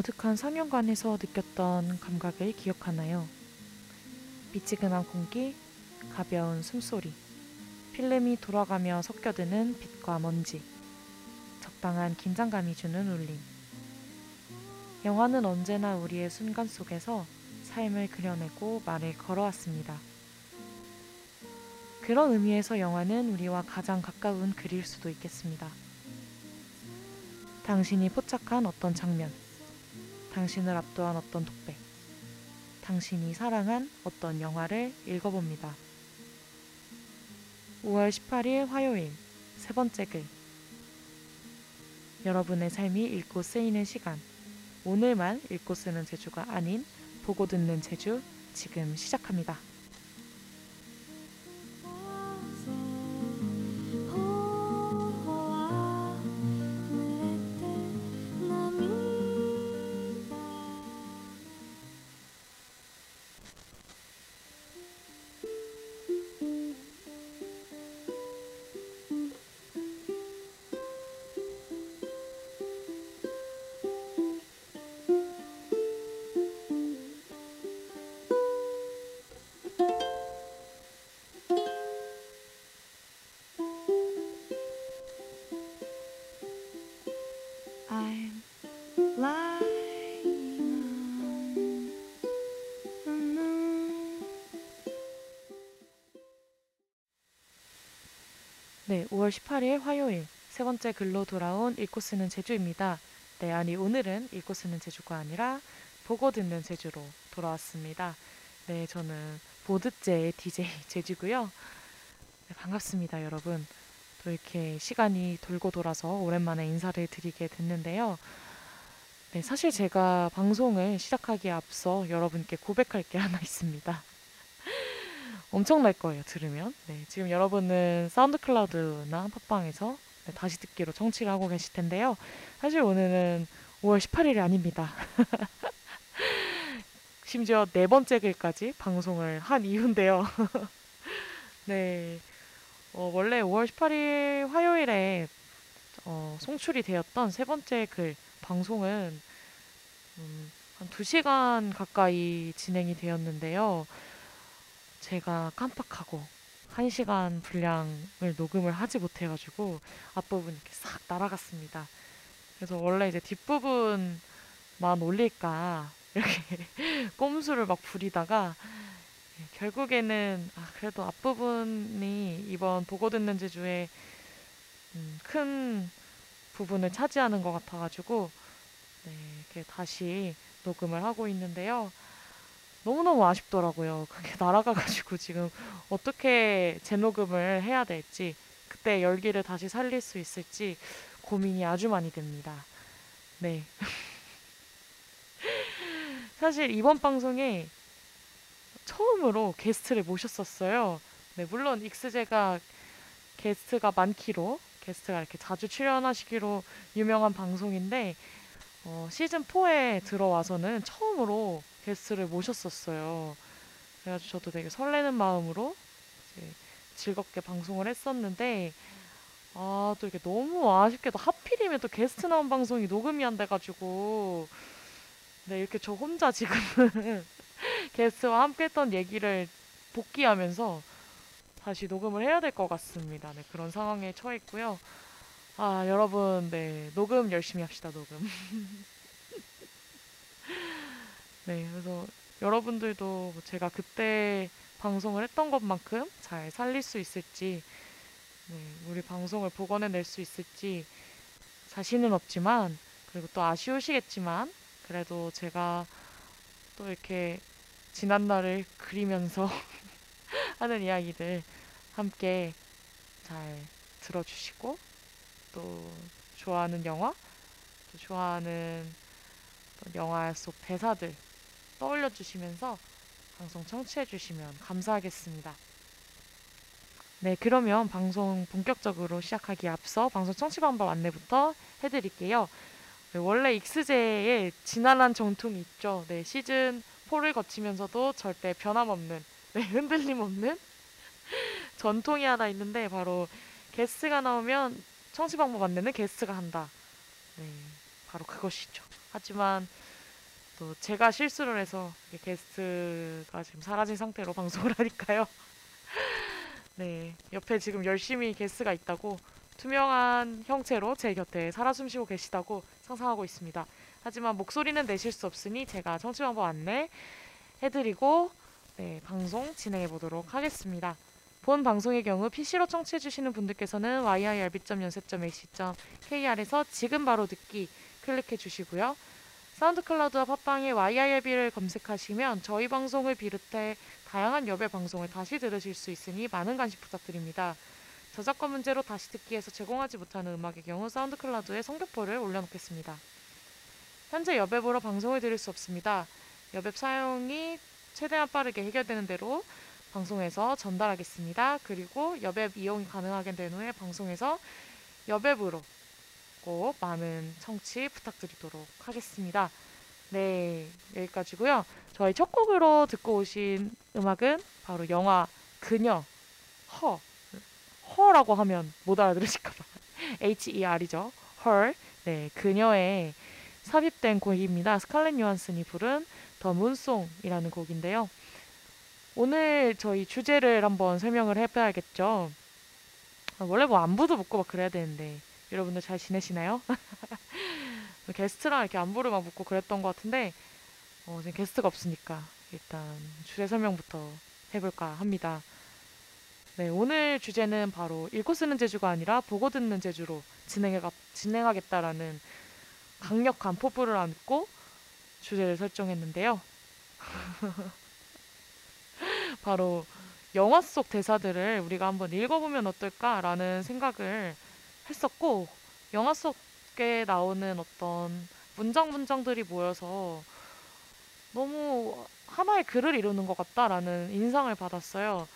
어둑한 상영관에서 느꼈던 감각을 기억하나요? 미지근한 공기, 가벼운 숨소리, 필름이 돌아가며 섞여드는 빛과 먼지, 적당한 긴장감이 주는 울림. 영화는 언제나 우리의 순간 속에서 삶을 그려내고 말을 걸어왔습니다. 그런 의미에서 영화는 우리와 가장 가까운 글일 수도 있겠습니다. 당신이 포착한 어떤 장면, 당신을 압도한 어떤 독백, 당신이 사랑한 어떤 영화를 읽어봅니다. 5월 18일 화요일 세 번째 글. 여러분의 삶이 읽고 쓰이는 시간. 오늘만 읽고 쓰는 제주가 아닌 보고 듣는 제주 지금 시작합니다. 5월 18일 화요일 세 번째 글로 돌아온 읽고 쓰는 제주입니다. 네, 아니 오늘은 읽고 쓰는 제주가 아니라 보고 듣는 제주로 돌아왔습니다. 네, 저는 보드제의 DJ 제주고요. 네, 반갑습니다, 여러분. 또 이렇게 시간이 돌고 돌아서 오랜만에 인사를 드리게 됐는데요. 네, 사실 제가 방송을 시작하기에 앞서 여러분께 고백할 게 하나 있습니다. 엄청날 거예요, 들으면. 네, 지금 여러분은 사운드 클라우드나 팟빵에서 네, 다시 듣기로 청취를 하고 계실 텐데요. 사실 오늘은 5월 18일이 아닙니다. 심지어 네 번째 글까지 방송을 한 이후인데요. 네. 어, 원래 5월 18일 화요일에 어, 송출이 되었던 세 번째 글 방송은 음, 한 2시간 가까이 진행이 되었는데요. 제가 깜빡하고 1시간 분량을 녹음을 하지 못해가지고 앞부분 이렇게 싹 날아갔습니다. 그래서 원래 이제 뒷부분만 올릴까 이렇게 꼼수를 막 부리다가 네, 결국에는 아, 그래도 앞부분이 이번 보고 듣는 제주에 음, 큰 부분을 차지하는 것 같아가지고 네, 이렇게 다시 녹음을 하고 있는데요. 너무너무 아쉽더라고요. 그게 날아가가지고 지금 어떻게 재녹음을 해야 될지 그때 열기를 다시 살릴 수 있을지 고민이 아주 많이 됩니다. 네. 사실 이번 방송에 처음으로 게스트를 모셨었어요. 네, 물론 익스제가 게스트가 많기로 게스트가 이렇게 자주 출연하시기로 유명한 방송인데 어, 시즌 4에 들어와서는 처음으로 게스트를 모셨었어요. 그래가지고 저도 되게 설레는 마음으로 즐겁게 방송을 했었는데 아, 또 이게 너무 아쉽게도 하필이면 또 게스트 나온 방송이 녹음이 안 돼가지고 네, 이렇게 저 혼자 지금 게스트와 함께 했던 얘기를 복귀하면서 다시 녹음을 해야 될 것 같습니다. 네, 그런 상황에 처했고요. 아, 여러분, 네, 녹음 열심히 합시다, 녹음. 네, 그래서 여러분들도 제가 그때 방송을 했던 것만큼 잘 살릴 수 있을지, 네, 우리 방송을 복원해낼 수 있을지 자신은 없지만, 그리고 또 아쉬우시겠지만, 그래도 제가 또 이렇게 지난 날을 그리면서 하는 이야기들 함께 잘 들어주시고 또 좋아하는 영화, 또 좋아하는 또 영화 속 대사들 떠올려 주시면서 방송 청취해 주시면 감사하겠습니다. 네, 그러면 방송 본격적으로 시작하기 앞서 방송 청취 방법 안내부터 해드릴게요. 네, 원래 익스제의 지난한 정통이 있죠. 네, 시즌 4를 거치면서도 절대 변함없는, 네, 흔들림 없는 전통이 하나 있는데 바로 게스트가 나오면 청취 방법 안내는 게스트가 한다. 네, 바로 그것이죠. 하지만 또 제가 실수를 해서 게스트가 지금 사라진 상태로 방송을 하니까요. 네, 옆에 지금 열심히 게스트가 있다고 투명한 형체로 제 곁에 살아 숨쉬고 계시다고 상상하고 있습니다. 하지만 목소리는 내실 수 없으니 제가 청취 방법 안내 해드리고 네, 방송 진행해 보도록 하겠습니다. 본 방송의 경우 PC로 청취해 주시는 분들께서는 yirb.연세.ac.kr에서 지금 바로 듣기 클릭해 주시고요. 사운드 클라우드와 팟빵에 YIRB를 검색하시면 저희 방송을 비롯해 다양한 여배 방송을 다시 들으실 수 있으니 많은 관심 부탁드립니다. 저작권 문제로 다시 듣기에서 제공하지 못하는 음악의 경우 사운드 클라우드에 성격표를 올려놓겠습니다. 현재 여배보러 방송을 들을 수 없습니다. 여배 사용이 최대한 빠르게 해결되는 대로 방송에서 전달하겠습니다. 그리고 여배 이용이 가능하게 된 후에 방송에서 여배부로 꼭 많은 청취 부탁드리도록 하겠습니다. 네, 여기까지고요. 저희 첫 곡으로 듣고 오신 음악은 바로 영화 그녀 허 허라고 하면 못 알아들으실까봐 H-E-R이죠. 헐. 네, 그녀의 삽입된 곡입니다. 스칼렛 요한슨이 부른 더 문송이라는 곡인데요. 오늘 저희 주제를 한번 설명을 해봐야겠죠. 아, 원래 뭐 안부도 묻고 막 그래야 되는데 여러분들 잘 지내시나요? 게스트랑 이렇게 안부를 막 묻고 그랬던 것 같은데 어, 지금 게스트가 없으니까 일단 주제 설명부터 해볼까 합니다. 네, 오늘 주제는 바로 읽고 쓰는 제주가 아니라 보고 듣는 제주로 진행해 진행하겠다라는 강력한 포부를 안고 주제를 설정했는데요. 바로 영화 속 대사들을 우리가 한번 읽어보면 어떨까라는 생각을 했었고 영화 속에 나오는 어떤 문장 문장들이 모여서 너무 하나의 글을 이루는 것 같다라는 인상을 받았어요.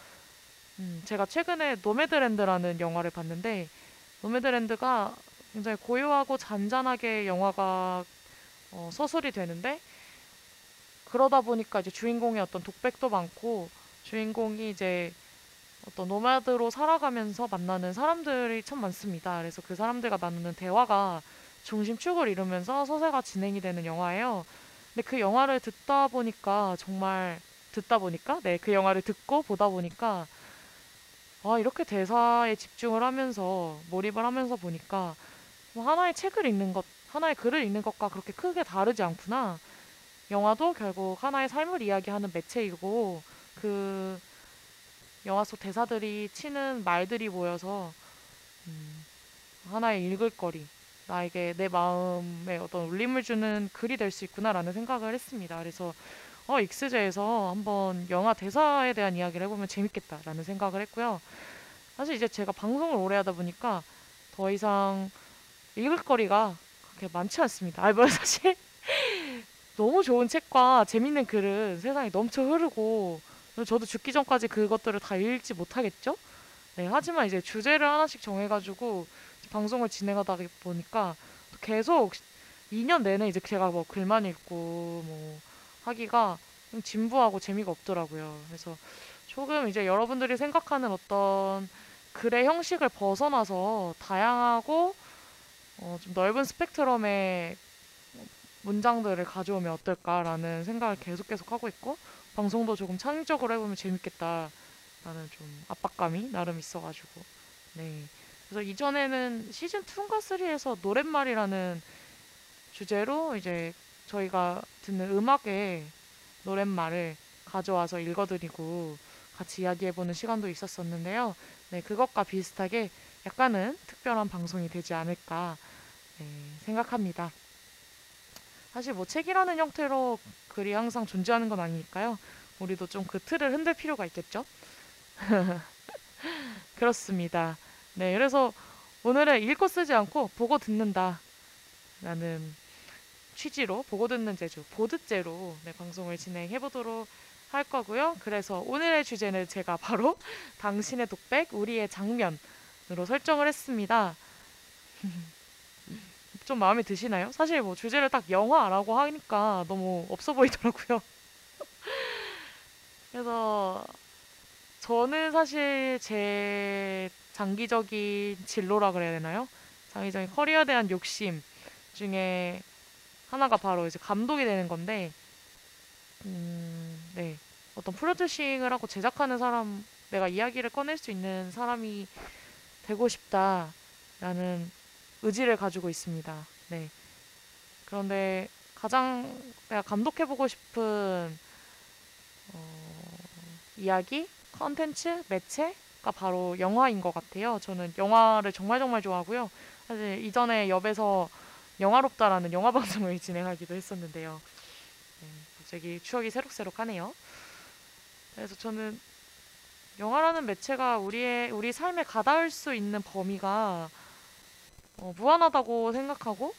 음, 제가 최근에 노매드랜드라는 영화를 봤는데 노매드랜드가 굉장히 고요하고 잔잔하게 영화가 어, 서술이 되는데 그러다 보니까 이제 주인공의 어떤 독백도 많고 주인공이 이제 어떤 노마드로 살아가면서 만나는 사람들이 참 많습니다. 그래서 그 사람들과 나누는 대화가 중심축을 이루면서 서사가 진행이 되는 영화예요. 근데 그 영화를 듣다 보니까 정말 듣다 보니까 네, 그 영화를 듣고 보다 보니까 아, 이렇게 대사에 집중을 하면서 몰입을 하면서 보니까 뭐 하나의 책을 읽는 것, 하나의 글을 읽는 것과 그렇게 크게 다르지 않구나. 영화도 결국 하나의 삶을 이야기하는 매체이고 그 영화 속 대사들이 치는 말들이 모여서 음, 하나의 읽을 거리, 나에게 내 마음에 어떤 울림을 주는 글이 될 수 있구나라는 생각을 했습니다. 그래서 어, 익스제에서 한번 영화 대사에 대한 이야기를 해보면 재밌겠다라는 생각을 했고요. 사실 이제 제가 방송을 오래 하다 보니까 더 이상 읽을 거리가 그렇게 많지 않습니다. 아, 뭐 사실 너무 좋은 책과 재밌는 글은 세상에 넘쳐 흐르고 저도 죽기 전까지 그것들을 다 읽지 못하겠죠? 네, 하지만 이제 주제를 하나씩 정해가지고 방송을 진행하다 보니까 계속 2년 내내 이제 제가 뭐 글만 읽고 뭐 하기가 좀 진부하고 재미가 없더라고요. 그래서 조금 이제 여러분들이 생각하는 어떤 글의 형식을 벗어나서 다양하고 어, 좀 넓은 스펙트럼의 문장들을 가져오면 어떨까라는 생각을 계속 계속 하고 있고 방송도 조금 창의적으로 해보면 재밌겠다 라는 좀 압박감이 나름 있어가지고 네 그래서 이전에는 시즌 2인가 3에서 노랫말이라는 주제로 이제 저희가 듣는 음악의 노랫말을 가져와서 읽어드리고 같이 이야기해보는 시간도 있었었는데요. 네, 그것과 비슷하게 약간은 특별한 방송이 되지 않을까 네, 생각합니다. 사실 뭐 책이라는 형태로 글이 항상 존재하는 건 아니니까요. 우리도 좀 그 틀을 흔들 필요가 있겠죠? 그렇습니다. 네, 그래서 오늘은 읽고 쓰지 않고 보고 듣는다. 라는 취지로 보고 듣는 제주 보드제로 네, 방송을 진행해 보도록 할 거고요. 그래서 오늘의 주제는 제가 바로 당신의 독백 우리의 장면으로 설정을 했습니다. 좀 마음에 드시나요? 사실 뭐 주제를 딱 영화라고 하니까 너무 없어 보이더라고요. 그래서 저는 사실 제 장기적인 진로라 그래야 되나요? 장기적인 커리어에 대한 욕심 중에 하나가 바로 이제 감독이 되는 건데, 음, 네. 어떤 프로듀싱을 하고 제작하는 사람, 내가 이야기를 꺼낼 수 있는 사람이 되고 싶다라는 의지를 가지고 있습니다. 네. 그런데 가장 내가 감독해보고 싶은 어, 이야기, 컨텐츠, 매체가 바로 영화인 것 같아요. 저는 영화를 정말 정말 좋아하고요. 사실 이전에 엽에서 영화롭다라는 영화 방송을 진행하기도 했었는데요. 네, 갑자기 추억이 새록새록하네요. 그래서 저는 영화라는 매체가 우리의 우리 삶에 가닿을 수 있는 범위가 어, 무한하다고 생각하고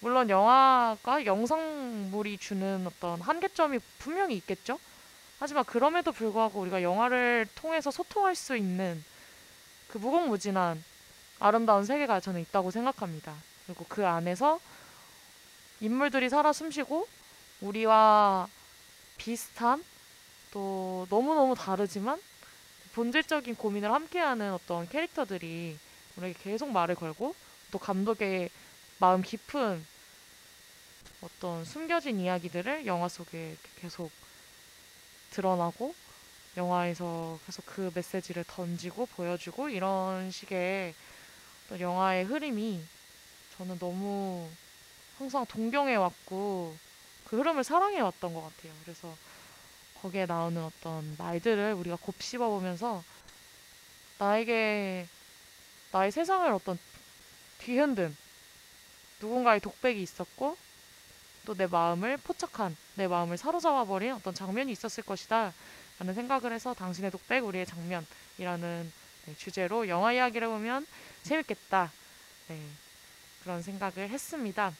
물론 영화가 영상물이 주는 어떤 한계점이 분명히 있겠죠. 하지만 그럼에도 불구하고 우리가 영화를 통해서 소통할 수 있는 그 무궁무진한 아름다운 세계가 저는 있다고 생각합니다. 그리고 그 안에서 인물들이 살아 숨쉬고 우리와 비슷한 또 너무너무 다르지만 본질적인 고민을 함께하는 어떤 캐릭터들이 우리에게 계속 말을 걸고 또 감독의 마음 깊은 어떤 숨겨진 이야기들을 영화 속에 계속 드러나고 영화에서 계속 그 메시지를 던지고 보여주고 이런 식의 영화의 흐름이 저는 너무 항상 동경해 왔고 그 흐름을 사랑해 왔던 것 같아요. 그래서 거기에 나오는 어떤 말들을 우리가 곱씹어 보면서 나에게 나의 세상을 어떤 뒤흔든 누군가의 독백이 있었고 또 내 마음을 포착한 내 마음을 사로잡아 버린 어떤 장면이 있었을 것이다 라는 생각을 해서 당신의 독백 우리의 장면이라는 네, 주제로 영화 이야기를 보면 재밌겠다 네, 그런 생각을 했습니다.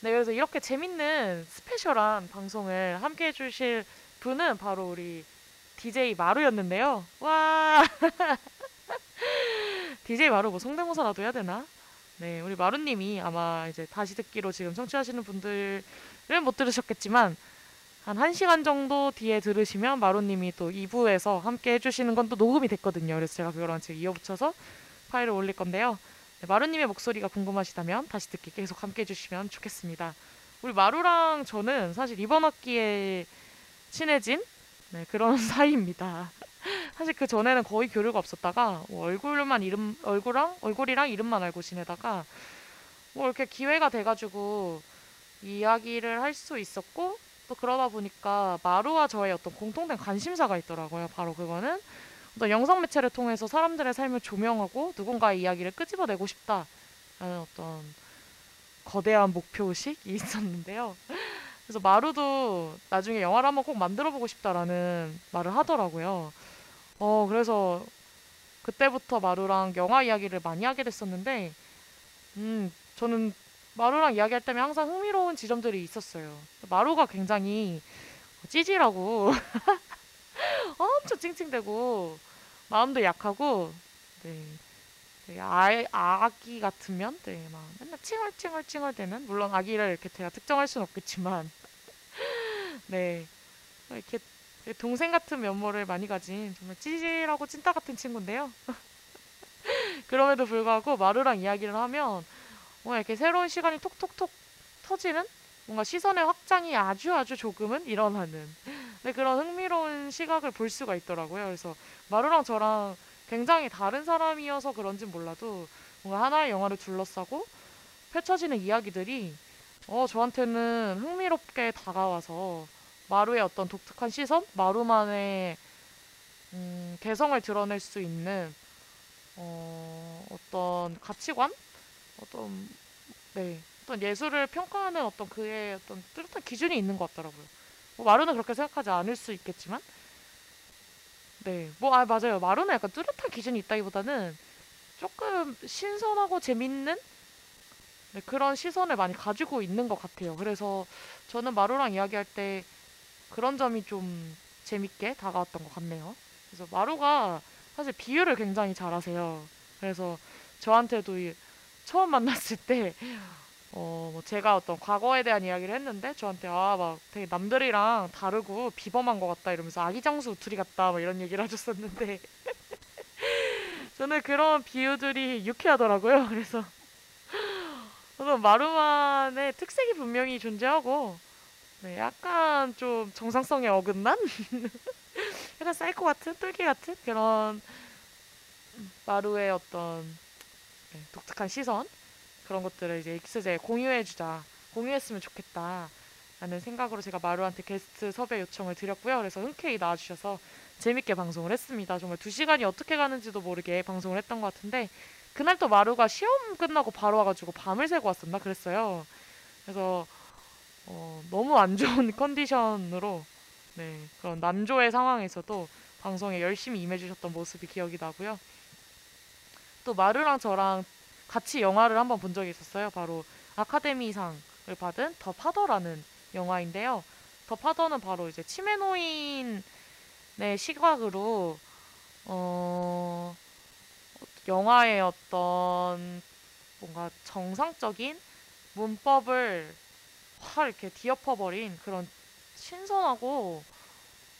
네, 그래서 이렇게 재밌는 스페셜한 방송을 함께 해주실 분은 바로 우리 DJ 마루였는데요. 와! DJ 마루 뭐 성대모사라도 해야 되나? 네, 우리 마루님이 아마 이제 다시 듣기로 지금 청취하시는 분들은 못 들으셨겠지만 한 1시간 정도 뒤에 들으시면 마루님이 또 2부에서 함께 해주시는 건 또 녹음이 됐거든요. 그래서 제가 그거랑 지금 이어붙여서 파일을 올릴 건데요. 네, 마루님의 목소리가 궁금하시다면 다시 듣기 계속 함께 해주시면 좋겠습니다. 우리 마루랑 저는 사실 이번 학기에 친해진 네, 그런 사이입니다. 사실 그 전에는 거의 교류가 없었다가 뭐 얼굴만 이름 얼굴랑 얼굴이랑 이름만 알고 지내다가 뭐 이렇게 기회가 돼가지고 이야기를 할 수 있었고 또 그러다 보니까 마루와 저의 어떤 공통된 관심사가 있더라고요. 바로 그거는 어떤 영상 매체를 통해서 사람들의 삶을 조명하고 누군가의 이야기를 끄집어내고 싶다라는 어떤 거대한 목표 의식이 있었는데요. 그래서 마루도 나중에 영화를 한번 꼭 만들어 보고 싶다라는 말을 하더라고요. 어, 그래서 그때부터 마루랑 영화 이야기를 많이 하게 됐었는데, 음, 저는 마루랑 이야기할 때면 항상 흥미로운 지점들이 있었어요. 마루가 굉장히 찌질하고 엄청 찡찡대고 마음도 약하고 네. 아, 아기 같으면 네, 막 맨날 칭얼칭얼칭얼 대는 물론 아기를 이렇게 제가 특정할 수는 없겠지만 네 이렇게 동생 같은 면모를 많이 가진 정말 찌질하고 찐따 같은 친구인데요. 그럼에도 불구하고 마루랑 이야기를 하면 뭔가 이렇게 새로운 시간이 톡톡톡 터지는 뭔가 시선의 확장이 아주 아주 조금은 일어나는 네, 그런 흥미로운 시각을 볼 수가 있더라고요. 그래서 마루랑 저랑 굉장히 다른 사람이어서 그런진 몰라도 뭔가 하나의 영화를 둘러싸고 펼쳐지는 이야기들이 어, 저한테는 흥미롭게 다가와서 마루의 어떤 독특한 시선, 마루만의 음, 개성을 드러낼 수 있는 어, 어떤 가치관, 어떤 네, 어떤 예술을 평가하는 어떤 그의 어떤 뚜렷한 기준이 있는 것 같더라고요. 뭐 마루는 그렇게 생각하지 않을 수 있겠지만, 네, 뭐 아 맞아요. 마루는 약간 뚜렷한 기준이 있다기보다는 조금 신선하고 재밌는 네, 그런 시선을 많이 가지고 있는 것 같아요. 그래서 저는 마루랑 이야기할 때 그런 점이 좀 재밌게 다가왔던 것 같네요. 그래서 마루가 사실 비유를 굉장히 잘하세요. 그래서 저한테도 처음 만났을 때 어, 뭐 제가 어떤 과거에 대한 이야기를 했는데 저한테 아, 막 되게 남들이랑 다르고 비범한 것 같다 이러면서 아기장수 둘이 같다 뭐 이런 얘기를 하셨었는데 저는 그런 비유들이 유쾌하더라고요. 그래서 저는 마루만의 특색이 분명히 존재하고 네, 약간 좀 정상성에 어긋난? 약간 사이코 같은? 똘끼 같은? 그런 마루의 어떤 네, 독특한 시선? 그런 것들을 이제 익스제에 공유해주자 공유했으면 좋겠다 라는 생각으로 제가 마루한테 게스트 섭외 요청을 드렸고요. 그래서 흔쾌히 나와주셔서 재밌게 방송을 했습니다. 정말 두 시간이 어떻게 가는지도 모르게 방송을 했던 것 같은데 그날 또 마루가 시험 끝나고 바로 와가지고 밤을 새고 왔었나 그랬어요. 그래서 어, 너무 안 좋은 컨디션으로 네, 그런 난조의 상황에서도 방송에 열심히 임해주셨던 모습이 기억이 나고요. 또 마르랑 저랑 같이 영화를 한번 본 적이 있었어요. 바로 아카데미상을 받은 더 파더라는 영화인데요. 더 파더는 바로 이제 치매 노인의 시각으로 어, 영화의 어떤 뭔가 정상적인 문법을 확 이렇게 뒤엎어버린 그런 신선하고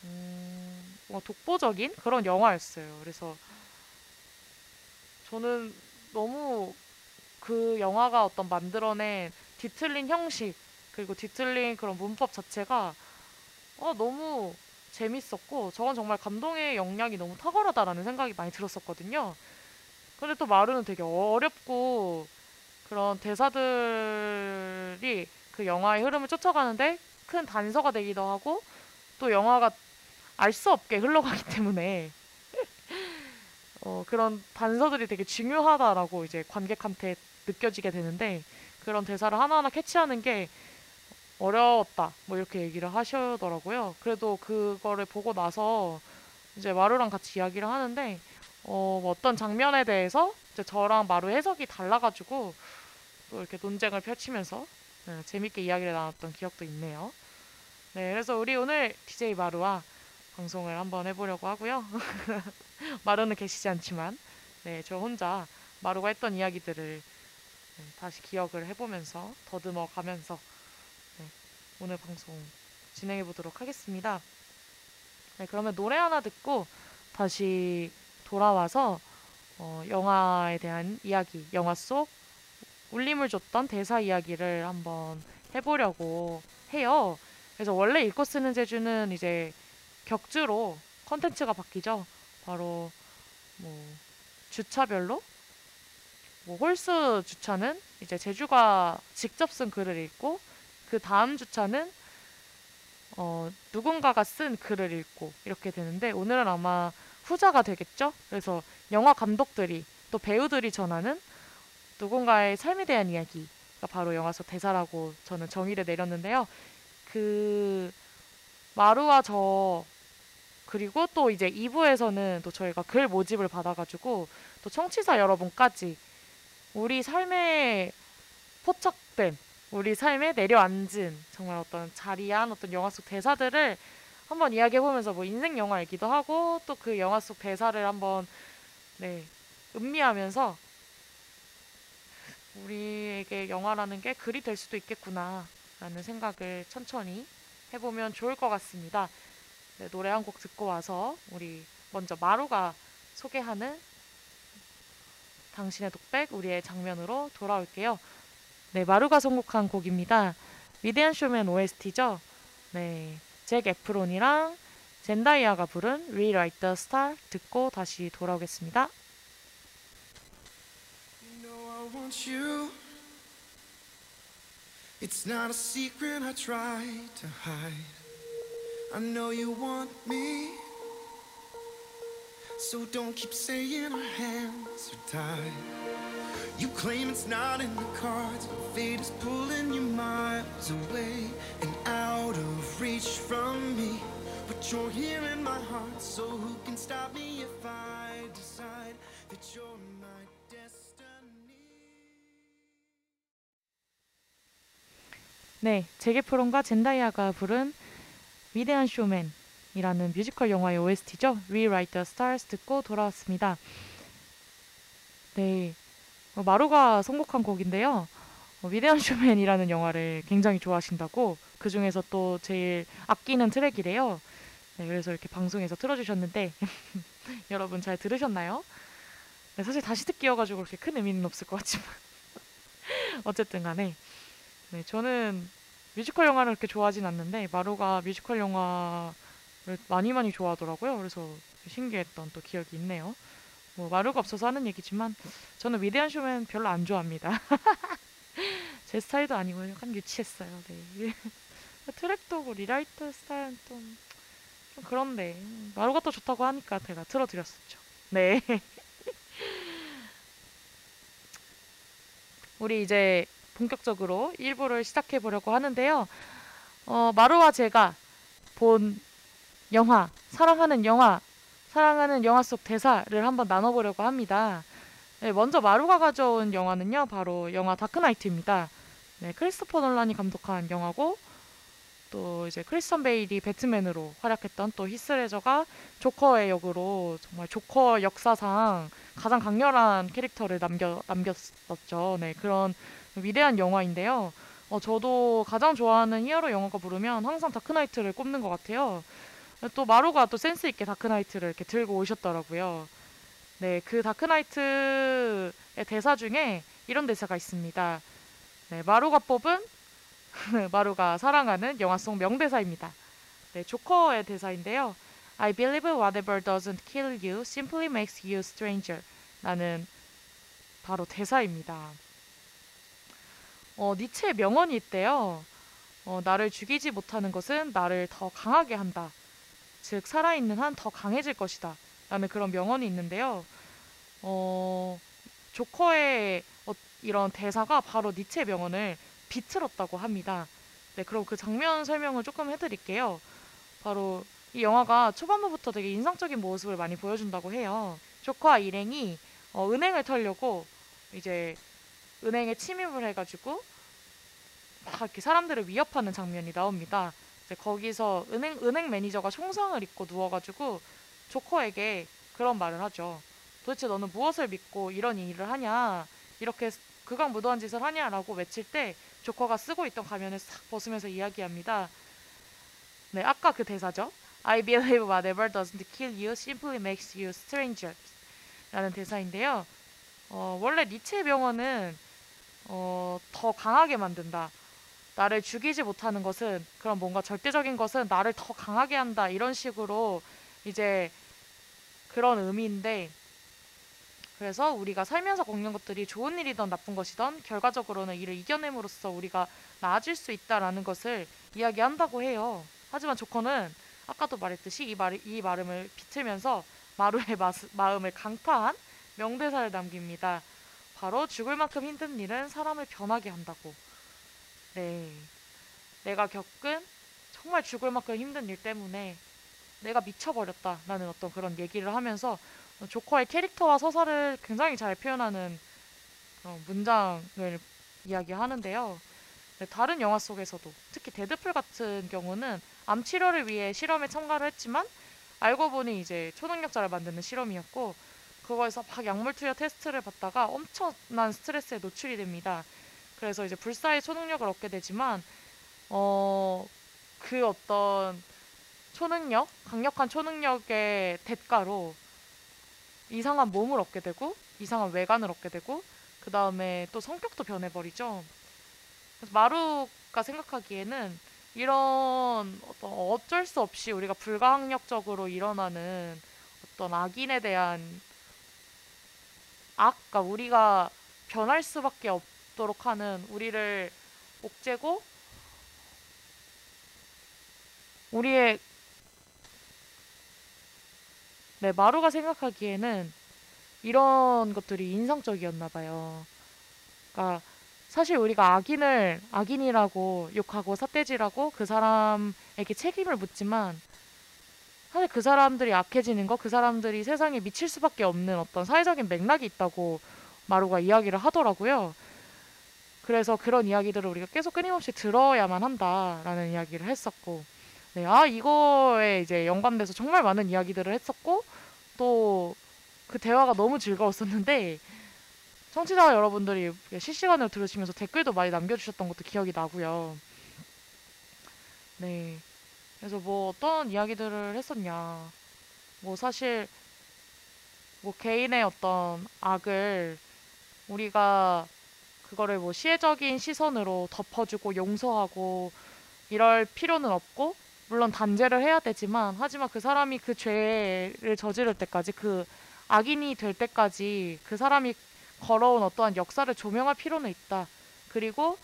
음, 독보적인 그런 영화였어요. 그래서 저는 너무 그 영화가 어떤 만들어낸 뒤틀린 형식 그리고 뒤틀린 그런 문법 자체가 어, 너무 재밌었고 저건 정말 감동의 역량이 너무 탁월하다라는 생각이 많이 들었었거든요. 근데 또 마루는 되게 어렵고 그런 대사들이 그 영화의 흐름을 쫓아가는데 큰 단서가 되기도 하고 또 영화가 알 수 없게 흘러가기 때문에 어, 그런 단서들이 되게 중요하다라고 이제 관객한테 느껴지게 되는데 그런 대사를 하나하나 캐치하는 게 어려웠다 뭐 이렇게 얘기를 하시더라고요. 그래도 그거를 보고 나서 이제 마루랑 같이 이야기를 하는데 어, 뭐 어떤 장면에 대해서 이제 저랑 마루 해석이 달라가지고 또 이렇게 논쟁을 펼치면서 네, 재밌게 이야기를 나눴던 기억도 있네요. 네, 그래서 우리 오늘 DJ 마루와 방송을 한번 해보려고 하고요. 마루는 계시지 않지만, 네, 저 혼자 마루가 했던 이야기들을 네, 다시 기억을 해보면서 더듬어 가면서 네, 오늘 방송 진행해 보도록 하겠습니다. 네, 그러면 노래 하나 듣고 다시 돌아와서 어, 영화에 대한 이야기, 영화 속 울림을 줬던 대사 이야기를 한번 해보려고 해요. 그래서 원래 읽고 쓰는 제주는 이제 격주로 컨텐츠가 바뀌죠. 바로 뭐 주차별로 뭐 홀수 주차는 이제 제주가 직접 쓴 글을 읽고 그 다음 주차는 어, 누군가가 쓴 글을 읽고 이렇게 되는데 오늘은 아마 후자가 되겠죠. 그래서 영화 감독들이 또 배우들이 전하는 누군가의 삶에 대한 이야기가 바로 영화 속 대사라고 저는 정의를 내렸는데요. 그 마루와 저 그리고 또 이제 2부에서는 또 저희가 글 모집을 받아가지고 또 청취자 여러분까지 우리 삶에 포착된 우리 삶에 내려앉은 정말 어떤 자리한 어떤 영화 속 대사들을 한번 이야기해 보면서 뭐 인생 영화이기도 하고 또 그 영화 속 대사를 한번 네 음미하면서 우리에게 영화라는 게 글이 될 수도 있겠구나 라는 생각을 천천히 해보면 좋을 것 같습니다. 네, 노래 한 곡 듣고 와서 우리 먼저 마루가 소개하는 당신의 독백 우리의 장면으로 돌아올게요. 네, 마루가 선곡한 곡입니다. 위대한 쇼맨 OST죠. 네, 잭 에프론이랑 젠다이아가 부른 Rewrite the Star 듣고 다시 돌아오겠습니다. Want you. It's not a secret I try to hide. I know you want me. So don't keep saying our hands are tied. You claim it's not in the cards. but Fate is pulling you miles away and out of reach from me. But you're here in my heart, so who can stop me if I decide that you're my 네, 제게 프론과 젠다이아가 부른 위대한 쇼맨이라는 뮤지컬 영화의 OST죠. Rewrite the Stars 듣고 돌아왔습니다. 네, 어, 마루가 선곡한 곡인데요. 어, 위대한 쇼맨이라는 영화를 굉장히 좋아하신다고 그 중에서 또 제일 아끼는 트랙이래요. 네, 그래서 이렇게 방송에서 틀어주셨는데 여러분 잘 들으셨나요? 네, 사실 다시 듣기여가지고 그렇게 큰 의미는 없을 것 같지만 어쨌든 간에 네, 저는 뮤지컬 영화를 그렇게 좋아하진 않는데 마루가 뮤지컬 영화를 많이 많이 좋아하더라고요. 그래서 신기했던 또 기억이 있네요. 뭐 마루가 없어서 하는 얘기지만 저는 위대한 쇼맨 별로 안 좋아합니다. 제 스타일도 아니고 약간 유치했어요. 네. 트랙도 고 리라이트 스타일은 좀, 좀 그런데 마루가 또 좋다고 하니까 제가 틀어드렸었죠. 네. 우리 이제 본격적으로 1부를 시작해 보려고 하는데요. 어, 마루와 제가 본 영화, 사랑하는 영화, 사랑하는 영화 속 대사를 한번 나눠보려고 합니다. 네, 먼저 마루가 가져온 영화는요, 바로 영화 다크나이트입니다. 네, 크리스토퍼 놀란이 감독한 영화고, 또 이제 크리스천 베일이 배트맨으로 활약했던 또 히스 레저가 조커의 역으로 정말 조커 역사상 가장 강렬한 캐릭터를 남겨, 남겼었죠. 네, 그런 위대한 영화인데요. 어, 저도 가장 좋아하는 히어로 영화 고르면 항상 다크나이트를 꼽는 것 같아요. 또 마루가 또 센스 있게 다크나이트를 이렇게 들고 오셨더라고요. 네, 그 다크나이트의 대사 중에 이런 대사가 있습니다. 네, 마루가 뽑은 마루가 사랑하는 영화 속 명대사입니다. 네, 조커의 대사인데요. I believe whatever doesn't kill you simply makes you stranger. 라는 바로 대사입니다. 어, 니체의 명언이 있대요. 어, 나를 죽이지 못하는 것은 나를 더 강하게 한다. 즉, 살아있는 한 더 강해질 것이다. 라는 그런 명언이 있는데요. 어, 조커의 어, 이런 대사가 바로 니체의 명언을 비틀었다고 합니다. 네, 그럼 그 장면 설명을 조금 해드릴게요. 바로 이 영화가 초반부부터 되게 인상적인 모습을 많이 보여준다고 해요. 조커와 일행이 어, 은행을 털려고 이제 은행에 침입을 해가지고 막 이렇게 사람들을 위협하는 장면이 나옵니다. 이제 거기서 은행 은행 매니저가 총상을 입고 누워가지고 조커에게 그런 말을 하죠. 도대체 너는 무엇을 믿고 이런 일을 하냐? 이렇게 극악무도한 짓을 하냐라고 외칠 때 조커가 쓰고 있던 가면을 싹 벗으면서 이야기합니다. 네, 아까 그 대사죠. I believe whatever doesn't kill you simply makes you stranger. 라는 대사인데요. 어, 원래 니체의 명언은 어, 더 강하게 만든다. 나를 죽이지 못하는 것은 그런 뭔가 절대적인 것은 나를 더 강하게 한다. 이런 식으로 이제 그런 의미인데 그래서 우리가 살면서 겪는 것들이 좋은 일이든 나쁜 것이든 결과적으로는 이를 이겨냄으로써 우리가 나아질 수 있다라는 것을 이야기한다고 해요. 하지만 조커는 아까도 말했듯이 이, 말, 이 말음을 비틀면서 마루의 마스, 마음을 강타한 명대사를 남깁니다. 바로 죽을 만큼 힘든 일은 사람을 변하게 한다고. 네. 내가 겪은 정말 죽을 만큼 힘든 일 때문에 내가 미쳐버렸다라는 어떤 그런 얘기를 하면서 조커의 캐릭터와 서사를 굉장히 잘 표현하는 그런 문장을 이야기하는데요. 네, 다른 영화 속에서도 특히 데드풀 같은 경우는 암 치료를 위해 실험에 참가를 했지만 알고 보니 이제 초능력자를 만드는 실험이었고 그거에서 막 약물 투여 테스트를 받다가 엄청난 스트레스에 노출이 됩니다. 그래서 이제 불사의 초능력을 얻게 되지만 어 그 어떤 초능력, 강력한 초능력의 대가로 이상한 몸을 얻게 되고 이상한 외관을 얻게 되고 그 다음에 또 성격도 변해버리죠. 그래서 마루가 생각하기에는 이런 어떤 어쩔 수 없이 우리가 불가항력적으로 일어나는 어떤 악인에 대한 악, 그러니까 우리가 변할 수밖에 없도록 하는 우리를 옥죄고 우리의 네, 마루가 생각하기에는 이런 것들이 인상적이었나 봐요. 그러니까 사실 우리가 악인을 악인이라고 욕하고 삿대질하고 그 사람에게 책임을 묻지만 사실 그 사람들이 악해지는 거, 그 사람들이 세상에 미칠 수밖에 없는 어떤 사회적인 맥락이 있다고 마루가 이야기를 하더라고요. 그래서 그런 이야기들을 우리가 계속 끊임없이 들어야만 한다라는 이야기를 했었고, 네, 아, 이거에 이제 연관돼서 정말 많은 이야기들을 했었고, 또 그 대화가 너무 즐거웠었는데, 청취자 여러분들이 실시간으로 들으시면서 댓글도 많이 남겨주셨던 것도 기억이 나고요. 네. 그래서 뭐 어떤 이야기들을 했었냐. 뭐 사실 뭐 개인의 어떤 악을 우리가 그거를 뭐 시혜적인 시선으로 덮어주고 용서하고 이럴 필요는 없고 물론 단죄를 해야 되지만 하지만 그 사람이 그 죄를 저지를 때까지 그 악인이 될 때까지 그 사람이 걸어온 어떠한 역사를 조명할 필요는 있다. 그리고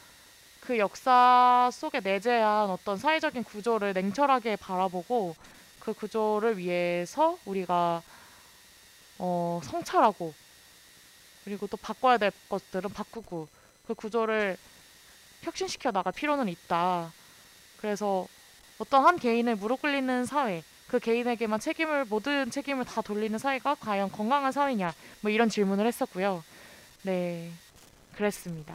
그 역사 속에 내재한 어떤 사회적인 구조를 냉철하게 바라보고 그 구조를 위해서 우리가 어, 성찰하고 그리고 또 바꿔야 될 것들은 바꾸고 그 구조를 혁신시켜 나갈 필요는 있다. 그래서 어떤 한 개인을 무릎 꿇리는 사회, 그 개인에게만 책임을 모든 책임을 다 돌리는 사회가 과연 건강한 사회냐, 뭐 이런 질문을 했었고요. 네, 그랬습니다.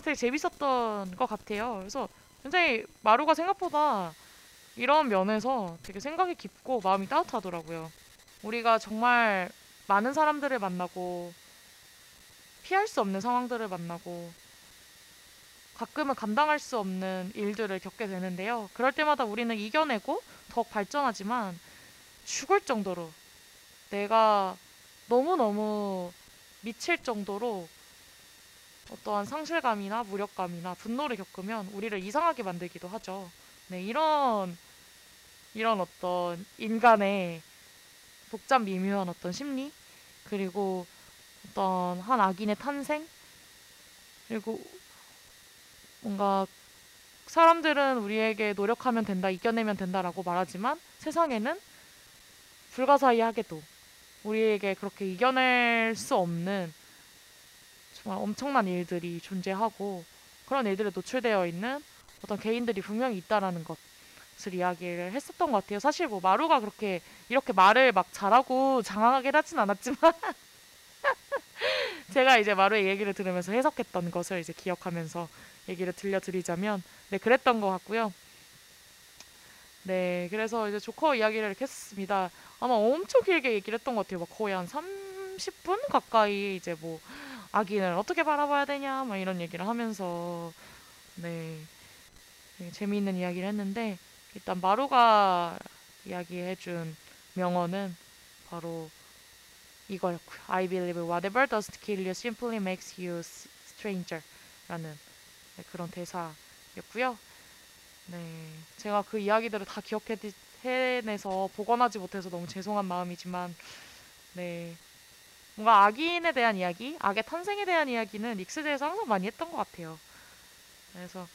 되게 재밌었던 것 같아요. 그래서 굉장히 마루가 생각보다 이런 면에서 되게 생각이 깊고 마음이 따뜻하더라고요. 우리가 정말 많은 사람들을 만나고 피할 수 없는 상황들을 만나고 가끔은 감당할 수 없는 일들을 겪게 되는데요. 그럴 때마다 우리는 이겨내고 더욱 발전하지만 죽을 정도로 내가 너무너무 미칠 정도로 어떠한 상실감이나 무력감이나 분노를 겪으면 우리를 이상하게 만들기도 하죠. 네, 이런 이런 어떤 인간의 복잡 미묘한 어떤 심리 그리고 어떤 한 악인의 탄생 그리고 뭔가 사람들은 우리에게 노력하면 된다, 이겨내면 된다라고 말하지만 세상에는 불가사의하게도 우리에게 그렇게 이겨낼 수 없는 정말 엄청난 일들이 존재하고 그런 일들에 노출되어 있는 어떤 개인들이 분명히 있다라는 것을 이야기를 했었던 것 같아요. 사실 뭐 마루가 그렇게 이렇게 말을 막 잘하고 장황하게 하진 않았지만 제가 이제 마루의 얘기를 들으면서 해석했던 것을 이제 기억하면서 얘기를 들려드리자면 네 그랬던 것 같고요. 네 그래서 이제 조커 이야기를 이렇게 했습니다. 아마 엄청 길게 얘기를 했던 것 같아요. 막 거의 한 30분 가까이 이제 뭐 아기를 어떻게 바라봐야 되냐 막 이런 얘기를 하면서 네 재미있는 이야기를 했는데 일단 마루가 이야기해준 명언은 바로 이거였고요. I believe whatever does kill you simply makes you stranger라는 네, 그런 대사였고요. 네, 제가 그 이야기들을 다 기억해내서 복원하지 못해서 너무 죄송한 마음이지만, 네, 뭔가 악인에 대한 이야기, 악의 탄생에 대한 이야기는 닉스제에서 항상 많이 했던 것 같아요. 그래서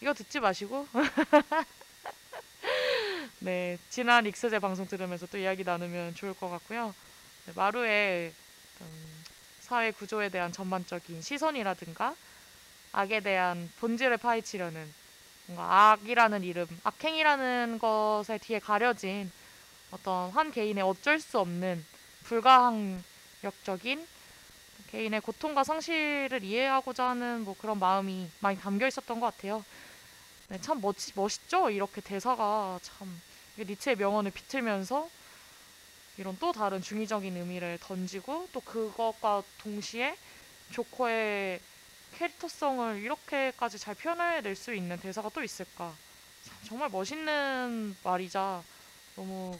이거 듣지 마시고, 네, 지난 닉스제 방송 들으면서 또 이야기 나누면 좋을 것 같고요. 네, 마루의 사회 구조에 대한 전반적인 시선이라든가 악에 대한 본질을 파헤치려는 뭔가 악이라는 이름, 악행이라는 것에 뒤에 가려진 어떤 한 개인의 어쩔 수 없는 불가항 력적인 개인의 고통과 상실을 이해하고자 하는 뭐 그런 마음이 많이 담겨 있었던 것 같아요. 네, 참 멋, 멋있죠? 이렇게 대사가 참 니체의 명언을 비틀면서 이런 또 다른 중의적인 의미를 던지고 또 그것과 동시에 조커의 캐릭터성을 이렇게까지 잘 표현해낼 수 있는 대사가 또 있을까? 정말 멋있는 말이자 너무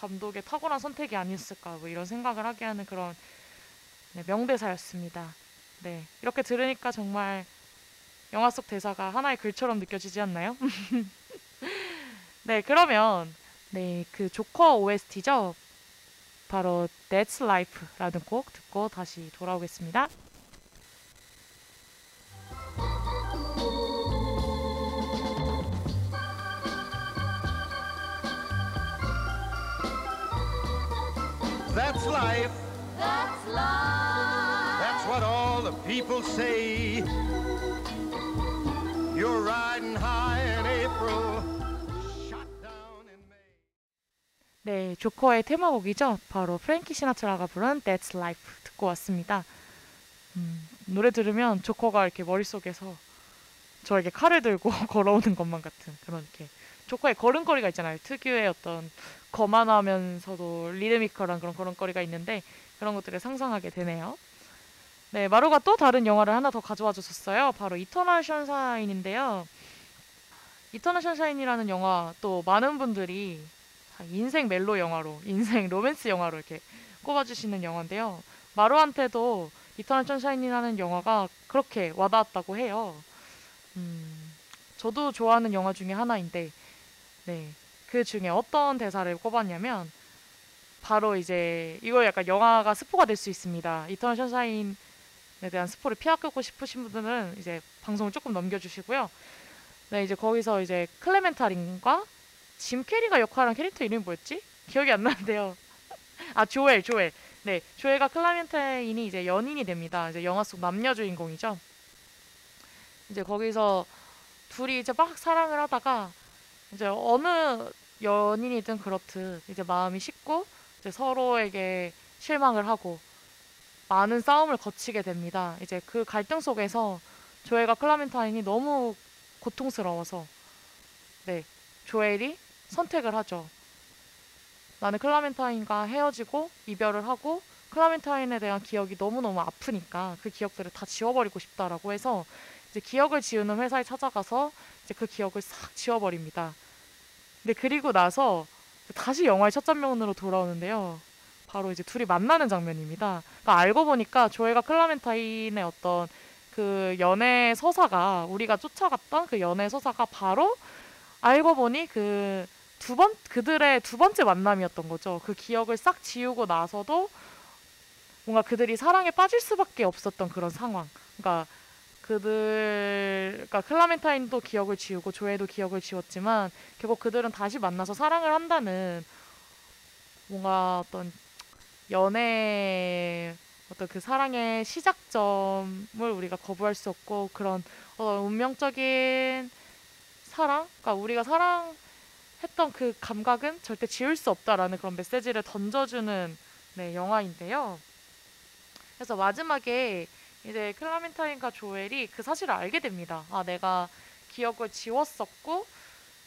감독의 탁월한 선택이 아니었을까 뭐 이런 생각을 하게 하는 그런 네, 명대사였습니다. 네 이렇게 들으니까 정말 영화 속 대사가 하나의 글처럼 느껴지지 않나요? 네 그러면 네그 조커 OST죠. 바로 That's Life라는 곡 듣고 다시 돌아오겠습니다. That's life. That's life. That's what all the people say. You're riding high in April, shot down in May. 네, 조커의 테마곡이죠. 바로 프랭키 시나트라가 부른 That's Life 듣고 왔습니다. 음, 노래 들으면 조커가 이렇게 머릿속에서 저에게 칼을 들고 걸어오는 것만 같은 그런 이렇게 조커의 걸음걸이가 있잖아요. 특유의 어떤 거만하면서도 리드미컬한 그런 걸음걸이가 있는데 그런 것들을 상상하게 되네요. 네, 마루가 또 다른 영화를 하나 더 가져와 주셨어요. 바로 이터널 선샤인인데요. 이터널 선샤인이라는 영화 또 많은 분들이 인생 멜로 영화로, 인생 로맨스 영화로 이렇게 꼽아주시는 영화인데요. 마루한테도 이터널 선샤인이라는 영화가 그렇게 와닿았다고 해요. 음, 저도 좋아하는 영화 중에 하나인데, 네. 그 중에 어떤 대사를 꼽았냐면, 바로 이제, 이거 약간 영화가 스포가 될 수 있습니다. 이터널 선샤인에 대한 스포를 피하고 싶으신 분들은 이제 방송을 조금 넘겨주시고요. 네, 이제 거기서 이제 클레멘타인과 짐 캐리가 역할한 캐릭터 이름이 뭐였지? 기억이 안 나는데요. 아, 조엘, 조엘. 네, 조엘과 클레멘타인이 이제 연인이 됩니다. 이제 영화 속 남녀 주인공이죠. 이제 거기서 둘이 이제 막 사랑을 하다가 이제 어느 연인이든 그렇듯 이제 마음이 식고 이제 서로에게 실망을 하고 많은 싸움을 거치게 됩니다. 이제 그 갈등 속에서 조엘과 클라멘타인이 너무 고통스러워서 네 조엘이 선택을 하죠. 나는 클라멘타인과 헤어지고 이별을 하고 클라멘타인에 대한 기억이 너무너무 아프니까 그 기억들을 다 지워버리고 싶다라고 해서 이제 기억을 지우는 회사에 찾아가서 이제 그 기억을 싹 지워버립니다. 근데 그리고 나서 다시 영화의 첫 장면으로 돌아오는데요. 바로 이제 둘이 만나는 장면입니다. 그러니까 알고 보니까 조엘과 클라멘타인의 어떤 그 연애 서사가 우리가 쫓아갔던 그 연애 서사가 바로 알고 보니 그 두 번 그들의 두 번째 만남이었던 거죠. 그 기억을 싹 지우고 나서도 뭔가 그들이 사랑에 빠질 수밖에 없었던 그런 상황. 그러니까 그들 그러니까 클라멘타인도 기억을 지우고 조엘도 기억을 지웠지만 결국 그들은 다시 만나서 사랑을 한다는 뭔가 어떤 연애 어떤 그 사랑의 시작점을 우리가 거부할 수 없고 그런 어떤 운명적인 사랑, 그러니까 우리가 사랑했던 그 감각은 절대 지울 수 없다라는 그런 메시지를 던져주는 네, 영화인데요. 그래서 마지막에 이제 클라멘타인과 조엘이 그 사실을 알게 됩니다. 아, 내가 기억을 지웠었고,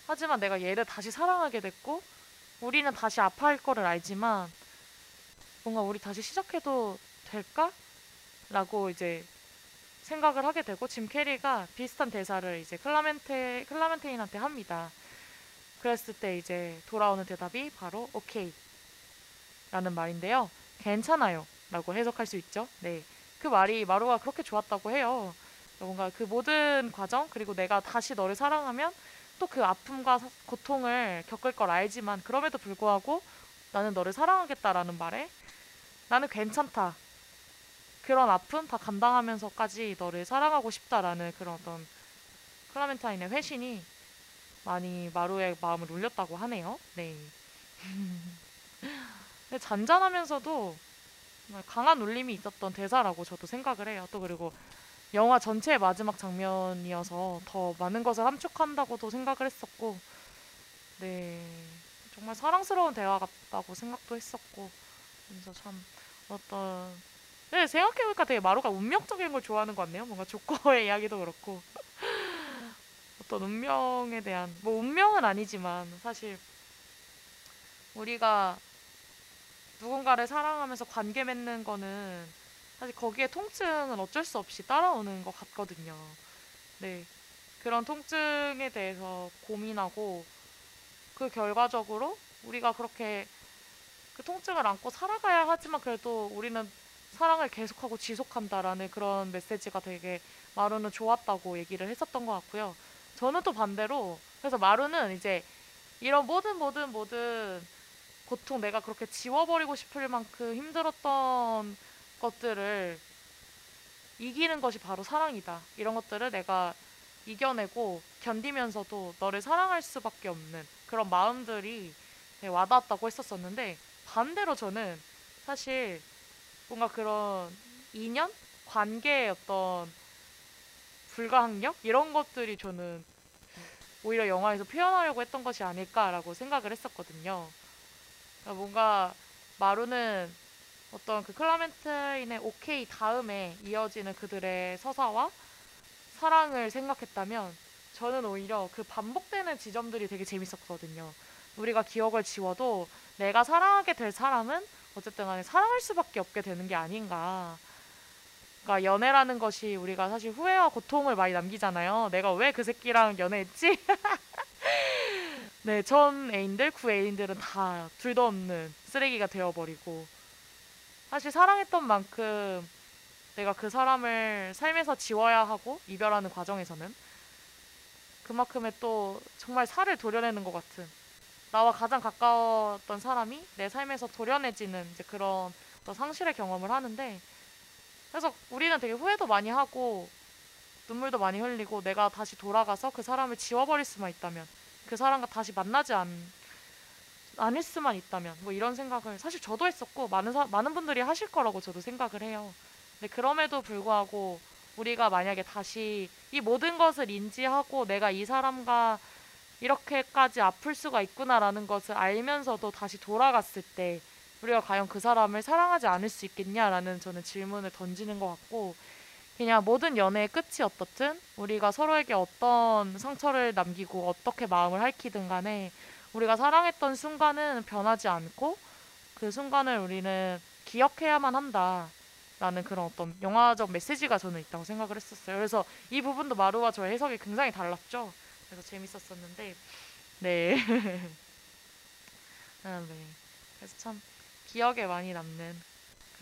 하지만 내가 얘를 다시 사랑하게 됐고, 우리는 다시 아파할 거를 알지만, 뭔가 우리 다시 시작해도 될까? 라고 이제 생각을 하게 되고, 짐 캐리가 비슷한 대사를 이제 클라멘테, 클라멘테인한테 합니다. 그랬을 때 이제 돌아오는 대답이 바로 오케이 라는 말인데요. 괜찮아요 라고 해석할 수 있죠. 네. 그 말이 마루가 그렇게 좋았다고 해요. 뭔가 그 모든 과정 그리고 내가 다시 너를 사랑하면 또 그 아픔과 사- 고통을 겪을 걸 알지만 그럼에도 불구하고 나는 너를 사랑하겠다라는 말에 나는 괜찮다. 그런 아픔 다 감당하면서까지 너를 사랑하고 싶다라는 그런 어떤 클라멘타인의 회신이 많이 마루의 마음을 울렸다고 하네요. 네. 잔잔하면서도 정말 강한 울림이 있었던 대사라고 저도 생각을 해요. 또 그리고 영화 전체의 마지막 장면이어서 더 많은 것을 함축한다고도 생각을 했었고, 네. 정말 사랑스러운 대화 같다고 생각도 했었고, 그래서 참 어떤, 네, 생각해보니까 되게 마루가 운명적인 걸 좋아하는 것 같네요. 뭔가 조커의 이야기도 그렇고. 어떤 운명에 대한, 뭐 운명은 아니지만, 사실 우리가 누군가를 사랑하면서 관계 맺는 거는 사실 거기에 통증은 어쩔 수 없이 따라오는 것 같거든요. 네. 그런 통증에 대해서 고민하고 그 결과적으로 우리가 그렇게 그 통증을 안고 살아가야 하지만 그래도 우리는 사랑을 계속하고 지속한다라는 그런 메시지가 되게 마루는 좋았다고 얘기를 했었던 것 같고요. 저는 또 반대로 그래서 마루는 이제 이런 모든 모든 모든 고통 내가 그렇게 지워버리고 싶을 만큼 힘들었던 것들을 이기는 것이 바로 사랑이다. 이런 것들을 내가 이겨내고 견디면서도 너를 사랑할 수밖에 없는 그런 마음들이 되게 와닿았다고 했었었는데 반대로 저는 사실 뭔가 그런 인연? 관계의 어떤 불가항력? 이런 것들이 저는 오히려 영화에서 표현하려고 했던 것이 아닐까라고 생각을 했었거든요. 그러니까 뭔가 마루는 어떤 그 클라멘트인의 오케이 다음에 이어지는 그들의 서사와 사랑을 생각했다면 저는 오히려 그 반복되는 지점들이 되게 재밌었거든요. 우리가 기억을 지워도 내가 사랑하게 될 사람은 어쨌든 간에 사랑할 수밖에 없게 되는 게 아닌가. 그러니까 연애라는 것이 우리가 사실 후회와 고통을 많이 남기잖아요. 내가 왜 그 새끼랑 연애했지? 네, 전 애인들, 구 애인들은 다 둘도 없는 쓰레기가 되어버리고 사실 사랑했던 만큼 내가 그 사람을 삶에서 지워야 하고 이별하는 과정에서는 그만큼의 또 정말 살을 도려내는 것 같은 나와 가장 가까웠던 사람이 내 삶에서 도려내지는 이제 그런 어떤 상실의 경험을 하는데 그래서 우리는 되게 후회도 많이 하고 눈물도 많이 흘리고 내가 다시 돌아가서 그 사람을 지워버릴 수만 있다면 그 사람과 다시 만나지 않, 않을 수만 있다면 뭐 이런 생각을 사실 저도 했었고 많은 사, 많은 분들이 하실 거라고 저도 생각을 해요. 근데 그럼에도 불구하고 우리가 만약에 다시 이 모든 것을 인지하고 내가 이 사람과 이렇게까지 아플 수가 있구나라는 것을 알면서도 다시 돌아갔을 때 우리가 과연 그 사람을 사랑하지 않을 수 있겠냐라는 저는 질문을 던지는 것 같고 그냥 모든 연애의 끝이 어떻든 우리가 서로에게 어떤 상처를 남기고 어떻게 마음을 핥히든 간에 우리가 사랑했던 순간은 변하지 않고 그 순간을 우리는 기억해야만 한다라는 그런 어떤 영화적 메시지가 저는 있다고 생각을 했었어요. 그래서 이 부분도 마루와 저의 해석이 굉장히 달랐죠. 그래서 재밌었었는데 네. 아, 네. 그래서 참 기억에 많이 남는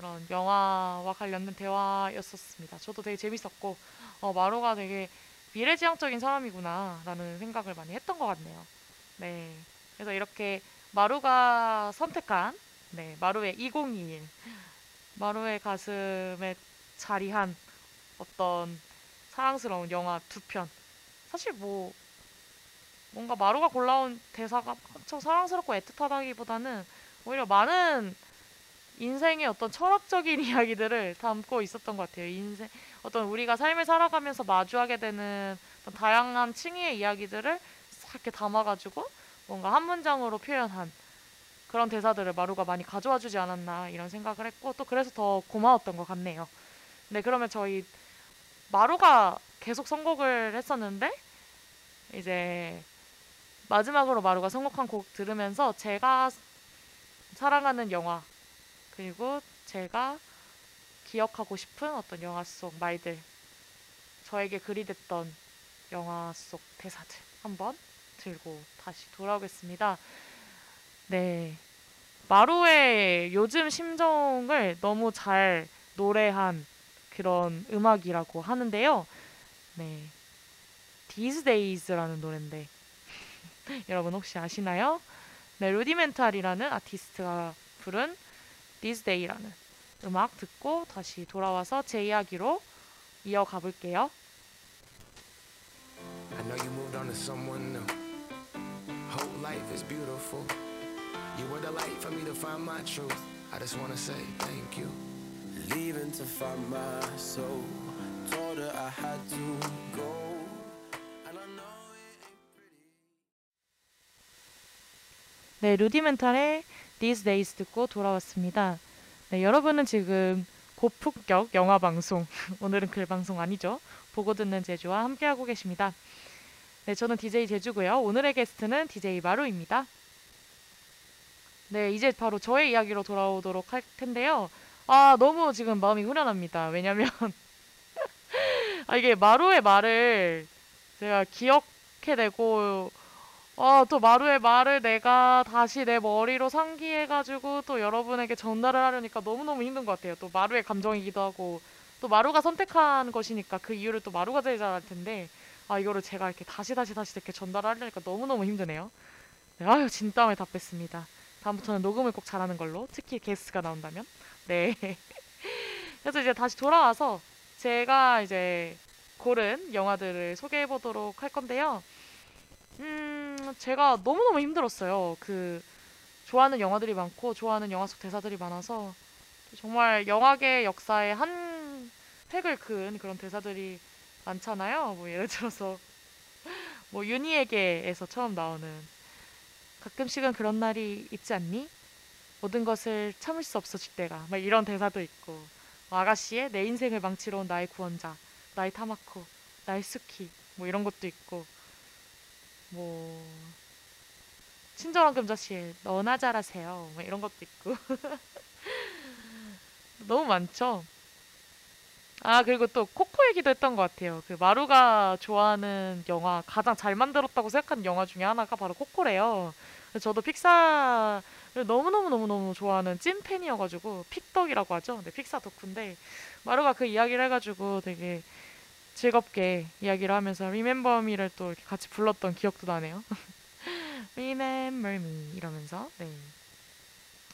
그런 영화와 관련된 대화였었습니다. 저도 되게 재밌었고 어, 마루가 되게 미래지향적인 사람이구나라는 생각을 많이 했던 것 같네요. 네. 그래서 이렇게 마루가 선택한 네, 마루의 2021 마루의 가슴에 자리한 어떤 사랑스러운 영화 두 편. 사실 뭐 뭔가 마루가 골라온 대사가 엄청 사랑스럽고 애틋하다기보다는 오히려 많은 인생의 어떤 철학적인 이야기들을 담고 있었던 것 같아요. 인생 어떤 우리가 삶을 살아가면서 마주하게 되는 다양한 층위의 이야기들을 싹 이렇게 담아가지고 뭔가 한 문장으로 표현한 그런 대사들을 마루가 많이 가져와 주지 않았나 이런 생각을 했고 또 그래서 더 고마웠던 것 같네요. 네, 그러면 저희 마루가 계속 선곡을 했었는데 이제 마지막으로 마루가 선곡한 곡 들으면서 제가 사랑하는 영화 그리고 제가 기억하고 싶은 어떤 영화 속 말들 저에게 그리 됐던 영화 속 대사들 한번 들고 다시 돌아오겠습니다. 네. 마루의 요즘 심정을 너무 잘 노래한 그런 음악이라고 하는데요. 네. These Days라는 노래인데 여러분 혹시 아시나요? 네, 루디멘탈이라는 아티스트가 부른 This Day라는 음악 듣고 다시 돌아와서 제 이야기로 이어가 볼게요. I know you moved on to someone new. Whole life is beautiful. You were the light for me to find my truth. I just wanna say thank you. Leaving to find my soul. Told her I had to go. 네, 루디멘탈의 These Days 듣고 돌아왔습니다. 네, 여러분은 지금 고품격 영화 방송, 오늘은 글 방송 아니죠? 보고 듣는 제주와 함께하고 계십니다. 네, 저는 DJ 제주고요. 오늘의 게스트는 DJ 마루입니다. 네, 이제 바로 저의 이야기로 돌아오도록 할 텐데요. 아, 너무 지금 마음이 후련합니다. 왜냐면 아, 이게 마루의 말을 제가 기억해내고 아, 또 마루의 말을 내가 다시 내 머리로 상기해가지고 또 여러분에게 전달을 하려니까 너무너무 힘든 것 같아요. 또 마루의 감정이기도 하고 또 마루가 선택한 것이니까 그 이유를 또 마루가 제일 잘 알 텐데 아, 이거를 제가 이렇게 다시 다시 다시 이렇게 전달하려니까 너무너무 힘드네요. 네, 아유, 진땀을 다 뺐습니다. 다음부터는 녹음을 꼭 잘하는 걸로 특히 게스트가 나온다면 네. 그래서 이제 다시 돌아와서 제가 이제 고른 영화들을 소개해 보도록 할 건데요. 음, 제가 너무너무 힘들었어요. 그, 좋아하는 영화들이 많고, 좋아하는 영화 속 대사들이 많아서, 정말 영화계 역사에 한 획을 그은 그런 대사들이 많잖아요. 뭐, 예를 들어서, 뭐, 윤희에게에서 처음 나오는, 가끔씩은 그런 날이 있지 않니? 모든 것을 참을 수 없어질 때가, 막 이런 대사도 있고, 뭐 아가씨의 내 인생을 망치러 온 나의 구원자, 나의 타마코, 나의 스키, 뭐 이런 것도 있고, 뭐 친절한 금자씨의 너나 잘하세요. 뭐 이런 것도 있고. 너무 많죠? 아 그리고 또 코코 얘기도 했던 것 같아요. 그 마루가 좋아하는 영화 가장 잘 만들었다고 생각하는 영화 중에 하나가 바로 코코래요. 저도 픽사 너무너무너무너무 좋아하는 찐 팬이어가지고 픽덕이라고 하죠. 네, 픽사 덕후인데 마루가 그 이야기를 해가지고 되게 즐겁게 이야기를 하면서 Remember Me를 또 같이 불렀던 기억도 나네요. Remember Me 이러면서 네.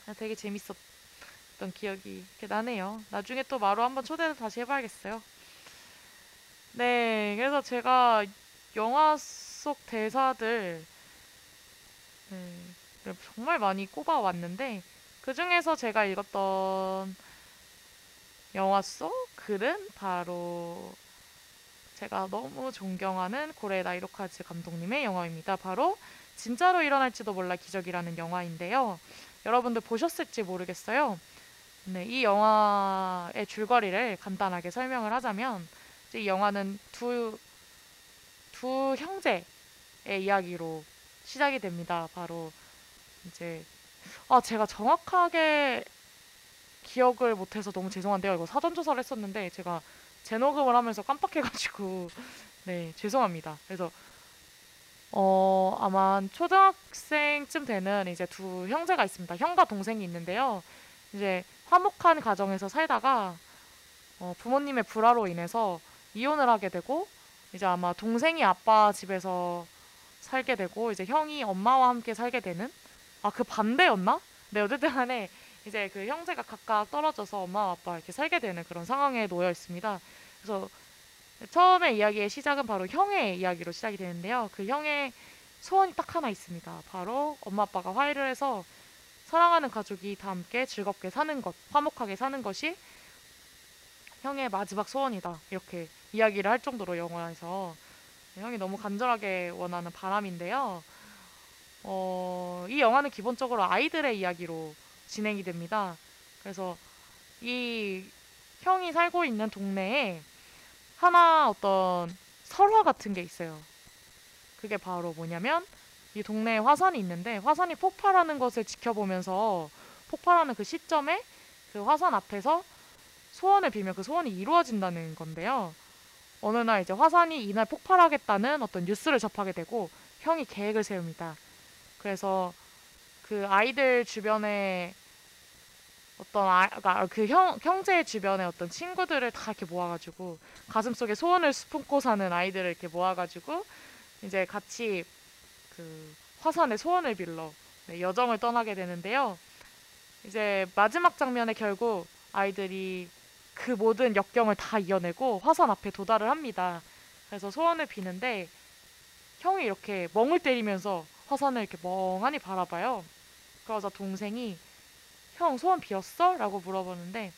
아, 되게 재밌었던 기억이 나네요. 나중에 또 마루 한번 초대를 다시 해봐야겠어요. 네, 그래서 제가 영화 속 대사들 네, 정말 많이 꼽아왔는데 그 중에서 제가 읽었던 영화 속 글은 바로 제가 너무 존경하는 고레다 이로카즈 감독님의 영화입니다. 바로 진짜로 일어날지도 몰라 기적이라는 영화인데요. 여러분들 보셨을지 모르겠어요. 네, 이 영화의 줄거리를 간단하게 설명을 하자면 이 영화는 두, 두 형제의 이야기로 시작이 됩니다. 바로 이제 아 제가 정확하게 기억을 못해서 너무 죄송한데요. 이거 사전 조사를 했었는데 제가 재녹음을 하면서 깜빡해가지고 네 죄송합니다. 그래서 어 아마 초등학생쯤 되는 이제 두 형제가 있습니다. 형과 동생이 있는데요. 이제 화목한 가정에서 살다가 어, 부모님의 불화로 인해서 이혼을 하게 되고 이제 아마 동생이 아빠 집에서 살게 되고 이제 형이 엄마와 함께 살게 되는 아 그 반대였나? 네 어쨌든 간에 이제 그 형제가 각각 떨어져서 엄마와 아빠 이렇게 살게 되는 그런 상황에 놓여 있습니다. 그래서 처음에 이야기의 시작은 바로 형의 이야기로 시작이 되는데요. 그 형의 소원이 딱 하나 있습니다. 바로 엄마 아빠가 화해를 해서 사랑하는 가족이 다 함께 즐겁게 사는 것, 화목하게 사는 것이 형의 마지막 소원이다. 이렇게 이야기를 할 정도로 영화에서 형이 너무 간절하게 원하는 바람인데요. 어, 이 영화는 기본적으로 아이들의 이야기로 진행이 됩니다. 그래서 이 형이 살고 있는 동네에 하나 어떤 설화 같은 게 있어요. 그게 바로 뭐냐면 이 동네에 화산이 있는데 화산이 폭발하는 것을 지켜보면서 폭발하는 그 시점에 그 화산 앞에서 소원을 빌면 그 소원이 이루어진다는 건데요. 어느 날 이제 화산이 이날 폭발하겠다는 어떤 뉴스를 접하게 되고 형이 계획을 세웁니다. 그래서 그 아이들 주변에 어떤 아, 그러니까 그 형, 형제 주변에 어떤 친구들을 다 이렇게 모아가지고 가슴속에 소원을 품고 사는 아이들을 이렇게 모아가지고 이제 같이 그 화산에 소원을 빌러 네, 여정을 떠나게 되는데요. 이제 마지막 장면에 결국 아이들이 그 모든 역경을 다 이겨내고 화산 앞에 도달을 합니다. 그래서 소원을 비는데 형이 이렇게 멍을 때리면서 화산을 이렇게 멍하니 바라봐요. 그러자 동생이 형 소원 비었어? 라고 물어보는데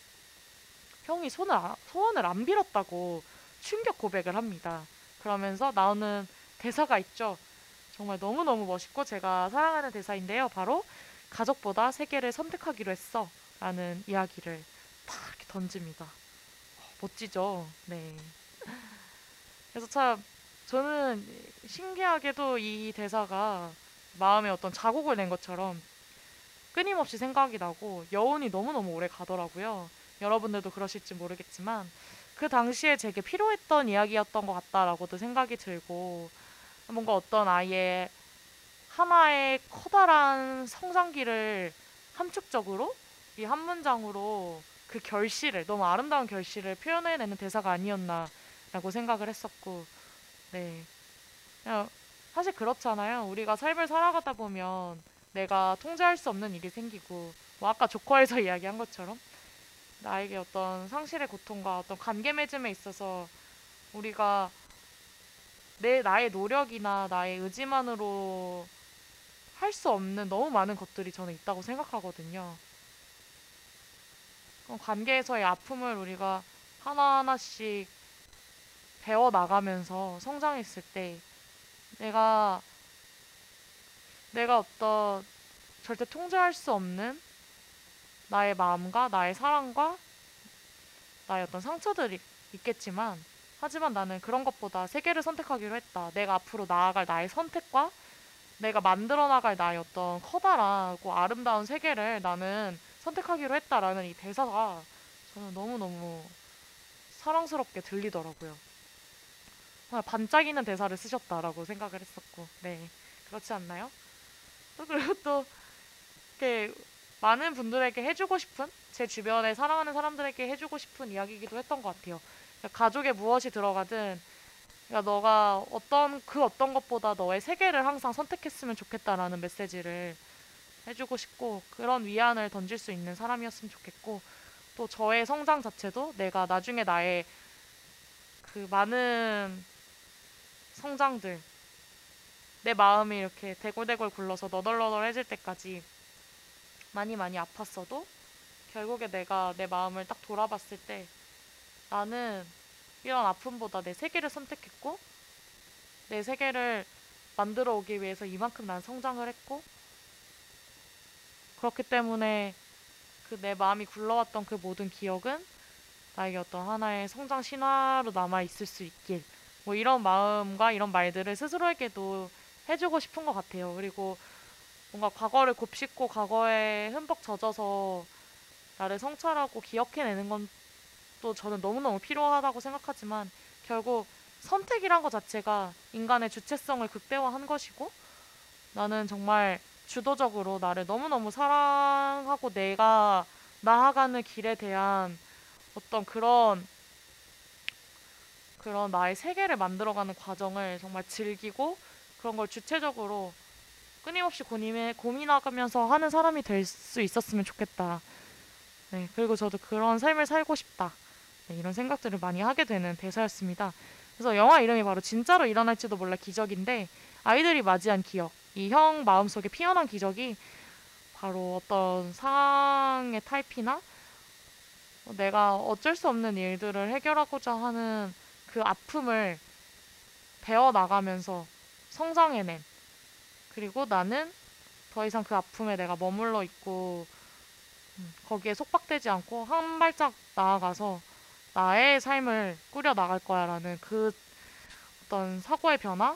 형이 손을 아- 소원을 안 빌었다고 충격 고백을 합니다. 그러면서 나오는 대사가 있죠. 정말 너무너무 멋있고 제가 사랑하는 대사인데요. 바로 가족보다 세계를 선택하기로 했어. 라는 이야기를 딱 이렇게 던집니다. 어, 멋지죠? 네. 그래서 참 저는 신기하게도 이 대사가 마음에 어떤 자국을 낸 것처럼 끊임없이 생각이 나고 여운이 너무너무 오래 가더라고요. 여러분들도 그러실지 모르겠지만 그 당시에 제게 필요했던 이야기였던 것 같다라고도 생각이 들고 뭔가 어떤 아이의 하나의 커다란 성장기를 함축적으로 이 한 문장으로 그 결실을 너무 아름다운 결실을 표현해내는 대사가 아니었나라고 생각을 했었고 네 사실 그렇잖아요 우리가 삶을 살아가다 보면 내가 통제할 수 없는 일이 생기고 뭐 아까 조커에서 이야기한 것처럼 나에게 어떤 상실의 고통과 어떤 관계 맺음에 있어서 우리가 내 나의 노력이나 나의 의지만으로 할 수 없는 너무 많은 것들이 저는 있다고 생각하거든요. 관계에서의 아픔을 우리가 하나하나씩 배워 나가면서 성장했을 때 내가 내가 어떤 절대 통제할 수 없는 나의 마음과 나의 사랑과 나의 어떤 상처들이 있겠지만 하지만 나는 그런 것보다 세계를 선택하기로 했다. 내가 앞으로 나아갈 나의 선택과 내가 만들어 나갈 나의 어떤 커다랗고 아름다운 세계를 나는 선택하기로 했다라는 이 대사가 저는 너무너무 사랑스럽게 들리더라고요. 반짝이는 대사를 쓰셨다라고 생각을 했었고, 네. 그렇지 않나요? 또 그리고 또 이렇게 많은 분들에게 해주고 싶은 제 주변에 사랑하는 사람들에게 해주고 싶은 이야기이기도 했던 것 같아요. 그러니까 가족에 무엇이 들어가든 그러니까 너가 어떤 그 어떤 것보다 너의 세계를 항상 선택했으면 좋겠다라는 메시지를 해주고 싶고 그런 위안을 던질 수 있는 사람이었으면 좋겠고 또 저의 성장 자체도 내가 나중에 나의 그 많은 성장들 내 마음이 이렇게 대골대골 굴러서 너덜너덜해질 때까지 많이 많이 아팠어도 결국에 내가 내 마음을 딱 돌아봤을 때 나는 이런 아픔보다 내 세계를 선택했고 내 세계를 만들어 오기 위해서 이만큼 난 성장을 했고 그렇기 때문에 그 내 마음이 굴러왔던 그 모든 기억은 나에게 어떤 하나의 성장 신화로 남아 있을 수 있길. 뭐 이런 마음과 이런 말들을 스스로에게도 해주고 싶은 것 같아요. 그리고 뭔가 과거를 곱씹고 과거에 흠뻑 젖어서 나를 성찰하고 기억해내는 건 또 저는 너무너무 필요하다고 생각하지만 결국 선택이란 것 자체가 인간의 주체성을 극대화한 것이고 나는 정말 주도적으로 나를 너무너무 사랑하고 내가 나아가는 길에 대한 어떤 그런 그런 나의 세계를 만들어가는 과정을 정말 즐기고 그런 걸 주체적으로 끊임없이 고민해, 고민하면서 하는 사람이 될 수 있었으면 좋겠다. 네, 그리고 저도 그런 삶을 살고 싶다. 네, 이런 생각들을 많이 하게 되는 대사였습니다. 그래서 영화 이름이 바로 진짜로 일어날지도 몰라 기적인데 아이들이 맞이한 기억, 이 형 마음속에 피어난 기적이 바로 어떤 상황의 타입이나 내가 어쩔 수 없는 일들을 해결하고자 하는 그 아픔을 배워 나가면서 성장해낸 그리고 나는 더 이상 그 아픔에 내가 머물러 있고 음, 거기에 속박되지 않고 한 발짝 나아가서 나의 삶을 꾸려 나갈 거야라는 그 어떤 사고의 변화,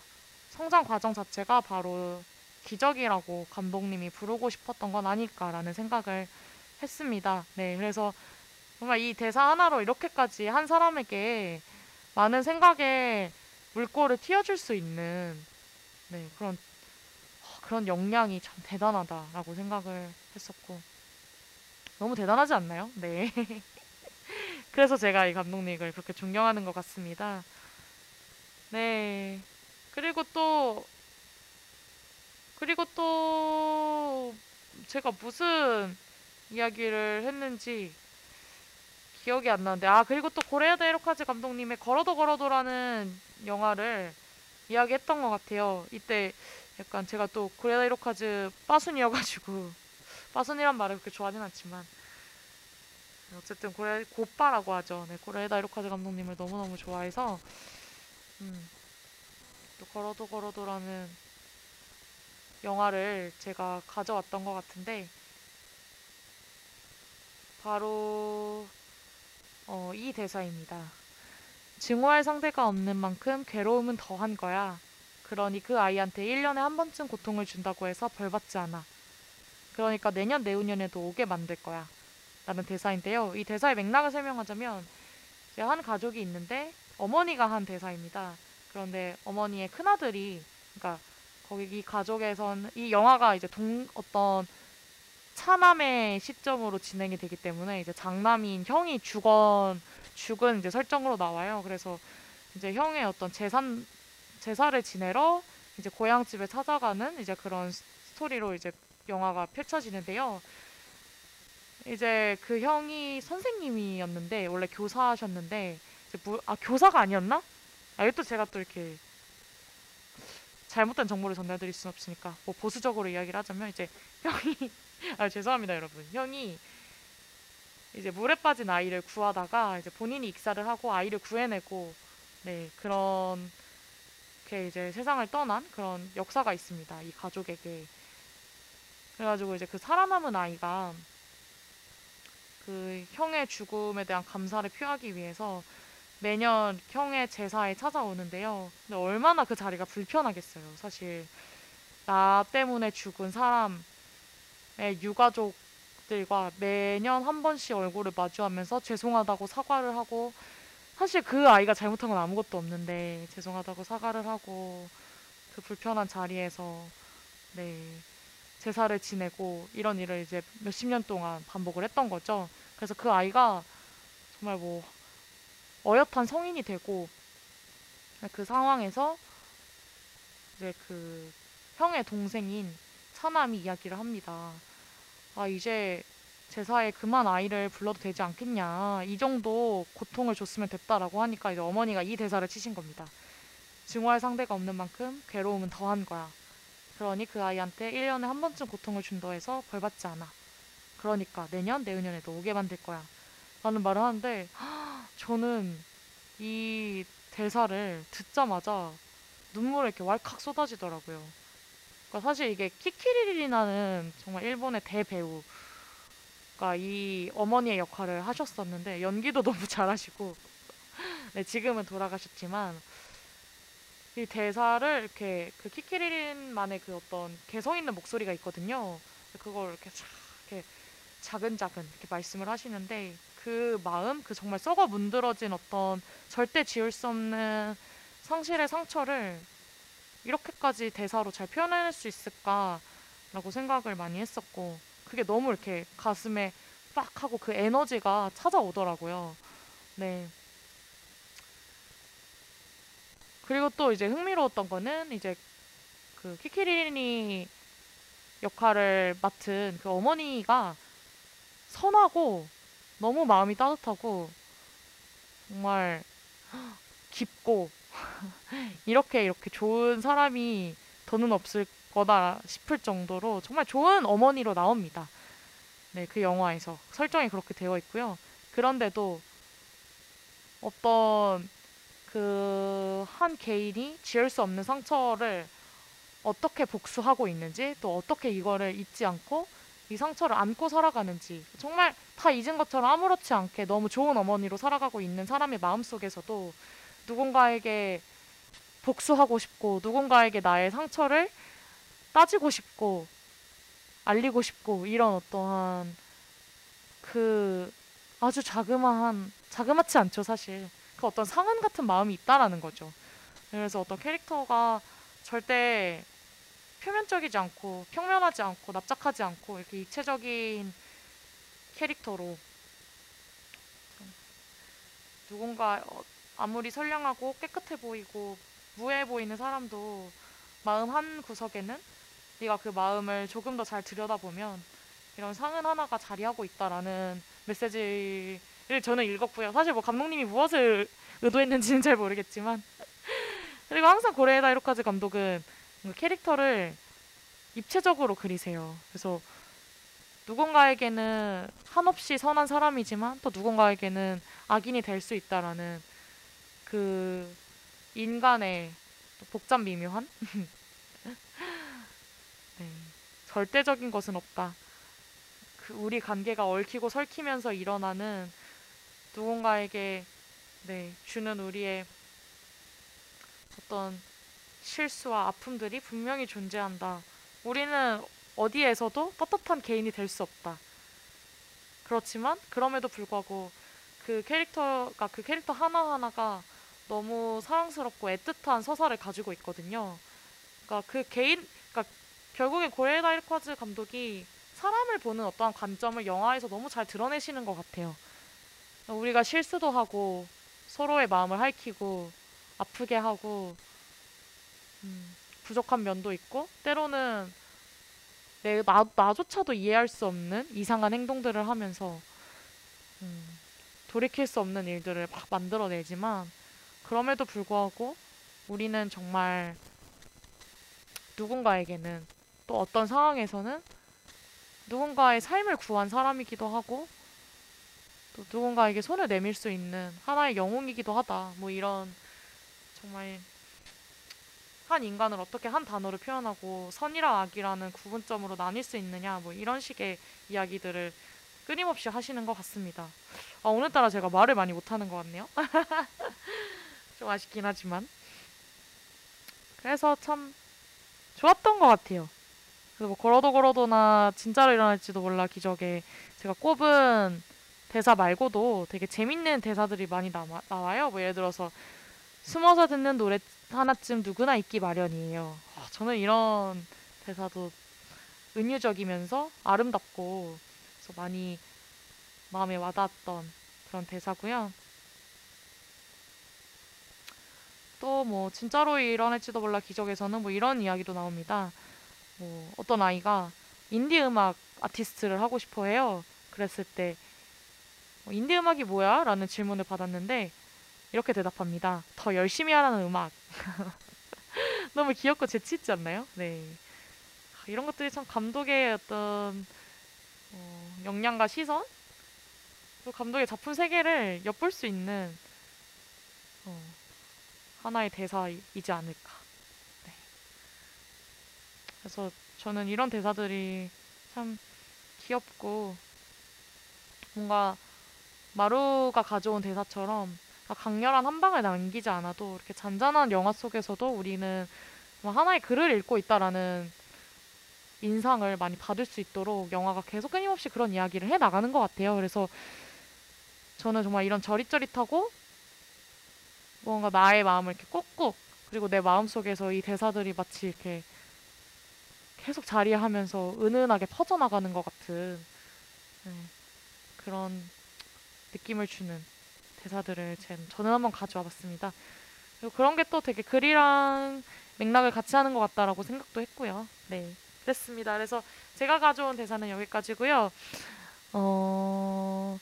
성장 과정 자체가 바로 기적이라고 감독님이 부르고 싶었던 건 아닐까라는 생각을 했습니다. 네, 그래서 정말 이 대사 하나로 이렇게까지 한 사람에게 많은 생각에 물꼬를 튀어줄 수 있는 네, 그런 어, 그런 역량이 참 대단하다라고 생각을 했었고 너무 대단하지 않나요? 네. 그래서 제가 이 감독님을 그렇게 존경하는 것 같습니다. 네. 그리고 또 그리고 또 제가 무슨 이야기를 했는지 기억이 안 나는데 아 그리고 또 고레야다 에로카즈 감독님의 걸어도 걸어도라는 영화를 이야기했던 것 같아요. 이때 약간 제가 또 고레야다 에로카즈 빠순이어가지고 빠순이란 말을 그렇게 좋아하진 않지만 어쨌든 고레 고빠라고 하죠. 네, 고레다 이로카즈 감독님을 너무너무 좋아해서 음, 또 걸어도 걸어도라는 영화를 제가 가져왔던 것 같은데 바로 어, 이 대사입니다. 증오할 상대가 없는 만큼 괴로움은 더한 거야. 그러니 그 아이한테 1년에 한 번쯤 고통을 준다고 해서 벌 받지 않아. 그러니까 내년 내후년에도 오게 만들 거야. 라는 대사인데요. 이 대사의 맥락을 설명하자면 한 가족이 있는데 어머니가 한 대사입니다. 그런데 어머니의 큰아들이 그러니까 거기 이 가족에선 이 영화가 이제 동 어떤 차남의 시점으로 진행이 되기 때문에 이제 장남인 형이 죽은 죽은 이제 설정으로 나와요. 그래서 이제 형의 어떤 재산 제사를 지내러 이제 고향 집에 찾아가는 이제 그런 스토리로 이제 영화가 펼쳐지는데요. 이제 그 형이 선생님이었는데 원래 교사하셨는데 이제 무, 아 교사가 아니었나? 아 이것도 제가 또 이렇게 잘못된 정보를 전달드릴 수는 없으니까 뭐 보수적으로 이야기를 하자면 이제 형이 아 죄송합니다 여러분 형이 이제 물에 빠진 아이를 구하다가 이제 본인이 익사를 하고 아이를 구해내고 네 그런 게 이제 세상을 떠난 그런 역사가 있습니다 이 가족에게 그래가지고 이제 그 살아남은 아이가 그 형의 죽음에 대한 감사를 표하기 위해서 매년 형의 제사에 찾아오는데요. 근데 얼마나 그 자리가 불편하겠어요. 사실 나 때문에 죽은 사람의 유가족들과 매년 한 번씩 얼굴을 마주하면서 죄송하다고 사과를 하고 사실 그 아이가 잘못한 건 아무것도 없는데 죄송하다고 사과를 하고 그 불편한 자리에서 네 제사를 지내고 이런 일을 이제 몇십 년 동안 반복을 했던 거죠. 그래서 그 아이가 정말 뭐 어엿한 성인이 되고 그 상황에서 이제 그 형의 동생인 차남이 이야기를 합니다. 아, 이제 제사에 그만 아이를 불러도 되지 않겠냐. 이 정도 고통을 줬으면 됐다라고 하니까 이제 어머니가 이 대사를 치신 겁니다. 증오할 상대가 없는 만큼 괴로움은 더한 거야. 그러니 그 아이한테 1년에 한 번쯤 고통을 준다 해서 벌 받지 않아. 그러니까 내년, 내후년에도 오게 만들 거야. 라는 말을 하는데 저는 이 대사를 듣자마자 눈물이 이렇게 왈칵 쏟아지더라고요. 그러니까 사실 이게 키키리리라는 정말 일본의 대배우가 이 어머니의 역할을 하셨었는데 연기도 너무 잘하시고 네, 지금은 돌아가셨지만 이 대사를 이렇게 그 키키리린만의 그 어떤 개성 있는 목소리가 있거든요. 그걸 이렇게 쫙 이렇게 자근자근 이렇게 말씀을 하시는데 그 마음, 그 정말 썩어 문드러진 어떤 절대 지울 수 없는 상실의 상처를 이렇게까지 대사로 잘 표현해낼 수 있을까라고 생각을 많이 했었고 그게 너무 이렇게 가슴에 빡 하고 그 에너지가 찾아오더라고요. 네. 그리고 또 이제 흥미로웠던 거는 이제 그 키키리니 역할을 맡은 그 어머니가 선하고 너무 마음이 따뜻하고 정말 깊고 이렇게 이렇게 좋은 사람이 더는 없을 거다 싶을 정도로 정말 좋은 어머니로 나옵니다. 네, 그 영화에서 설정이 그렇게 되어 있고요. 그런데도 어떤 그 한 개인이 지을 수 없는 상처를 어떻게 복수하고 있는지 또 어떻게 이거를 잊지 않고 이 상처를 안고 살아가는지 정말 다 잊은 것처럼 아무렇지 않게 너무 좋은 어머니로 살아가고 있는 사람의 마음속에서도 누군가에게 복수하고 싶고 누군가에게 나의 상처를 따지고 싶고 알리고 싶고 이런 어떠한 그 아주 자그마한 자그맣지 않죠 사실 그 어떤 상한 같은 마음이 있다라는 거죠. 그래서 어떤 캐릭터가 절대 표면적이지 않고 평면하지 않고 납작하지 않고 이렇게 입체적인 캐릭터로 누군가 어, 아무리 선량하고 깨끗해 보이고 무해 보이는 사람도 마음 한 구석에는 네가 그 마음을 조금 더 잘 들여다보면 이런 상은 하나가 자리하고 있다라는 메시지를 저는 읽었고요. 사실 뭐 감독님이 무엇을 의도했는지는 잘 모르겠지만 그리고 항상 고레에다 히로카즈 감독은 그 캐릭터를 입체적으로 그리세요. 그래서 누군가에게는 한없이 선한 사람이지만 또 누군가에게는 악인이 될 수 있다라는 그 인간의 또 복잡 미묘한 네, 절대적인 것은 없다. 그 우리 관계가 얽히고 설키면서 일어나는 누군가에게 네, 주는 우리의 어떤 실수와 아픔들이 분명히 존재한다. 우리는 어디에서도 떳떳한 개인이 될 수 없다. 그렇지만 그럼에도 불구하고 그 캐릭터가 그 캐릭터 하나하나가 너무 사랑스럽고 애틋한 서사를 가지고 있거든요. 그러니까 그 개인 그러니까 결국에 고에다 일쿼즈 감독이 사람을 보는 어떠한 관점을 영화에서 너무 잘 드러내시는 것 같아요. 우리가 실수도 하고 서로의 마음을 핥히고 아프게 하고 음, 부족한 면도 있고 때로는 내 나, 나조차도 이해할 수 없는 이상한 행동들을 하면서 음, 돌이킬 수 없는 일들을 막 만들어내지만 그럼에도 불구하고 우리는 정말 누군가에게는 또 어떤 상황에서는 누군가의 삶을 구한 사람이기도 하고 또 누군가에게 손을 내밀 수 있는 하나의 영웅이기도 하다. 뭐 이런 정말 한 인간을 어떻게 한 단어로 표현하고 선이랑 악이라는 구분점으로 나뉠 수 있느냐 뭐 이런 식의 이야기들을 끊임없이 하시는 것 같습니다. 아, 오늘따라 제가 말을 많이 못하는 것 같네요. 좀 아쉽긴 하지만 그래서 참 좋았던 것 같아요. 그래서 뭐 걸어도 걸어도나 진짜로 일어날지도 몰라 기적에 제가 꼽은 대사 말고도 되게 재밌는 대사들이 많이 남아, 나와요. 뭐 예를 들어서 숨어서 듣는 노래 하나쯤 누구나 있기 마련이에요. 아, 저는 이런 대사도 은유적이면서 아름답고 많이 마음에 와닿았던 그런 대사고요. 또 뭐 진짜로 일어날지도 몰라 기적에서는 뭐 이런 이야기도 나옵니다. 뭐 어떤 아이가 인디 음악 아티스트를 하고 싶어 해요. 그랬을 때 어, 인디 음악이 뭐야? 라는 질문을 받았는데 이렇게 대답합니다. 더 열심히 하라는 음악. 너무 귀엽고 재치 있지 않나요? 네. 아, 이런 것들이 참 감독의 어떤 어, 역량과 시선 또 감독의 작품 세계를 엿볼 수 있는 어, 하나의 대사이지 않을까. 네. 그래서 저는 이런 대사들이 참 귀엽고 뭔가 마루가 가져온 대사처럼 강렬한 한 방을 남기지 않아도 이렇게 잔잔한 영화 속에서도 우리는 뭐 하나의 글을 읽고 있다라는 인상을 많이 받을 수 있도록 영화가 계속 끊임없이 그런 이야기를 해 나가는 것 같아요. 그래서 저는 정말 이런 저릿저릿하고 뭔가 나의 마음을 이렇게 꾹꾹 그리고 내 마음 속에서 이 대사들이 마치 이렇게 계속 자리하면서 은은하게 퍼져나가는 것 같은 네, 그런 느낌을 주는 대사들을 제- 저는 한번 가져와 봤습니다. 그리고 그런 게 또 되게 글이랑 맥락을 같이 하는 것 같다라고 생각도 했고요. 네, 그랬습니다. 그래서 제가 가져온 대사는 여기까지고요. 어,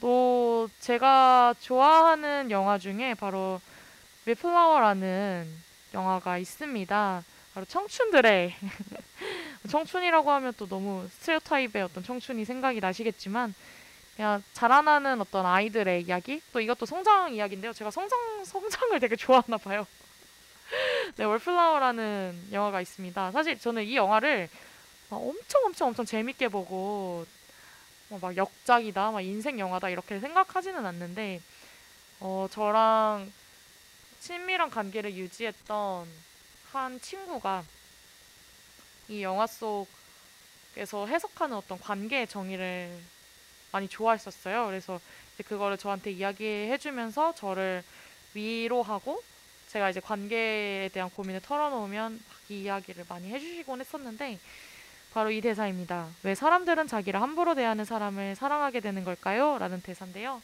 또 제가 좋아하는 영화 중에 바로 웹플라워라는 영화가 있습니다. 바로 청춘들의 청춘이라고 하면 또 너무 스테레오타입의 어떤 청춘이 생각이 나시겠지만 그냥 자라나는 어떤 아이들의 이야기 또 이것도 성장 이야기인데요. 제가 성장 성장을 되게 좋아하나 봐요. 네, 월플라워라는 영화가 있습니다. 사실 저는 이 영화를 막 엄청 엄청 엄청 재밌게 보고 어, 막 역작이다, 막 인생 영화다 이렇게 생각하지는 않는데 어, 저랑 친밀한 관계를 유지했던 한 친구가 이 영화 속에서 해석하는 어떤 관계의 정의를 많이 좋아했었어요. 그래서 그거를 저한테 이야기해주면서 저를 위로하고 제가 이제 관계에 대한 고민을 털어놓으면 막이 이야기를 많이 해주시곤 했었는데 바로 이 대사입니다. 왜 사람들은 자기를 함부로 대하는 사람을 사랑하게 되는 걸까요? 라는 대사인데요.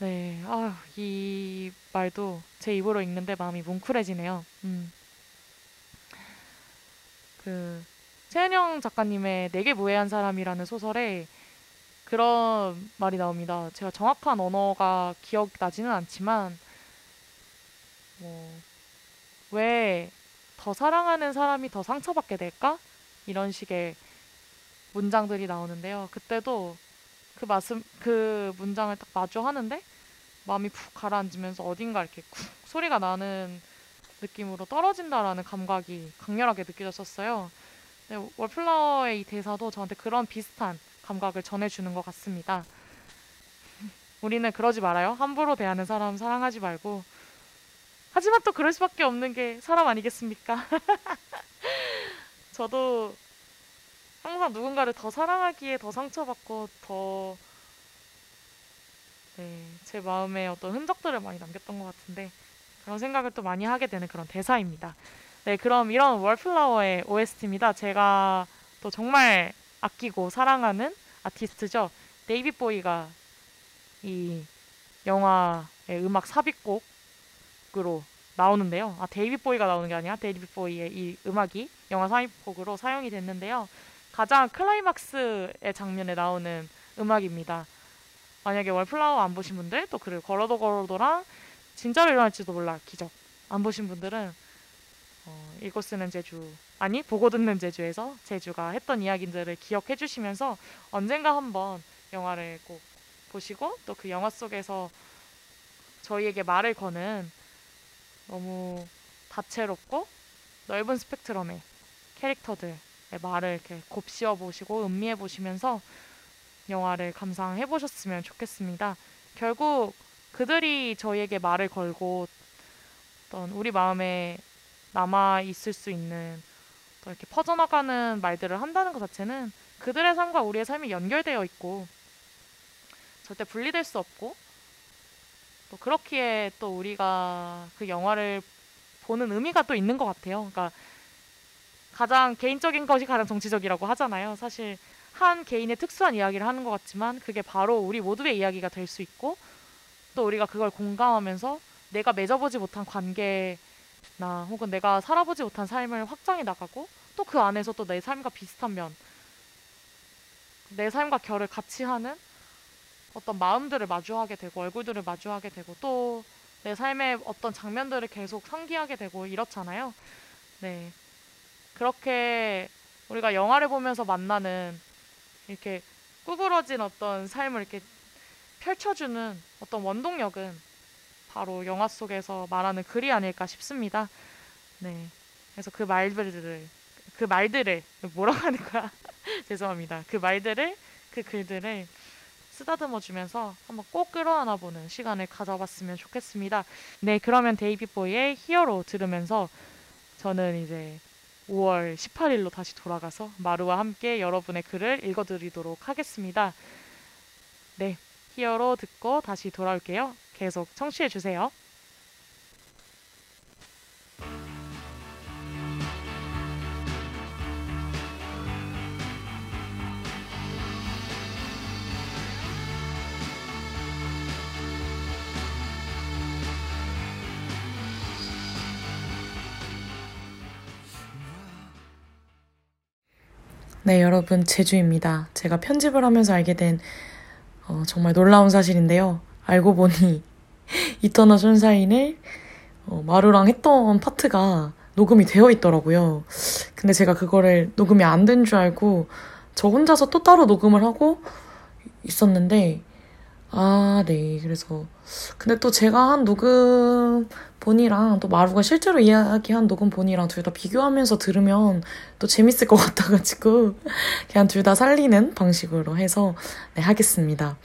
네, 아유, 이 말도 제 입으로 읽는데 마음이 뭉클해지네요. 음. 그 최은영 작가님의 내게 무해한 사람이라는 소설에 그런 말이 나옵니다. 제가 정확한 언어가 기억 나지는 않지만 뭐 왜 더 사랑하는 사람이 더 상처받게 될까? 이런 식의 문장들이 나오는데요. 그때도 그 말씀 그 문장을 딱 마주하는데 마음이 푹 가라앉으면서 어딘가 이렇게 쿡 소리가 나는 느낌으로 떨어진다라는 감각이 강렬하게 느껴졌었어요. 네, 월플라워의 이 대사도 저한테 그런 비슷한 감각을 전해주는 것 같습니다. 우리는 그러지 말아요. 함부로 대하는 사람 사랑하지 말고. 하지만 또 그럴 수밖에 없는 게 사람 아니겠습니까? 저도 항상 누군가를 더 사랑하기에 더 상처받고 더 네, 제 마음에 어떤 흔적들을 많이 남겼던 것 같은데 그런 생각을 또 많이 하게 되는 그런 대사입니다. 네, 그럼 이런 월플라워의 OST입니다. 제가 또 정말 아끼고 사랑하는 아티스트죠. 데이빗 보위가 이 영화의 음악 삽입곡으로 나오는데요. 아, 데이빗 보위가 나오는 게 아니라 데이빗 보위의 이 음악이 영화 삽입곡으로 사용이 됐는데요. 가장 클라이막스의 장면에 나오는 음악입니다. 만약에 월플라워 안 보신 분들 또 그리고 걸어도 걸어도랑 진짜로 일어날지도 몰라 기적 안 보신 분들은 어, 읽고 쓰는 제주 아니 보고 듣는 제주에서 제주가 했던 이야기들을 기억해 주시면서 언젠가 한번 영화를 꼭 보시고 또 그 영화 속에서 저희에게 말을 거는 너무 다채롭고 넓은 스펙트럼의 캐릭터들의 말을 이렇게 곱씹어 보시고 음미해 보시면서 영화를 감상해 보셨으면 좋겠습니다. 결국 그들이 저희에게 말을 걸고 어떤 우리 마음에 남아 있을 수 있는 또 이렇게 퍼져나가는 말들을 한다는 것 자체는 그들의 삶과 우리의 삶이 연결되어 있고 절대 분리될 수 없고 또 그렇기에 또 우리가 그 영화를 보는 의미가 또 있는 것 같아요. 그러니까 가장 개인적인 것이 가장 정치적이라고 하잖아요. 사실 한 개인의 특수한 이야기를 하는 것 같지만 그게 바로 우리 모두의 이야기가 될 수 있고 또 우리가 그걸 공감하면서 내가 맺어보지 못한 관계나 혹은 내가 살아보지 못한 삶을 확장해 나가고 또 그 안에서 또 내 삶과 비슷한 면, 내 삶과 결을 같이 하는 어떤 마음들을 마주하게 되고 얼굴들을 마주하게 되고 또 내 삶의 어떤 장면들을 계속 상기하게 되고 이렇잖아요. 네. 그렇게 우리가 영화를 보면서 만나는 이렇게 구부러진 어떤 삶을 이렇게 펼쳐주는 어떤 원동력은 바로 영화 속에서 말하는 글이 아닐까 싶습니다. 네. 그래서 그 말들을 그 말들을 뭐라고 하는 거야? 죄송합니다. 그 말들을 그 글들을 쓰다듬어 주면서 한번 꼭 끌어안아 보는 시간을 가져봤으면 좋겠습니다. 네, 그러면 데이비 보이의 히어로 들으면서 저는 이제 5월 18일로 다시 돌아가서 마루와 함께 여러분의 글을 읽어드리도록 하겠습니다. 네, 히어로 듣고 다시 돌아올게요. 계속 청취해 주세요. 네, 여러분, 제주입니다. 제가 편집을 하면서 알게 된 어, 정말 놀라운 사실인데요. 알고 보니 이터널 sunshine을 어, 마루랑 했던 파트가 녹음이 되어 있더라고요. 근데 제가 그거를 녹음이 안 된 줄 알고 저 혼자서 또 따로 녹음을 하고 있었는데 아, 네. 그래서 근데 또 제가 한 녹음 본이랑 또 마루가 실제로 이야기한 녹음 본이랑 둘 다 비교하면서 들으면 또 재밌을 것 같아가지고 그냥 둘 다 살리는 방식으로 해서 네, 하겠습니다.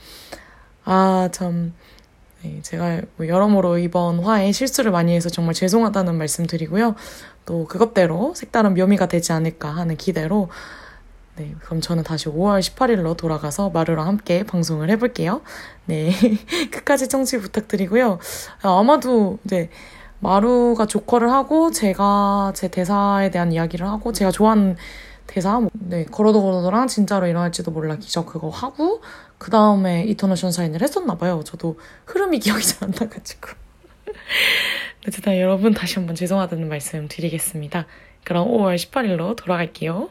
아, 참. 네, 제가 뭐 여러모로 이번 화에 실수를 많이 해서 정말 죄송하다는 말씀 드리고요. 또 그것대로 색다른 묘미가 되지 않을까 하는 기대로 네, 그럼 저는 다시 5월 18일로 돌아가서 마루랑 함께 방송을 해볼게요. 네, 끝까지 청취 부탁드리고요. 아, 아마도 이제 마루가 조커를 하고 제가 제 대사에 대한 이야기를 하고 제가 좋아하는 대사, 뭐, 네, 걸어도 걸어도랑 진짜로 일어날지도 몰라 기적 그거 하고 그 다음에 이터널 션샤인을 했었나 봐요. 저도 흐름이 기억이 잘 안 나가지고. 어쨌든 여러분 다시 한번 죄송하다는 말씀 드리겠습니다. 그럼 5월 18일로 돌아갈게요.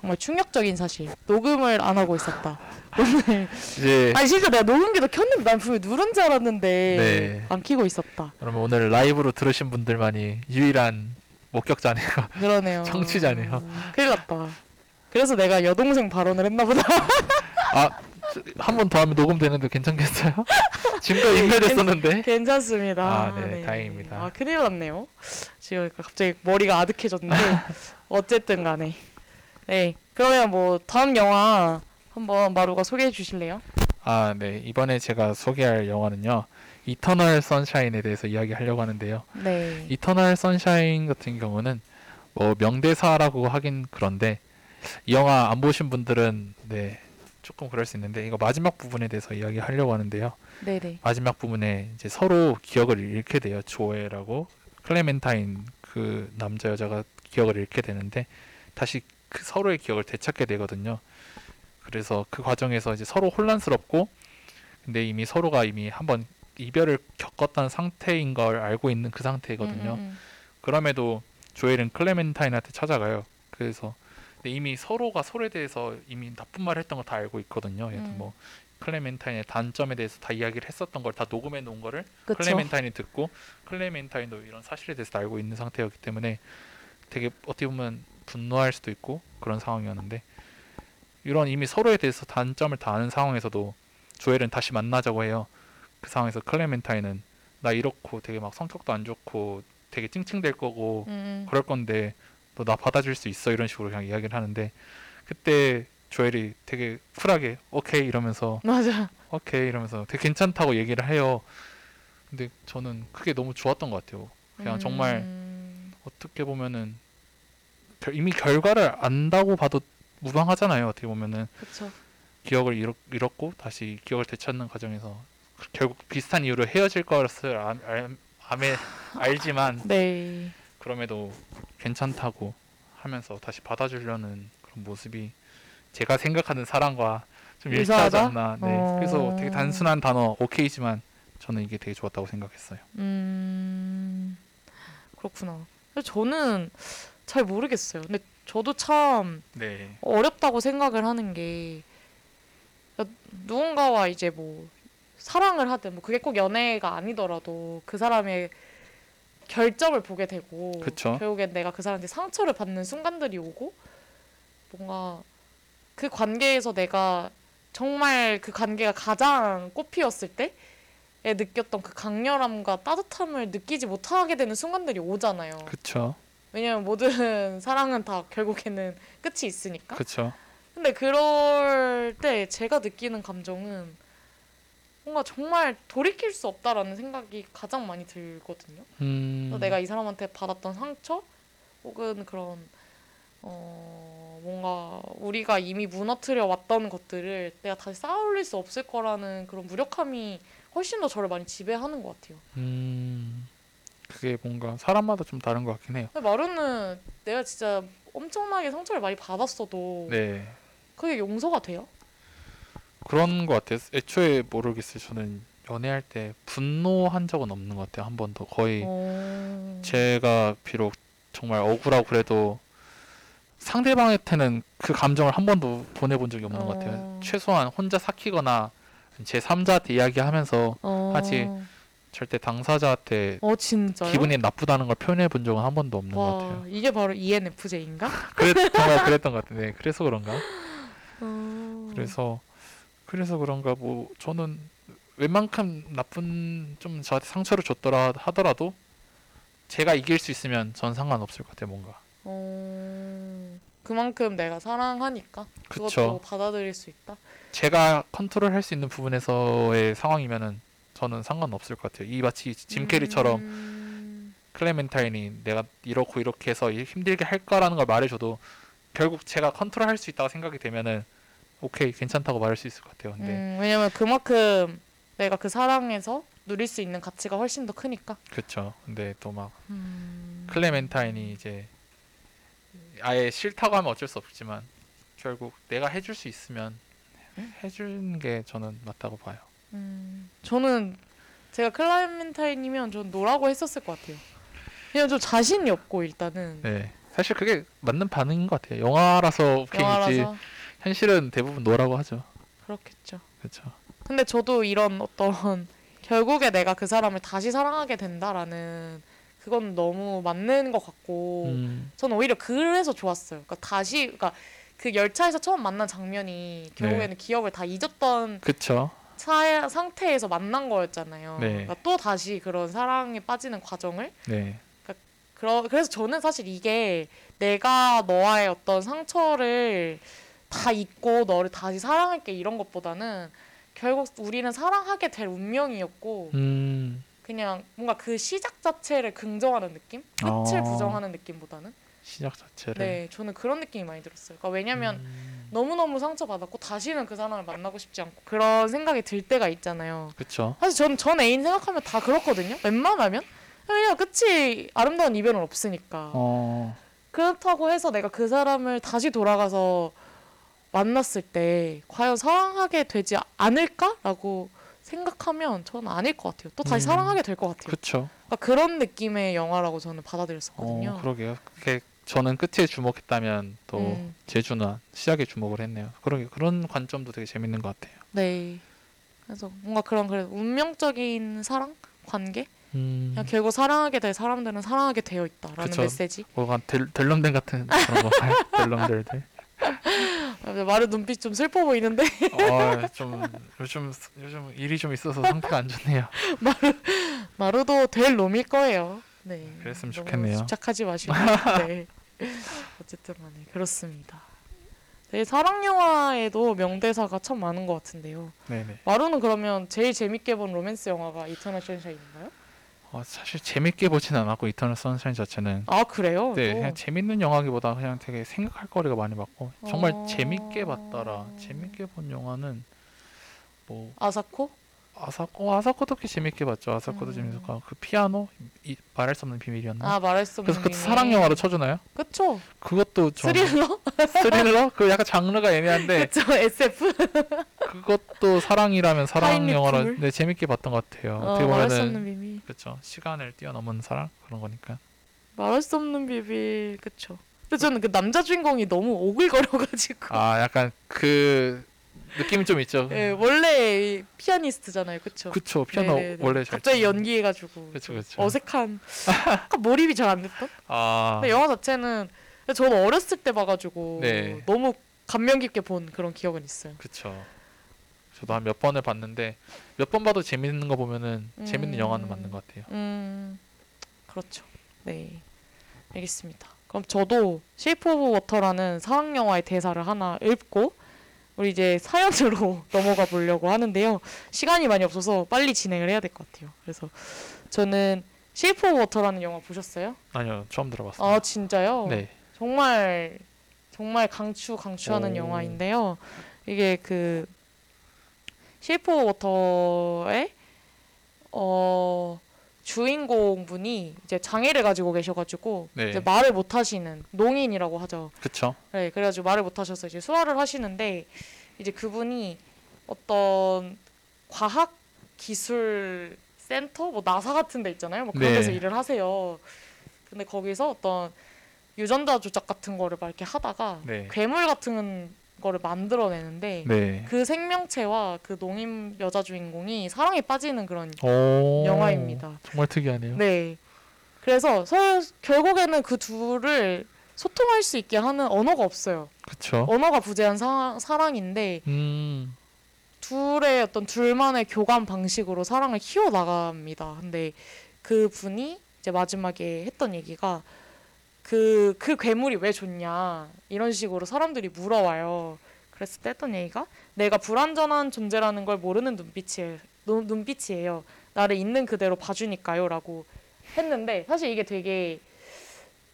정말 충격적인 사실. 녹음을 안 하고 있었다. 오늘. 이제 아니 진짜 내가 녹음기도 켰는데 난 분명 누른 줄 알았는데 네. 안 켜고 있었다. 그러면 오늘 라이브로 들으신 분들만이 유일한 목격자네요. 그러네요. 청취자네요. 큰일 났다. 그래서 내가 여동생 발언을 했나 보다. 아, 한 번 더 하면 녹음되는데 괜찮겠어요? 지금까지 인멸됐었는데. 괜찮습니다. 아, 네, 다행입니다. 아, 큰일 났네요. 지금 갑자기 머리가 아득해졌는데 어쨌든 간에. 네. 그러면 뭐 다음 영화 한번 마루가 소개해 주실래요? 아, 네. 이번에 제가 소개할 영화는요. 이터널 선샤인에 대해서 이야기하려고 하는데요. 네. 이터널 선샤인 같은 경우는 뭐 명대사라고 하긴 그런데 이 영화 안 보신 분들은 네 조금 그럴 수 있는데 이거 마지막 부분에 대해서 이야기하려고 하는데요. 네네. 마지막 부분에 이제 서로 기억을 잃게 돼요. 조엘하고 클레멘타인 그 남자 여자가 기억을 잃게 되는데 다시 그 서로의 기억을 되찾게 되거든요. 그래서 그 과정에서 이제 서로 혼란스럽고 근데 이미 서로가 이미 한번 이별을 겪었다는 상태인 걸 알고 있는 그 상태거든요. 음, 음, 그럼에도 조엘은 클레멘타인한테 찾아가요. 그래서 이미 서로가 서로에 대해서 이미 나쁜 말을 했던 거 다 알고 있거든요. 들어 음. 뭐 클레멘타인의 단점에 대해서 다 이야기를 했었던 걸 다 녹음해 놓은 거를 그쵸. 클레멘타인이 듣고 클레멘타인도 이런 사실에 대해서 다 알고 있는 상태였기 때문에 되게 어떻게 보면 분노할 수도 있고 그런 상황이었는데 이런 이미 서로에 대해서 단점을 다 아는 상황에서도 조엘은 다시 만나자고 해요. 그 상황에서 클레멘타인은 나 이렇고 되게 막 성격도 안 좋고 되게 찡찡댈 거고 음, 음. 그럴 건데 너 나 받아줄 수 있어 이런 식으로 그냥 이야기를 하는데 그때 조엘이 되게 쿨하게 오케이 이러면서 맞아. 오케이 이러면서 되게 괜찮다고 얘기를 해요. 근데 저는 그게 너무 좋았던 것 같아요. 그냥 정말 음, 어떻게 보면은 결- 이미 결과를 안다고 봐도 무방하잖아요. 어떻게 보면은 그쵸. 기억을 잃었, 잃었고 다시 기억을 되찾는 과정에서 결국 비슷한 이유로 헤어질 것을 알, 알, 암에, 알지만 네. 그럼에도 괜찮다고 하면서 다시 받아주려는 그런 모습이 제가 생각하는 사랑과 좀? 일치하지 않나. 네. 어. 그래서 되게 단순한 단어 오케이지만 저는 이게 되게 좋았다고 생각했어요. 음 그렇구나. 저는 잘 모르겠어요. 근데 저도 참 네. 어렵다고 생각을 하는 게 누군가와 이제 뭐 사랑을 하든 뭐 그게 꼭 연애가 아니더라도 그 사람의 결점을 보게 되고 그쵸. 결국엔 내가 그 사람한테 상처를 받는 순간들이 오고 뭔가 그 관계에서 내가 정말 그 관계가 가장 꽃피었을 때에 느꼈던 그 강렬함과 따뜻함을 느끼지 못하게 되는 순간들이 오잖아요. 그쵸. 왜냐면 모든 사랑은 다 결국에는 끝이 있으니까. 그쵸. 근데 그럴 때 제가 느끼는 감정은 뭔가 정말 돌이킬 수 없다라는 생각이 가장 많이 들거든요. 음. 내가 이 사람한테 받았던 상처 혹은 그런 어 뭔가 우리가 이미 무너뜨려 왔던 것들을 내가 다시 쌓아올릴 수 없을 거라는 그런 무력함이 훨씬 더 저를 많이 지배하는 것 같아요. 음. 그게 뭔가 사람마다 좀 다른 것 같긴 해요. 마루는 내가 진짜 엄청나게 상처를 많이 받았어도 네. 그게 용서가 돼요? 그런 것 같아요. 애초에 모르겠어요. 저는 연애할 때 분노한 적은 없는 것 같아요. 한 번도 거의 어... 제가 비록 정말 억울하고 그래도 상대방한테는 그 감정을 한 번도 보내본 적이 없는 것 같아요. 어. 최소한 혼자 삭히거나 제 3자한테 이야기하면서 어... 하지. 절대 당사자한테 어 진짜요? 기분이 나쁘다는 걸 표현해 본 적은 한 번도 없는 것와 같아요. 이게 바로 ENFJ인가? 그랬, 정말 그랬던 것 같은데 그래서 그런가? 어... 그래서 그래서 그런가 뭐 저는 웬만큼 나쁜 좀 저한테 상처를 줬더라 하더라도 제가 이길 수 있으면 전 상관없을 것 같아요 뭔가 어... 그만큼 내가 사랑하니까 그것도 그쵸. 받아들일 수 있다. 제가 컨트롤 할 수 있는 부분에서의 상황이면은 저는 상관없을 것 같아요. 이 마치 짐 캐리처럼 음... 클레멘타인이 내가 이렇고 이렇게 해서 힘들게 할 거라는 걸 말해줘도 결국 제가 컨트롤 할 수 있다고 생각이 되면은 오케이 괜찮다고 말할 수 있을 것 같아요. 근데 음, 왜냐면 그만큼 내가 그 사랑에서 누릴 수 있는 가치가 훨씬 더 크니까. 그렇죠 근데 또막 음... 클레멘타인이 이제 아예 싫다고 하면 어쩔 수 없지만 결국 내가 해줄 수 있으면 해주는 게 저는 맞다고 봐요. 음, 저는 제가 클라이멘타인이면 전 no라고 했었을 것 같아요. 그냥 좀 자신이 없고 일단은 네, 사실 그게 맞는 반응인 것 같아요. 영화라서 영화라서 현실은 대부분 노라고 하죠. 그렇겠죠. 그렇죠. 근데 저도 이런 어떤 결국에 내가 그 사람을 다시 사랑하게 된다라는 그건 너무 맞는 것 같고 음, 저는 오히려 그래서 좋았어요. 그러니까 다시 그러니까 그 열차에서 처음 만난 장면이 결국에는 기억을 다 잊었던 그렇 죠. 사, 상태에서 만난 거였잖아요. 네. 그러니까 또 다시 그런 사랑에 빠지는 과정을 네, 그러, 그래서 저는 사실 이게 내가 너와의 어떤 상처를 다 잊고 너를 다시 사랑할게 이런 것보다는 결국 우리는 사랑하게 될 운명이었고 음, 그냥 뭔가 그 시작 자체를 긍정하는 느낌? 끝을 어. 부정하는 느낌보다는 시작 자체를. 네 저는 그런 느낌이 많이 들었어요. 그러니까 왜냐면 음, 너무너무 상처받았고 다시는 그 사람을 만나고 싶지 않고 그런 생각이 들 때가 있잖아요. 그렇죠. 사실 저는 전 애인 생각하면 다 그렇거든요. 웬만하면 그냥 끝이 아름다운 이별은 없으니까. 어, 그렇다고 해서 내가 그 사람을 다시 돌아가서 만났을 때 과연 사랑하게 되지 않을까라고 생각하면 저는 아닐 것 같아요. 또 다시 음. 사랑하게 될 것 같아요. 그렇죠. 그러니까 그런 느낌의 영화라고 저는 받아들였었거든요. 어, 그러게요. 그게 저는 끝에 주목했다면 또 음, 제주는 시작에 주목을 했네요. 그러게 그런 관점도 되게 재밌는 것 같아요. 네. 그래서 뭔가 그런 그래 운명적인 사랑 관계 음, 그냥 결국 사랑하게 될 사람들은 사랑하게 되어 있다라는 그쵸. 메시지. 델, 델럼댕 같은 그런 거. 델럼델들. 아, 말의 눈빛 좀 슬퍼 보이는데 어, 좀 요즘 요즘 일이 좀 있어서 상태가 안 좋네요. 마루도 될 놈일 거예요. 네. 그랬으면 좋겠네요. 집착하지 마시고. 네. 어쨌든 간에 그렇습니다. 네, 사랑 영화에도 명대사가 참 많은 것 같은데요. 네네. 마루는 그러면 제일 재밌게 본 로맨스 영화가 이터널 선샤인인가요? 어, 사실 재밌게 보진 않았고 이터널 선샤인 자체는 아 그래요? 네 또? 그냥 재밌는 영화기보다 그냥 되게 생각할 거리가 많이 봤고 정말 어. 재밌게 봤더라. 재밌게 본 영화는 뭐 아사코? 아사코 아사코도 꽤 재밌게 봤죠. 아사코도 음. 재밌었고 그 피아노 이, 말할 수 없는 비밀이었나? 아 말할 수 없는 그래서 그. 사랑 영화로 쳐주나요? 그쵸? 그것도 좀 스릴러? 스릴러? 그 약간 장르가 애매한데 그쵸 SF? 그것도 사랑이라면 사랑? 영화로 네 재밌게 봤던 것 같아요. 어, 말할 수 없는 비밀. 그렇죠 시간을 뛰어넘은 사랑 그런 거니까. 말할 수 없는 비밀 그쵸? 근데 저는 그 남자 주인공이 너무 오글거려가지고 아 약간 그 느낌이 좀 있죠. 예, 원래 피아니스트잖아요 그쵸? 그쵸 피아노 네네네. 원래 잘 갑자기 치는. 연기해가지고 그쵸, 좀 그쵸. 어색한 약간 몰입이 잘 안 됐던? 아 근데 영화 자체는 저는 어렸을 때 봐가지고 네. 너무 감명 깊게 본 그런 기억은 있어요. 그쵸. 저도 한 몇 번을 봤는데 몇 번 봐도 재밌는 거 보면은 재밌는 음. 영화는 맞는 것 같아요. 음, 그렇죠. 네, 알겠습니다. 그럼 저도 쉐이프 오브 워터라는 사랑 영화의 대사를 하나 읽고 우리 이제 사연으로 넘어가 보려고 하는데요. 시간이 많이 없어서 빨리 진행을 해야 될 것 같아요. 그래서 저는 쉐이프 오브 워터라는 영화 보셨어요? 아니요 처음 들어봤어요. 아 진짜요? 네. 정말 정말 강추 강추하는 오. 영화인데요. 이게 그 쉐이프 오브 워터의 어 주인공 분이 이제 장애를 가지고 계셔가지고 네. 이제 말을 못 하시는 농인이라고 하죠. 그쵸. 네, 그래가지고 말을 못 하셔서 이제 수화를 하시는데 이제 그분이 어떤 과학 기술 센터 뭐 나사 같은 데 있잖아요. 뭐 그런 네. 데서 일을 하세요. 근데 거기서 어떤 유전자 조작 같은 거를 막 이렇게 하다가 네. 괴물 같은 거를 만들어내는데 네. 그 생명체와 그 농인 여자 주인공이 사랑에 빠지는 그런 오. 영화입니다. 정말 특이하네요. 네. 그래서 서, 결국에는 그 둘을 소통할 수 있게 하는 언어가 없어요. 그쵸. 언어가 부재한 사, 사랑인데 음. 둘의 어떤 둘만의 교감 방식으로 사랑을 키워 나갑니다. 근데 그 분이 이제 마지막에 했던 얘기가 그, 그 괴물이 왜 좋냐 이런 식으로 사람들이 물어와요. 그랬을 때 했던 얘기가 내가 불완전한 존재라는 걸 모르는 눈빛이에요. 눈, 눈빛이에요. 나를 있는 그대로 봐주니까요 라고 했는데 사실 이게 되게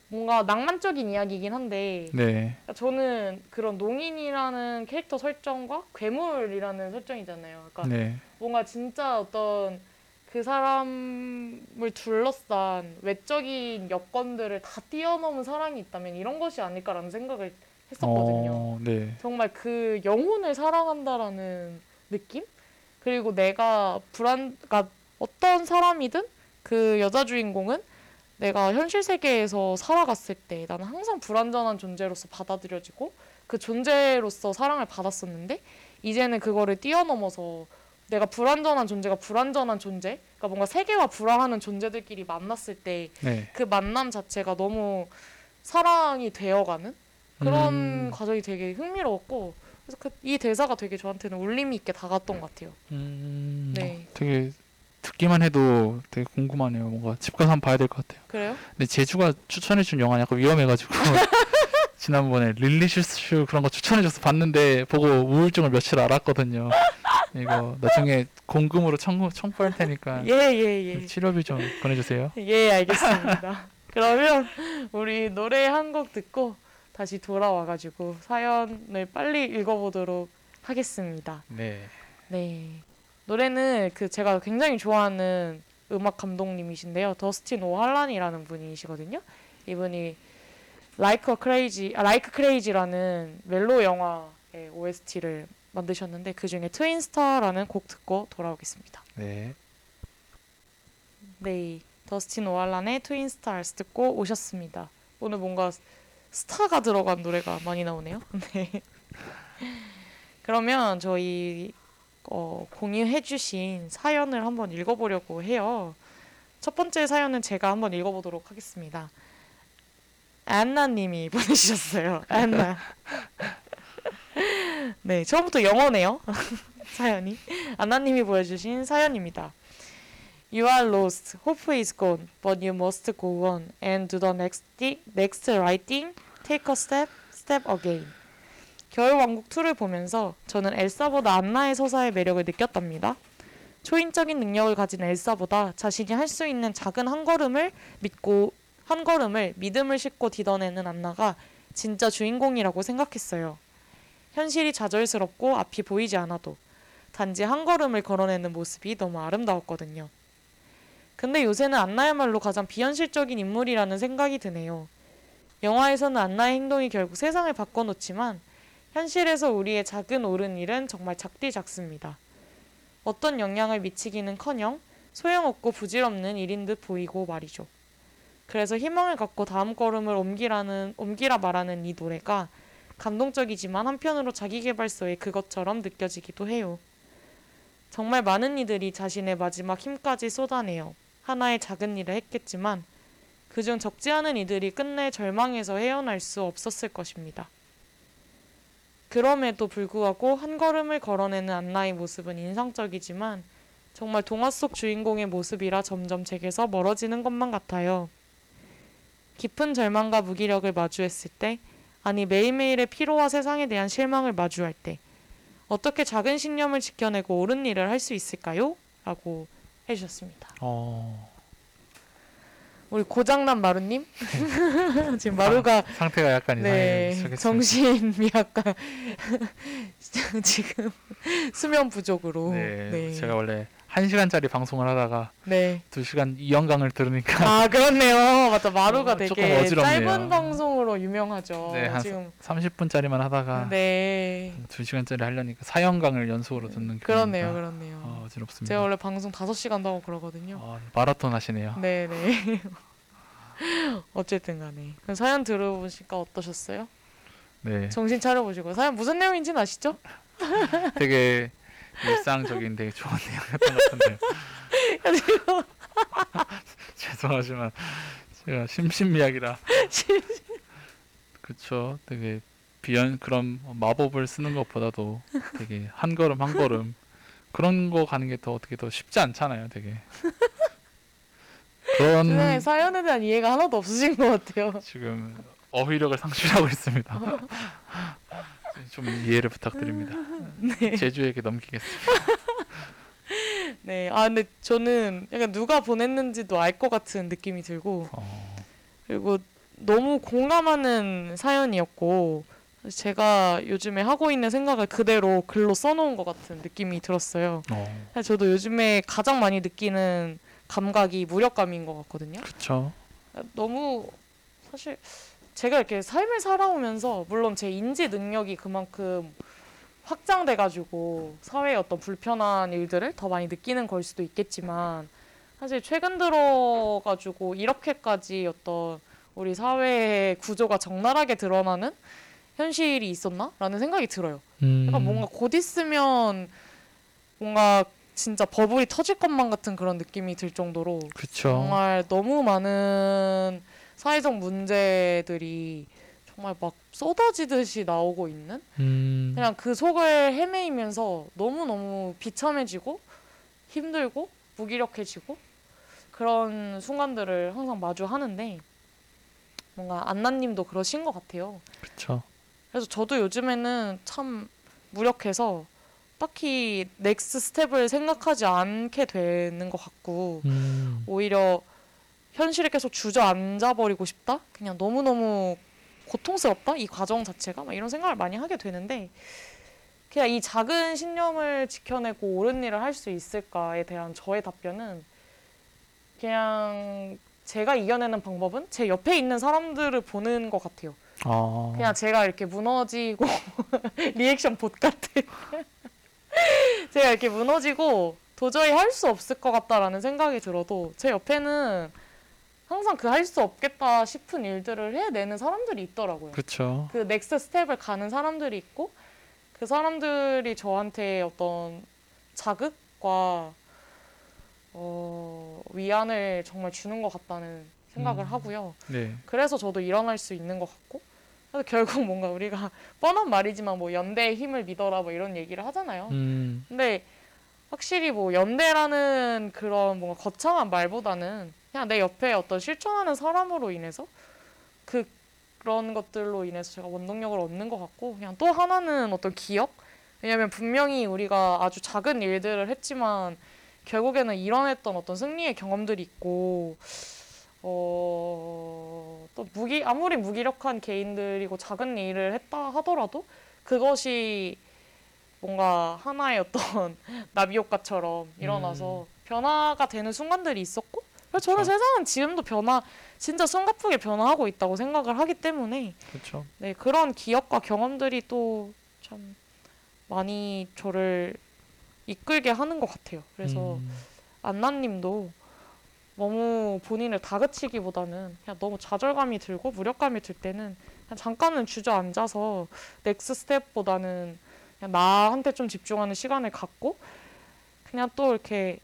뭔가 낭만적인 이야기이긴 한데 네. 그러니까 저는 그런 농인이라는 캐릭터 설정과 괴물이라는 설정이잖아요. 그러니까 네. 뭔가 진짜 어떤 그 사람을 둘러싼 외적인 여건들을 다 뛰어넘은 사랑이 있다면 이런 것이 아닐까라는 생각을 했었거든요. 어, 네. 정말 그 영혼을 사랑한다라는 느낌? 그리고 내가 불안, 그러니까 어떤 사람이든 그 여자 주인공은 내가 현실 세계에서 살아갔을 때 나는 항상 불완전한 존재로서 받아들여지고 그 존재로서 사랑을 받았었는데 이제는 그거를 뛰어넘어서 내가 불완전한 존재가 불완전한 존재, 그러니까 뭔가 세계와 불화하는 존재들끼리 만났을 때 네. 그 만남 자체가 너무 사랑이 되어가는 그런 음. 과정이 되게 흥미로웠고 그래서 그, 이 대사가 되게 저한테는 울림이 있게 다가왔던 것 같아요. 음. 네. 되게 듣기만 해도 되게 궁금하네요. 뭔가 집 가서 한번 봐야 될 것 같아요. 그래요? 근데 제주가 추천해준 영화 약간 위험해가지고 지난번에 릴리슈 그런 거 추천해줘서 봤는데 보고 우울증을 며칠 앓았거든요. 이거 나중에 공금으로 청구 청구할 테니까 예예 예. 치료비 좀 보내주세요. 예 알겠습니다. 그러면 우리 노래 한 곡 듣고 다시 돌아와가지고 사연을 빨리 읽어보도록 하겠습니다. 네. 네. 노래는 그 제가 굉장히 좋아하는 음악 감독님이신데요. 더스틴 오할란이라는 분이시거든요. 이분이 Like a Crazy, 아, Like Crazy라는 멜로 영화의 OST를 만드셨는데 그 중에 트윈스타라는 곡 듣고 돌아오겠습니다. 네. 네, 더스틴 오할란의 트윈스타즈 듣고 오셨습니다. 오늘 뭔가 스타가 들어간 노래가 많이 나오네요. 네. 그러면 저희 어, 공유해주신 사연을 한번 읽어보려고 해요. 첫 번째 사연은 제가 한번 읽어보도록 하겠습니다. 안나님이 보내주셨어요. 안나. 네, 처음부터 영어네요. 사연이. 안나님이 보여주신 사연입니다. You are lost. Hope is gone. But you must go on and do the next next right thing. Take a step, step again. 겨울왕국 2를 보면서 저는 엘사보다 안나의 서사의 매력을 느꼈답니다. 초인적인 능력을 가진 엘사보다 자신이 할 수 있는 작은 한 걸음을 믿고 한 걸음을 믿음을 싣고 디뎌내는 안나가 진짜 주인공이라고 생각했어요. 현실이 좌절스럽고 앞이 보이지 않아도 단지 한 걸음을 걸어내는 모습이 너무 아름다웠거든요. 근데 요새는 안나야말로 가장 비현실적인 인물이라는 생각이 드네요. 영화에서는 안나의 행동이 결국 세상을 바꿔놓지만 현실에서 우리의 작은 옳은 일은 정말 작디작습니다. 어떤 영향을 미치기는 커녕 소용없고 부질없는 일인 듯 보이고 말이죠. 그래서 희망을 갖고 다음 걸음을 옮기라는 옮기라 말하는 이 노래가 감동적이지만 한편으로 자기계발서의 그것처럼 느껴지기도 해요. 정말 많은 이들이 자신의 마지막 힘까지 쏟아내어 하나의 작은 일을 했겠지만 그중 적지 않은 이들이 끝내 절망에서 헤어날 수 없었을 것입니다. 그럼에도 불구하고 한 걸음을 걸어내는 안나의 모습은 인상적이지만 정말 동화 속 주인공의 모습이라 점점 제게서 멀어지는 것만 같아요. 깊은 절망과 무기력을 마주했을 때, 아니 매일매일의 피로와 세상에 대한 실망을 마주할 때, 어떻게 작은 신념을 지켜내고 옳은 일을 할 수 있을까요? 라고 해주셨습니다. 어, 우리 고장난 마루님? 지금 마루가 상태가 약간 네, 이상해졌겠습니다. 정신이 약간 지금 수면 부족으로 네, 네. 제가 원래 1시간짜리 방송을 하다가 네. 2시간 이연강을 들으니까 아 그렇네요. 맞아 마루가 어, 되게 어지럽네요. 짧은 방송으로 유명하죠. 네, 한 지금 30분짜리만 하다가 네 2시간짜리 하려니까 4연강을 연속으로 듣는 그렇네요, 그렇네요. 아, 어지럽습니다. 제가 원래 방송 5시간도 하고 그러거든요. 아, 마라톤 하시네요. 네, 네. 어쨌든 간에. 그럼 사연 들어보시니까 어떠셨어요? 네, 정신 차려 보시고. 사연 무슨 내용인지는 아시죠? 되게 일상적인 되게 좋은 내용이었던 것 같은데요. 죄송하지만 제가 심신미약이라. 그쵸. 되게 비연 그런 마법을 쓰는 것보다도 되게 한 걸음 한 걸음 그런 거 가는 게 더 어떻게 더 쉽지 않잖아요 되게. 그런 네, 사연에 대한 이해가 하나도 없으신 것 같아요. 지금 어휘력을 상실하고 있습니다 좀 이해를 부탁드립니다 네. 제주에게 넘기겠습니다 네. 아, 근데 저는 약간 누가 보냈는지도 알 것 같은 느낌이 들고, 어, 그리고 너무 공감하는 사연이었고, 제가 요즘에 하고 있는 생각을 그대로 글로 써놓은 것 같은 느낌이 들었어요. 어 사실 저도 요즘에 가장 많이 느끼는 감각이 무력감인 것 같거든요. 그쵸 너무 사실 제가 이렇게 삶을 살아오면서 물론 제 인지 능력이 그만큼 확장돼가지고 사회의 어떤 불편한 일들을 더 많이 느끼는 걸 수도 있겠지만 사실 최근 들어가지고 이렇게까지 어떤 우리 사회의 구조가 적나라하게 드러나는 현실이 있었나라는 생각이 들어요. 음, 약간 뭔가 곧 있으면 뭔가 진짜 버블이 터질 것만 같은 그런 느낌이 들 정도로 그쵸 정말 너무 많은 사회적 문제들이 정말 막 쏟아지듯이 나오고 있는? 음, 그냥 그 속을 헤매이면서 너무너무 비참해지고 힘들고 무기력해지고 그런 순간들을 항상 마주하는데 뭔가 안나님도 그러신 것 같아요. 그쵸. 그래서 저도 요즘에는 참 무력해서 딱히 넥스 스텝을 생각하지 않게 되는 것 같고 음, 오히려 현실에 계속 주저앉아 버리고 싶다. 그냥 너무 너무 고통스럽다. 이 과정 자체가 막 이런 생각을 많이 하게 되는데 그냥 이 작은 신념을 지켜내고 옳은 일을 할 수 있을까에 대한 저의 답변은 그냥 제가 이겨내는 방법은 제 옆에 있는 사람들을 보는 것 같아요. 아, 그냥 제가 이렇게 무너지고 리액션 봇 같은 제가 이렇게 무너지고 도저히 할 수 없을 것 같다라는 생각이 들어도 제 옆에는 항상 그 할 수 없겠다 싶은 일들을 해내는 사람들이 있더라고요. 그쵸 그 next step을 가는 사람들이 있고 그 사람들이 저한테 어떤 자극과 어, 위안을 정말 주는 것 같다는 생각을 음. 하고요. 네 그래서 저도 일어날 수 있는 것 같고 그래서 결국 뭔가 우리가 뻔한 말이지만 뭐 연대의 힘을 믿어라 뭐 이런 얘기를 하잖아요. 음, 근데 확실히 뭐 연대라는 그런 뭔가 거창한 말보다는 그냥 내 옆에 어떤 실천하는 사람으로 인해서 그 그런 것들로 인해서 제가 원동력을 얻는 것 같고 그냥 또 하나는 어떤 기억? 왜냐면 분명히 우리가 아주 작은 일들을 했지만 결국에는 일어났던 어떤 승리의 경험들이 있고 어, 또 무기 아무리 무기력한 개인들이고 작은 일을 했다 하더라도 그것이 뭔가 하나의 어떤 나비 효과처럼 일어나서 변화가 되는 순간들이 있었고 그래서 저는 음. 그쵸. 세상은 지금도 변화 진짜 숨가쁘게 변화하고 있다고 생각을 하기 때문에 그렇죠. 네 그런 기억과 경험들이 또 참 많이 저를 이끌게 하는 것 같아요. 그래서 음, 안나님도 너무 본인을 다그치기보다는 그냥 너무 좌절감이 들고 무력감이 들 때는 그냥 잠깐은 주저앉아서 next step보다는 그냥 나한테 좀 집중하는 시간을 갖고 그냥 또 이렇게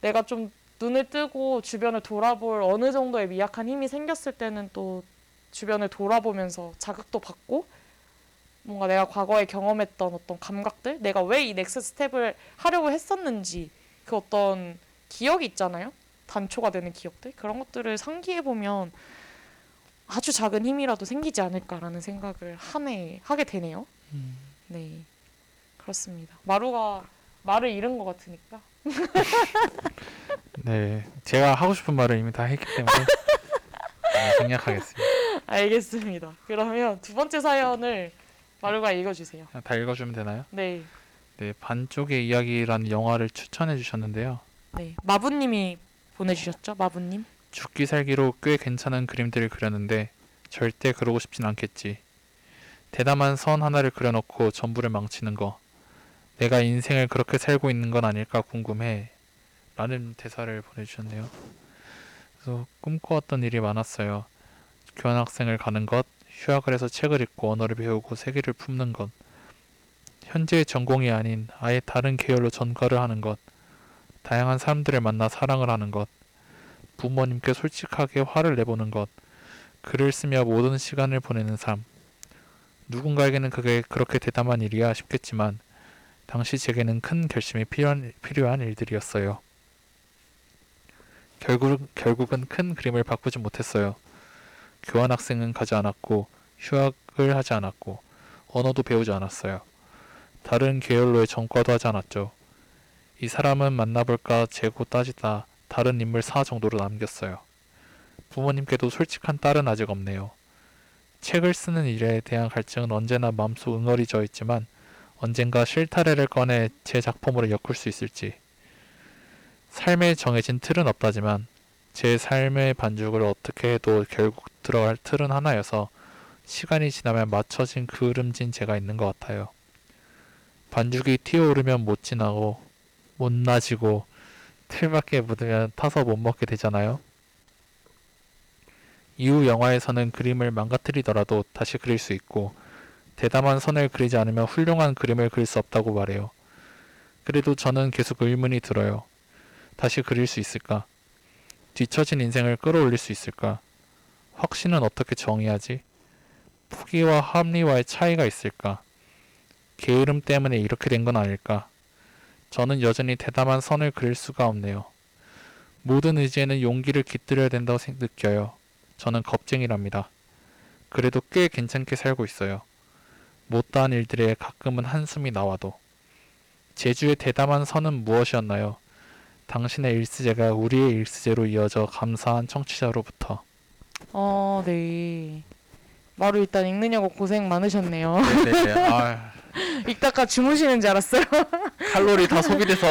내가 좀 눈을 뜨고 주변을 돌아볼 어느 정도의 미약한 힘이 생겼을 때는 또 주변을 돌아보면서 자극도 받고 뭔가 내가 과거에 경험했던 어떤 감각들 내가 왜 이 next step을 하려고 했었는지 그 어떤 기억이 있잖아요. 단초가 되는 기억들 그런 것들을 상기해 보면 아주 작은 힘이라도 생기지 않을까라는 생각을 한 해 하게 되네요. 음. 네, 그렇습니다. 마루가 말을 잃은 것 같으니까. 네, 제가 하고 싶은 말을 이미 다 했기 때문에 네, 생략하겠습니다. 알겠습니다. 그러면 두 번째 사연을 마루가 읽어주세요. 그냥 다 읽어주면 되나요? 네, 네, 반쪽의 이야기라는 영화를 추천해 주셨는데요. 네, 마부님이 보내주셨죠, 마부님. 죽기 살기로 꽤 괜찮은 그림들을 그렸는데 절대 그러고 싶진 않겠지. 대담한 선 하나를 그려놓고 전부를 망치는 거. 내가 인생을 그렇게 살고 있는 건 아닐까 궁금해. 라는 대사를 보내주셨네요. 그래서 꿈꿔왔던 일이 많았어요. 교환학생을 가는 것, 휴학을 해서 책을 읽고 언어를 배우고 세계를 품는 것, 현재의 전공이 아닌 아예 다른 계열로 전과를 하는 것, 다양한 사람들을 만나 사랑을 하는 것, 부모님께 솔직하게 화를 내보는 것, 글을 쓰며 모든 시간을 보내는 삶. 누군가에게는 그게 그렇게 대담한 일이야 싶겠지만, 당시 제게는 큰 결심이 필요한, 필요한 일들이었어요. 결국, 결국은 큰 그림을 바꾸지 못했어요. 교환학생은 가지 않았고, 휴학을 하지 않았고, 언어도 배우지 않았어요. 다른 계열로의 전과도 하지 않았죠. 이 사람은 만나볼까 재고 따지다 다른 인물 사 정도로 남겼어요. 부모님께도 솔직한 딸은 아직 없네요. 책을 쓰는 일에 대한 갈증은 언제나 마음속 응어리져 있지만 언젠가 실타래를 꺼내 제 작품으로 엮을 수 있을지. 삶에 정해진 틀은 없다지만 제 삶의 반죽을 어떻게 해도 결국 들어갈 틀은 하나여서 시간이 지나면 맞춰진 그을음진 제가 있는 것 같아요. 반죽이 튀어오르면 못 지나고 못 나지고 틀맞게 묻으면 타서 못 먹게 되잖아요. 이후 영화에서는 그림을 망가뜨리더라도 다시 그릴 수 있고 대담한 선을 그리지 않으면 훌륭한 그림을 그릴 수 없다고 말해요. 그래도 저는 계속 의문이 들어요. 다시 그릴 수 있을까? 뒤처진 인생을 끌어올릴 수 있을까? 확신은 어떻게 정의하지? 포기와 합리와의 차이가 있을까? 게으름 때문에 이렇게 된 건 아닐까? 저는 여전히 대담한 선을 그릴 수가 없네요. 모든 의지에는 용기를 깃들여야 된다고 생- 느껴요. 저는 겁쟁이랍니다. 그래도 꽤 괜찮게 살고 있어요. 못다한 일들에 가끔은 한숨이 나와도. 제주의 대담한 선은 무엇이었나요? 당신의 일스제가 우리의 일스제로 이어져 감사한 청취자로부터. 어, 네. 마루 일단 읽느냐고 고생 많으셨네요. 네네. 아, 읽다가 주무시는 줄 알았어요. 칼로리 다 소비돼서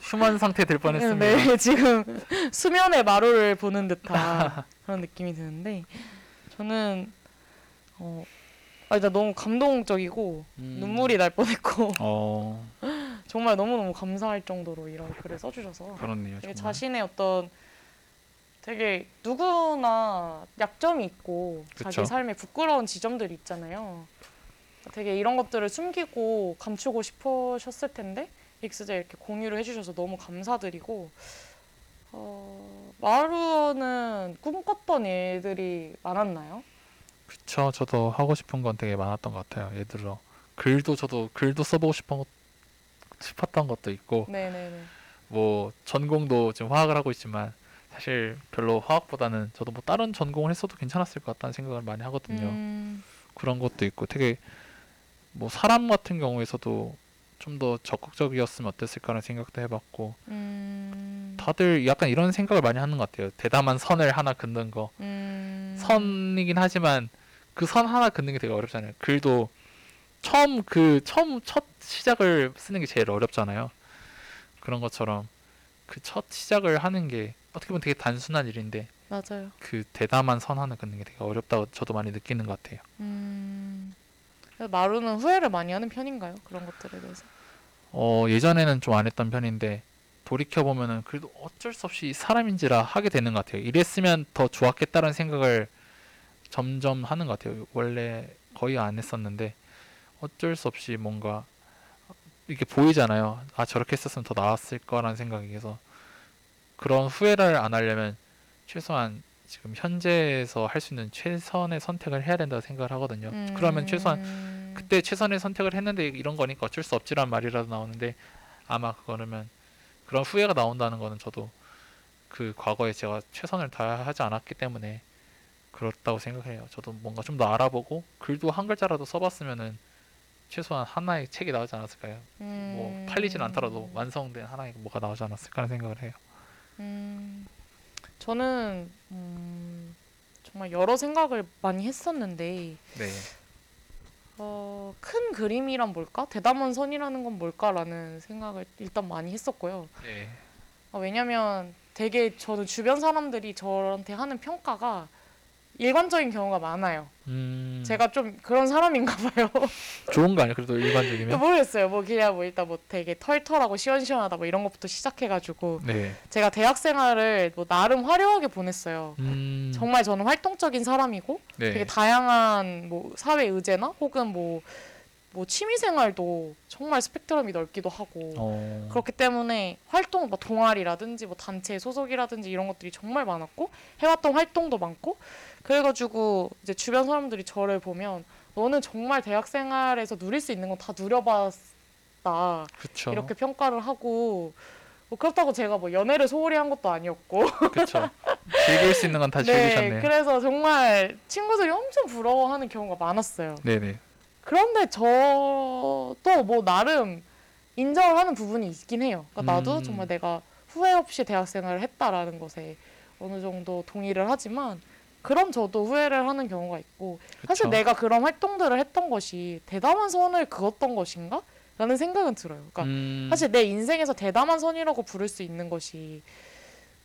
휴먼 상태 될 뻔했습니다. 네, 지금 수면의 마루를 보는 듯한 그런 느낌이 드는데 저는 어, 아, 일단 너무 감동적이고 음. 눈물이 날 뻔했고 어, 정말 너무너무 감사할 정도로 이런 글을 써주셔서 그렇네요. 되게 정말. 자신의 어떤 되게 누구나 약점이 있고 그쵸. 자기 삶에 부끄러운 지점들이 있잖아요. 되게 이런 것들을 숨기고 감추고 싶으셨을 텐데 익스제 이렇게 공유를 해주셔서 너무 감사드리고 어, 마루는 꿈꿨던 일들이 많았나요? 그쵸. 저도 하고 싶은 건 되게 많았던 것 같아요. 예를 들어 글도 저도 글도 써보고 싶은 것, 싶었던 것도 있고 네네네. 뭐 전공도 지금 화학을 하고 있지만 사실 별로 화학보다는 저도 뭐 다른 전공을 했어도 괜찮았을 것 같다는 생각을 많이 하거든요. 음, 그런 것도 있고 되게 뭐 사람 같은 경우에서도 좀 더 적극적이었으면 어땠을까라는 생각도 해봤고 음, 다들 약간 이런 생각을 많이 하는 것 같아요. 대담한 선을 하나 긋는 거. 음, 선이긴 하지만 그 선 하나 긋는 게 되게 어렵잖아요. 글도 처음 그 처음 첫 시작을 쓰는 게 제일 어렵잖아요. 그런 것처럼 그 첫 시작을 하는 게 어떻게 보면 되게 단순한 일인데 맞아요. 그 대담한 선 하나 긋는 게 되게 어렵다고 저도 많이 느끼는 것 같아요. 음. 마루는 후회를 많이 하는 편인가요? 그런 것들에 대해서. 어 예전에는 좀 안 했던 편인데 돌이켜 보면은 그래도 어쩔 수 없이 사람인지라 하게 되는 것 같아요. 이랬으면 더 좋았겠다는 생각을 점점 하는 것 같아요. 원래 거의 안 했었는데 어쩔 수 없이 뭔가 이게 보이잖아요. 아 저렇게 했었으면 더 나았을 거라는 생각이 해서 그런 후회를 안 하려면 최소한 지금 현재에서 할 수 있는 최선의 선택을 해야 된다고 생각을 하거든요. 그러면 최소한 음. 그때 최선의 선택을 했는데 이런 거니까 어쩔 수 없지란 말이라도 나오는데 아마 그거는 그런 후회가 나온다는 거는 저도 그 과거에 제가 최선을 다하지 않았기 때문에 그렇다고 생각해요. 저도 뭔가 좀 더 알아보고 글도 한 글자라도 써봤으면은 최소한 하나의 책이 나오지 않았을까요? 뭐 음. 팔리진 않더라도 완성된 하나의 뭐가 나오지 않았을까 하는 생각을 해요. 음, 저는 음, 정말 여러 생각을 많이 했었는데 네. 어, 큰 그림이란 뭘까? 대담한 선이라는 건 뭘까라는 생각을 일단 많이 했었고요. 네. 어, 왜냐면 되게 저는 주변 사람들이 저한테 하는 평가가 일관적인 경우가 많아요. 음. 제가 좀 그런 사람인가 봐요. 좋은 거 아니에요? 그래도 일반적이면? 모르겠어요. 뭐 그냥 뭐 일단 뭐 되게 털털하고 시원시원하다 뭐 이런 것부터 시작해가지고 네. 제가 대학 생활을 뭐 나름 화려하게 보냈어요. 음. 정말 저는 활동적인 사람이고 네. 되게 다양한 뭐 사회 의제나 혹은 뭐, 뭐 취미 생활도 정말 스펙트럼이 넓기도 하고 어. 그렇기 때문에 활동 뭐 동아리라든지 뭐 단체 소속이라든지 이런 것들이 정말 많았고 해왔던 활동도 많고 그래가지고 이제 주변 사람들이 저를 보면 너는 정말 대학 생활에서 누릴 수 있는 건 다 누려봤다 그쵸. 이렇게 평가를 하고 뭐 그렇다고 제가 뭐 연애를 소홀히 한 것도 아니었고 그쵸. 즐길 수 있는 건 다 즐기셨네요. 그래서 정말 친구들이 엄청 부러워하는 경우가 많았어요. 네네. 그런데 저도 뭐 나름 인정을 하는 부분이 있긴 해요. 그러니까 나도 음. 정말 내가 후회 없이 대학생활을 했다라는 것에 어느 정도 동의를 하지만 그럼 저도 후회를 하는 경우가 있고 사실 그쵸. 내가 그런 활동들을 했던 것이 대담한 선을 그었던 것인가? 라는 생각은 들어요. 그러니까 음, 사실 내 인생에서 대담한 선이라고 부를 수 있는 것이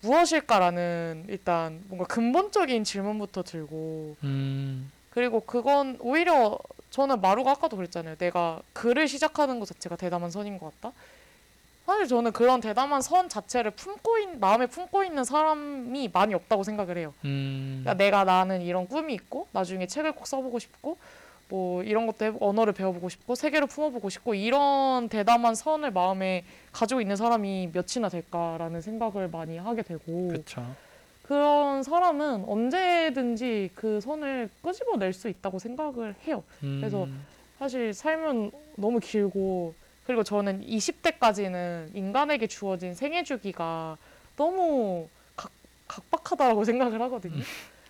무엇일까라는 일단 뭔가 근본적인 질문부터 들고 음, 그리고 그건 오히려 저는 마루가 아까도 그랬잖아요. 내가 글을 시작하는 것 자체가 대담한 선인 것 같다. 사실 저는 그런 대담한 선 자체를 품고 있, 마음에 품고 있는 사람이 많이 없다고 생각을 해요. 음, 그러니까 내가 나는 이런 꿈이 있고 나중에 책을 꼭 써보고 싶고 뭐 이런 것도 해보, 언어를 배워보고 싶고 세계를 품어보고 싶고 이런 대담한 선을 마음에 가지고 있는 사람이 몇이나 될까라는 생각을 많이 하게 되고 그쵸. 그런 사람은 언제든지 그 선을 끄집어낼 수 있다고 생각을 해요. 음, 그래서 사실 삶은 너무 길고 그리고 저는 20대까지는 인간에게 주어진 생애 주기가 너무 각, 각박하다라고 생각을 하거든요.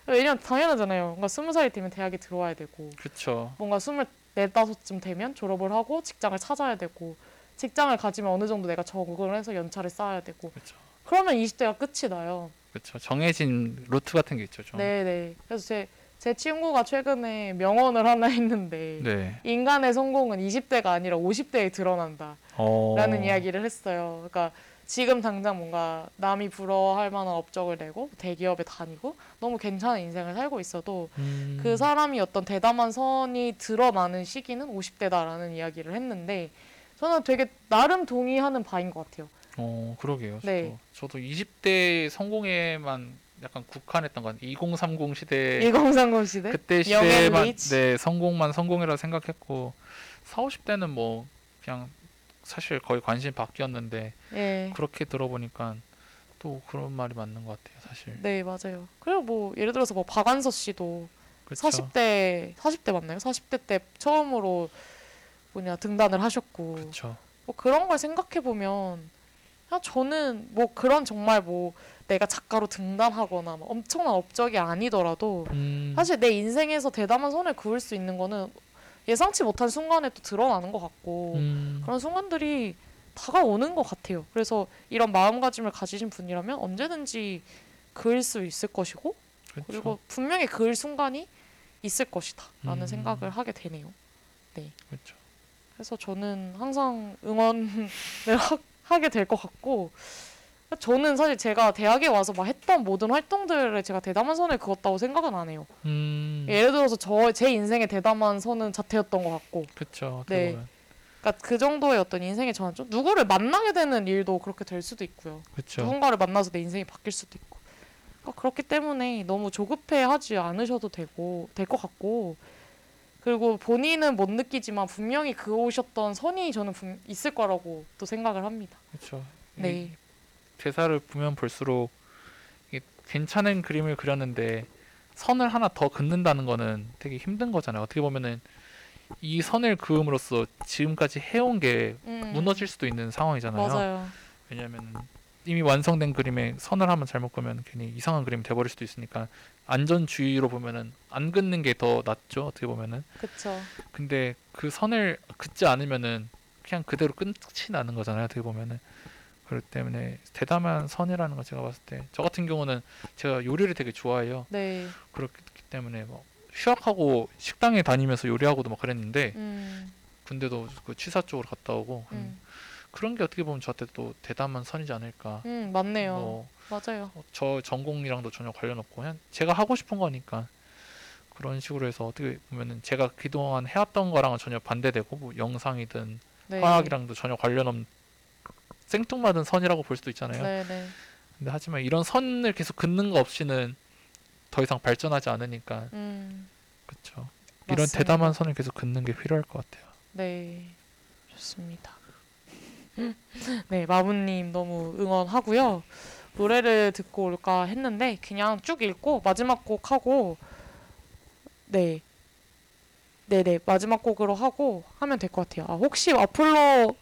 왜냐면 당연하잖아요. 뭔가 스무 살이 되면 대학에 들어와야 되고 그쵸. 뭔가 스물 네 다섯쯤 되면 졸업을 하고 직장을 찾아야 되고 직장을 가지면 어느 정도 내가 적응을 해서 연차를 쌓아야 되고 그쵸. 그러면 20대가 끝이 나요. 그쵸. 정해진 루트 같은 게 있죠. 좀. 네네. 그래서 제, 제 친구가 최근에 명언을 하나 했는데 네. 인간의 성공은 20대가 아니라 50대에 드러난다. 어, 라는 이야기를 했어요. 그러니까 지금 당장 뭔가 남이 부러워할 만한 업적을 내고 대기업에 다니고 너무 괜찮은 인생을 살고 있어도 음, 그 사람이 어떤 대담한 선이 드러나는 시기는 50대다라는 이야기를 했는데 저는 되게 나름 동의하는 바인 것 같아요. 어, 그러게요. 저도, 네. 저도 20대 성공에만 약간 국한했던 건 2030 시대 2030 시대? 그때 시대만. 네 성공만 성공이라 생각했고 4, 50대는 뭐 그냥 사실 거의 관심 바뀌었는데 예. 그렇게 들어보니까 또 그런 말이 맞는 것 같아요 사실 네, 맞아요. 그리고 뭐 예를 들어서 뭐 박완서 씨도 그쵸? 40대 40대 맞나요? 40대 때 처음으로 뭐냐 등단을 하셨고 그쵸 뭐 그런 걸 생각해 보면 저는 뭐 그런 정말 뭐 내가 작가로 등단하거나 뭐 엄청난 업적이 아니더라도 음, 사실 내 인생에서 대담한 선을 그을 수 있는 거는 예상치 못한 순간에 또 드러나는 것 같고 음, 그런 순간들이 다가오는 것 같아요. 그래서 이런 마음가짐을 가지신 분이라면 언제든지 그을 수 있을 것이고 그쵸. 그리고 분명히 그을 순간이 있을 것이다라는 음. 생각을 하게 되네요. 그렇죠. 그래서 저는 항상 응원을 하, 하게 될 것 같고 저는 사실 제가 대학에 와서 막 했던 모든 활동들에 제가 대담한 선을 그었다고 생각은 안 해요. 음, 예를 들어서 저 제 인생의 대담한 선은 자퇴였던 것 같고 그렇죠. 네. 네. 그러니까 그 정도의 어떤 인생의 전환점 누구를 만나게 되는 일도 그렇게 될 수도 있고요. 그렇죠. 누군가를 만나서 내 인생이 바뀔 수도 있고 그러니까 그렇기 때문에 너무 조급해하지 않으셔도 되고 될 것 같고 그리고 본인은 못 느끼지만 분명히 그 오셨던 선이 저는 분- 있을 거라고 또 생각을 합니다. 그렇죠. 네, 대사를 보면 볼수록 괜찮은 그림을 그렸는데 선을 하나 더 긋는다는 거는 되게 힘든 거잖아요. 어떻게 보면은 이 선을 그음으로써 지금까지 해온 게 음, 무너질 수도 있는 상황이잖아요. 맞아요. 왜냐하면 이미 완성된 그림에 선을 한번 잘못 그으면 괜히 이상한 그림이 돼버릴 수도 있으니까 안전주의로 보면은 안 긋는 게 더 낫죠. 어떻게 보면은 그쵸. 근데 그 선을 긋지 않으면은 그냥 그대로 끝이 나는 거잖아요. 어떻게 보면은 그렇기 때문에 대담한 선이라는 거 제가 봤을 때 저 같은 경우는 제가 요리를 되게 좋아해요. 네. 그렇기 때문에 뭐 휴학하고 식당에 다니면서 요리하고도 막 그랬는데 음, 군대도 그 취사 쪽으로 갔다 오고 음, 그런 게 어떻게 보면 저한테 또 대담한 선이지 않을까. 음, 맞네요. 뭐 맞아요. 어, 저 전공이랑도 전혀 관련 없고 그냥 제가 하고 싶은 거니까 그런 식으로 해서 어떻게 보면은 제가 그동안 해왔던 거랑은 전혀 반대되고 뭐 영상이든 네. 화학이랑도 전혀 관련 없는 생뚱맞은 선이라고 볼 수도 있잖아요. 네, 네. 근데 하지만 이런 선을 계속 긋는 거 없이는 더 이상 발전하지 않으니까 음, 그렇죠. 이런 맞습니다. 대담한 선을 계속 긋는 게 필요할 것 같아요. 네, 좋습니다. 네, 마부님 너무 응원하고요. 노래를 듣고 올까 했는데 그냥 쭉 읽고 마지막 곡 하고 네, 네네 마지막 곡으로 하고 하면 될 것 같아요. 아, 혹시 어플로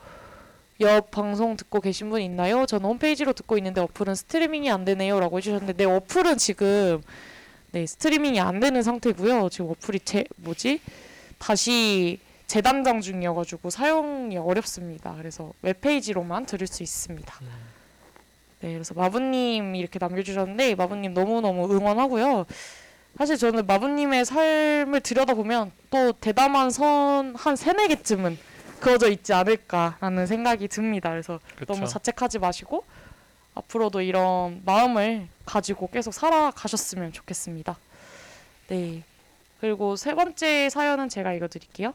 옆 방송 듣고 계신 분 있나요? 저는 홈페이지로 듣고 있는데 어플은 스트리밍이 안 되네요 라고 해주셨는데 네 어플은 지금 네 스트리밍이 안 되는 상태고요. 지금 어플이 제 뭐지 다시 재단장 중이어가지고 사용이 어렵습니다. 그래서 웹페이지로만 들을 수 있습니다. 네, 그래서 마부님 이렇게 남겨주셨는데 마부님 너무너무 응원하고요. 사실 저는 마부님의 삶을 들여다보면 또 대담한 선 한 세네 개쯤은 그어져 있지 않을까라는 생각이 듭니다. 그래서 그렇죠. 너무 자책하지 마시고 앞으로도 이런 마음을 가지고 계속 살아가셨으면 좋겠습니다. 네. 그리고 세 번째 사연은 제가 읽어드릴게요.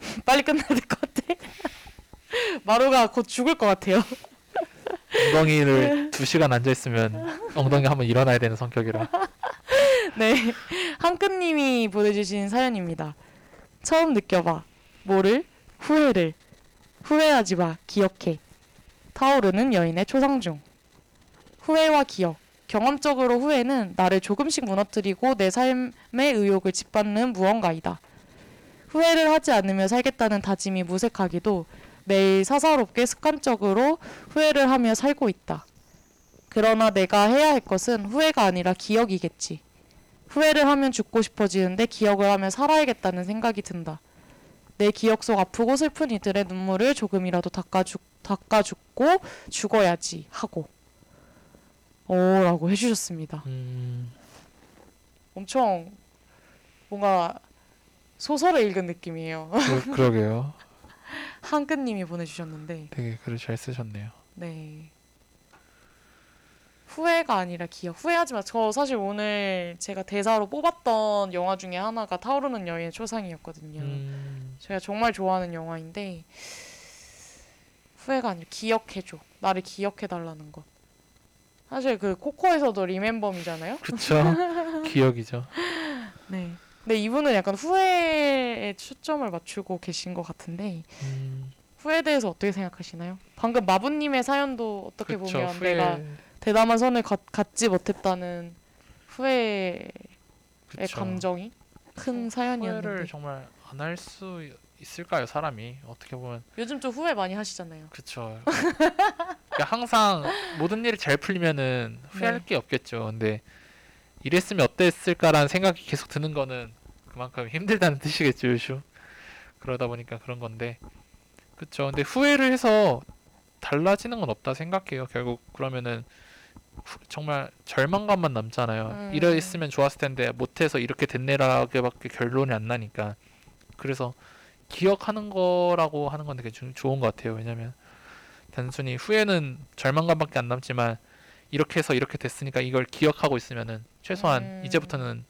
빨리 끝내야 될 것 같아. 마루가 곧 죽을 것 같아요. 엉덩이를 두 시간 앉아 있으면 엉덩이 한번 일어나야 되는 성격이라. 네. 한끝님이 보내주신 사연입니다. 처음 느껴봐. 뭐를? 후회를. 후회하지 마. 기억해. 타오르는 여인의 초상중. 후회와 기억. 경험적으로 후회는 나를 조금씩 무너뜨리고 내 삶의 의욕을 짓밟는 무언가이다. 후회를 하지 않으며 살겠다는 다짐이 무색하기도 매일 사사롭게 습관적으로 후회를 하며 살고 있다. 그러나 내가 해야 할 것은 후회가 아니라 기억이겠지. 후회를 하면 죽고 싶어지는데 기억을 하며 살아야겠다는 생각이 든다. 내 기억 속 아프고 슬픈 이들의 눈물을 조금이라도 닦아주, 닦아주고 죽어야지 하고. 오라고 해주셨습니다. 음, 엄청 뭔가 소설을 읽은 느낌이에요. 그러, 그러게요. 한끝님이 보내주셨는데, 되게 글을 잘 쓰셨네요. 네. 후회가 아니라 기억. 후회하지 마. 저 사실 오늘 제가 대사로 뽑았던 영화 중에 하나가 타오르는 여인의 초상이었거든요. 음, 제가 정말 좋아하는 영화인데 후회가 아니라 기억해줘. 나를 기억해달라는 것. 사실 그 코코에서도 리멤버미잖아요. 그쵸. 기억이죠. 네. 근데 이분은 약간 후회에 초점을 맞추고 계신 것 같은데 음, 후회에 대해서 어떻게 생각하시나요? 방금 마부님의 사연도 어떻게 그쵸. 보면 후회, 내가 대담한 선을 갖, 갖지 못했다는 후회의 그쵸. 감정이 큰 사연이었는데 후회를 정말 안 할 수 있을까요, 사람이? 어떻게 보면 요즘 좀 후회 많이 하시잖아요. 그쵸. 그러니까 항상 모든 일이 잘 풀리면은 후회할 네. 게 없겠죠. 근데 이랬으면 어땠을까라는 생각이 계속 드는 거는 그만큼 힘들다는 뜻이겠죠, 요즘. 그러다 보니까 그런 건데. 그쵸. 근데 후회를 해서 달라지는 건 없다 생각해요. 결국 그러면은 후- 정말 절망감만 남잖아요. 음. 이랬으면 좋았을 텐데 못해서 이렇게 됐네라고밖에 결론이 안 나니까 그래서 기억하는 거라고 하는 건 되게 주- 좋은 것 같아요. 왜냐면 단순히 후회는 절망감밖에 안 남지만 이렇게 해서 이렇게 됐으니까 이걸 기억하고 있으면은 최소한 음. 이제부터는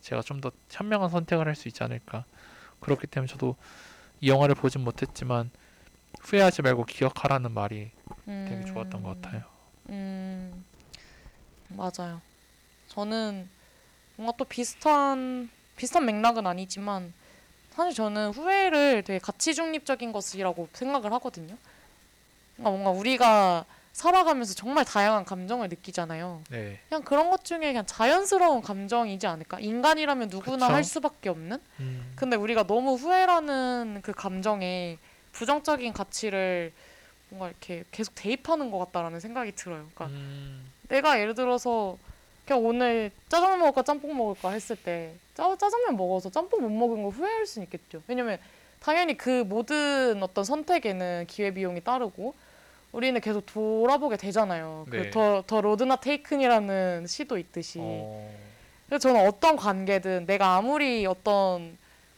제가 좀 더 현명한 선택을 할 수 있지 않을까. 그렇기 때문에 저도 이 영화를 보진 못했지만 후회하지 말고 기억하라는 말이 되게 좋았던 것 같아요. 음, 맞아요. 저는 뭔가 또 비슷한 비슷한 맥락은 아니지만 사실 저는 후회를 되게 가치 중립적인 것이라고 생각을 하거든요. 그러니까 뭔가 우리가 살아가면서 정말 다양한 감정을 느끼잖아요. 네. 그냥 그런 것 중에 그냥 자연스러운 감정이지 않을까? 인간이라면 누구나 그쵸. 할 수밖에 없는? 음, 근데 우리가 너무 후회라는 그 감정에 부정적인 가치를 뭔가 이렇게 계속 대입하는 것 같다라는 생각이 들어요. 그러니까 음, 내가 예를 들어서 그냥 오늘 짜장면 먹을까 짬뽕 먹을까 했을 때 짜, 짜장면 먹어서 짬뽕 못 먹은 거 후회할 수는 있겠죠. 왜냐면 당연히 그 모든 어떤 선택에는 기회 비용이 따르고 우리는 계속 돌아보게 되잖아요. 네. 그더 더 로드나 테이큰이라는 시도 있듯이. 어, 그래서 저는 어떤 관계든 내가 아무리 어떤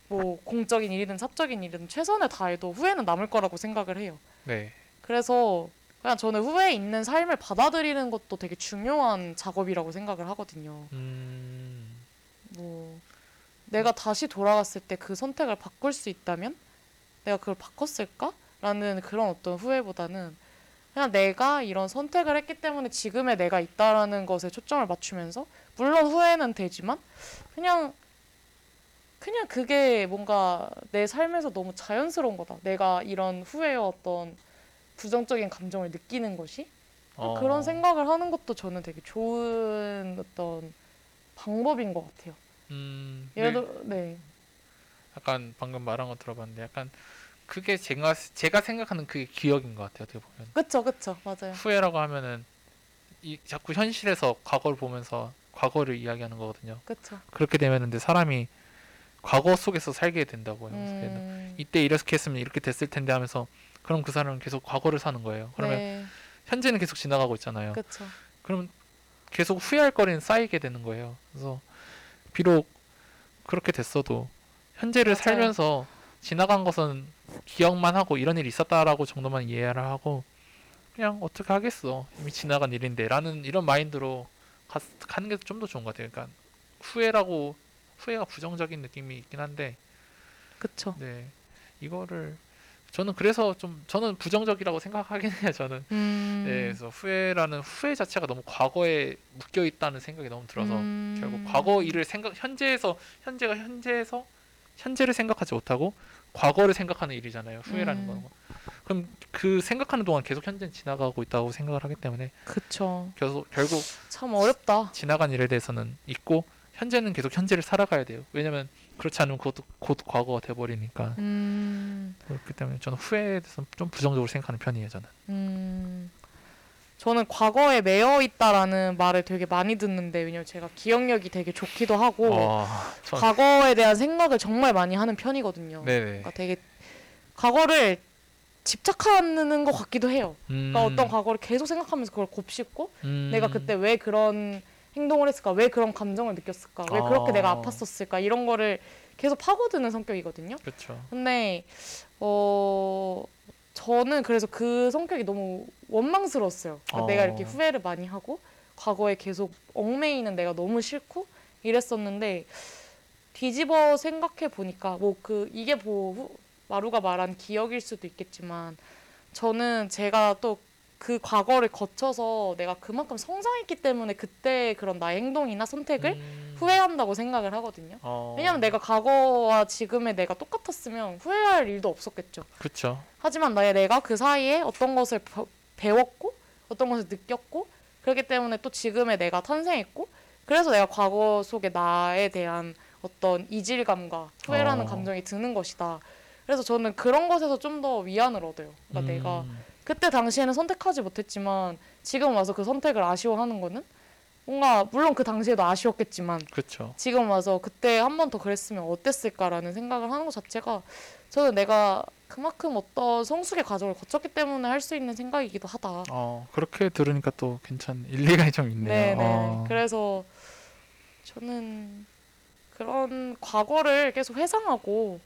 뭐 공적인 일이든 사적인 일이든 최선을 다해도 후회는 남을 거라고 생각을 해요. 네. 그래서 그냥 저는 후회 있는 삶을 받아들이는 것도 되게 중요한 작업이라고 생각을 하거든요. 음, 뭐 내가 다시 돌아갔을 때 그 선택을 바꿀 수 있다면 내가 그걸 바꿨을까라는 그런 어떤 후회보다는 그냥 내가 이런 선택을 했기 때문에 지금의 내가 있다라는 것에 초점을 맞추면서 물론 후회는 되지만 그냥 그냥 그게 뭔가 내 삶에서 너무 자연스러운 거다. 내가 이런 후회와 어떤 부정적인 감정을 느끼는 것이 어, 그런 생각을 하는 것도 저는 되게 좋은 어떤 방법인 것 같아요. 음, 예를 네, 들어, 네. 약간 방금 말한 거 들어봤는데 약간 그게 제가 제가 생각하는 그게 기억인 것 같아요. 어떻게 보면 그쵸, 그쵸, 맞아요. 후회라고 하면은 이 자꾸 현실에서 과거를 보면서 과거를 이야기하는 거거든요. 그쵸. 그렇게 되면 근데 사람이 과거 속에서 살게 된다고요. 그래서 음, 이때 이렇게 했으면 이렇게 됐을 텐데 하면서 그럼 그 사람은 계속 과거를 사는 거예요. 그러면 네, 현재는 계속 지나가고 있잖아요. 그쵸. 그러면 계속 후회할 거리는 쌓이게 되는 거예요. 그래서 비록 그렇게 됐어도 현재를 맞아요. 살면서 지나간 것은 기억만 하고 이런 일이 있었다라고 정도만 이해를 하고 그냥 어떻게 하겠어 이미 지나간 일인데라는 이런 마인드로 가, 가는 게 좀 더 좋은 것 같아요. 그러니까 후회라고 후회가 부정적인 느낌이 있긴 한데 그쵸. 네 이거를 저는 그래서 좀 저는 부정적이라고 생각하긴 해요. 저는 음, 네, 그래서 후회라는 후회 자체가 너무 과거에 묶여 있다는 생각이 너무 들어서 음, 결국 과거 일을 생각 현재에서 현재가 현재에서 현재를 생각하지 못하고 과거를 생각하는 일이잖아요. 후회라는 음. 거는. 그럼 그 생각하는 동안 계속 현재는 지나가고 있다고 생각을 하기 때문에 그쵸. 계속 결국 참 어렵다. 지나간 일에 대해서는 잊고 현재는 계속 현재를 살아가야 돼요. 왜냐면 그렇지 않으면 그것도 곧 과거가 돼버리니까 음, 그렇기 때문에 저는 후회에 대해서 좀 부정적으로 생각하는 편이에요. 저는. 음. 저는 과거에 매여 있다라는 말을 되게 많이 듣는데 왜냐면 제가 기억력이 되게 좋기도 하고 아, 전- 과거에 대한 생각을 정말 많이 하는 편이거든요. 네네. 그러니까 되게 과거를 집착하는 것 같기도 해요. 그러니까 음, 어떤 과거를 계속 생각하면서 그걸 곱씹고 음, 내가 그때 왜 그런 행동을 했을까? 왜 그런 감정을 느꼈을까? 왜 그렇게 아. 내가 아팠었을까? 이런 거를 계속 파고드는 성격이거든요. 그렇죠. 근데 어 저는 그래서 그 성격이 너무 원망스러웠어요. 그러니까 어. 내가 이렇게 후회를 많이 하고 과거에 계속 얽매이는 내가 너무 싫고 이랬었는데 뒤집어 생각해 보니까 뭐 그 이게 뭐 후- 마루가 말한 기억일 수도 있겠지만 저는 제가 또 그 과거를 거쳐서 내가 그만큼 성장했기 때문에 그때 그런 나의 행동이나 선택을 음, 후회한다고 생각을 하거든요. 어, 왜냐면 내가 과거와 지금의 내가 똑같았으면 후회할 일도 없었겠죠. 그렇죠. 하지만 나의 내가 그 사이에 어떤 것을 버- 배웠고 어떤 것을 느꼈고 그렇기 때문에 또 지금의 내가 탄생했고 그래서 내가 과거 속의 나에 대한 어떤 이질감과 후회라는 어. 감정이 드는 것이다. 그래서 저는 그런 것에서 좀 더 위안을 얻어요. 그러니까 내가 음, 그때 당시에는 선택하지 못했지만 지금 와서 그 선택을 아쉬워하는 거는 뭔가 물론 그 당시에도 아쉬웠겠지만 그렇죠. 지금 와서 그때 한 번 더 그랬으면 어땠을까라는 생각을 하는 것 자체가 저는 내가 그만큼 어떤 성숙의 과정을 거쳤기 때문에 할 수 있는 생각이기도 하다. 어 그렇게 들으니까 또 괜찮 일리가 좀 있네요. 네네. 어. 그래서 저는 그런 과거를 계속 회상하고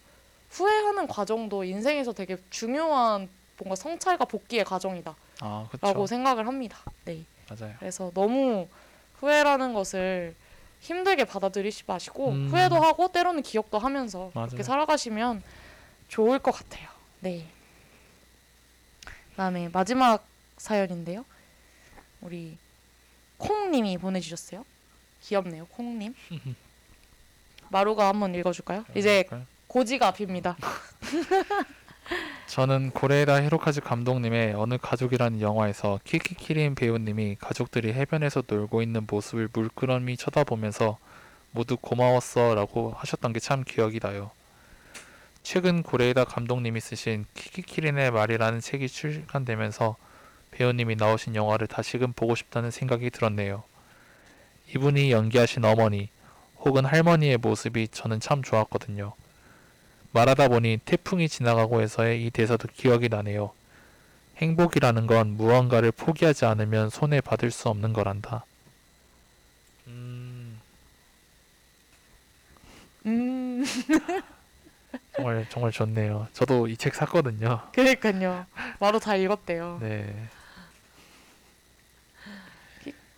후회하는 과정도 인생에서 되게 중요한 뭔가 성찰과 복귀의 과정이다라고 아 그렇죠. 생각을 합니다. 네. 맞아요. 그래서 너무 후회라는 것을 힘들게 받아들이지 마시고 음. 후회도 하고 때로는 기억도 하면서 맞아요. 그렇게 살아가시면 좋을 것 같아요. 네. 그다음에 마지막 사연인데요. 우리 콩님이 보내주셨어요. 귀엽네요, 콩님. 마루가 한번 읽어줄까요? 이제 그럴까요? 고지가 앞입니다. 저는 고레에다 히로카즈 감독님의 어느 가족이라는 영화에서 키키키린 배우님이 가족들이 해변에서 놀고 있는 모습을 물끄러미 쳐다보면서 모두 고마웠어 라고 하셨던 게 참 기억이 나요. 최근 고레에다 감독님이 쓰신 키키키린의 말이라는 책이 출간되면서 배우님이 나오신 영화를 다시금 보고 싶다는 생각이 들었네요. 이분이 연기하신 어머니 혹은 할머니의 모습이 저는 참 좋았거든요. 말하다 보니 태풍이 지나가고 해서의 이 대사도 기억이 나네요. 행복이라는 건 무언가를 포기하지 않으면 손에 받을 수 없는 거란다. 음, 음, 정말 정말 좋네요. 저도 이 책 샀거든요. 그러니까요. 마루 다 읽었대요. 네,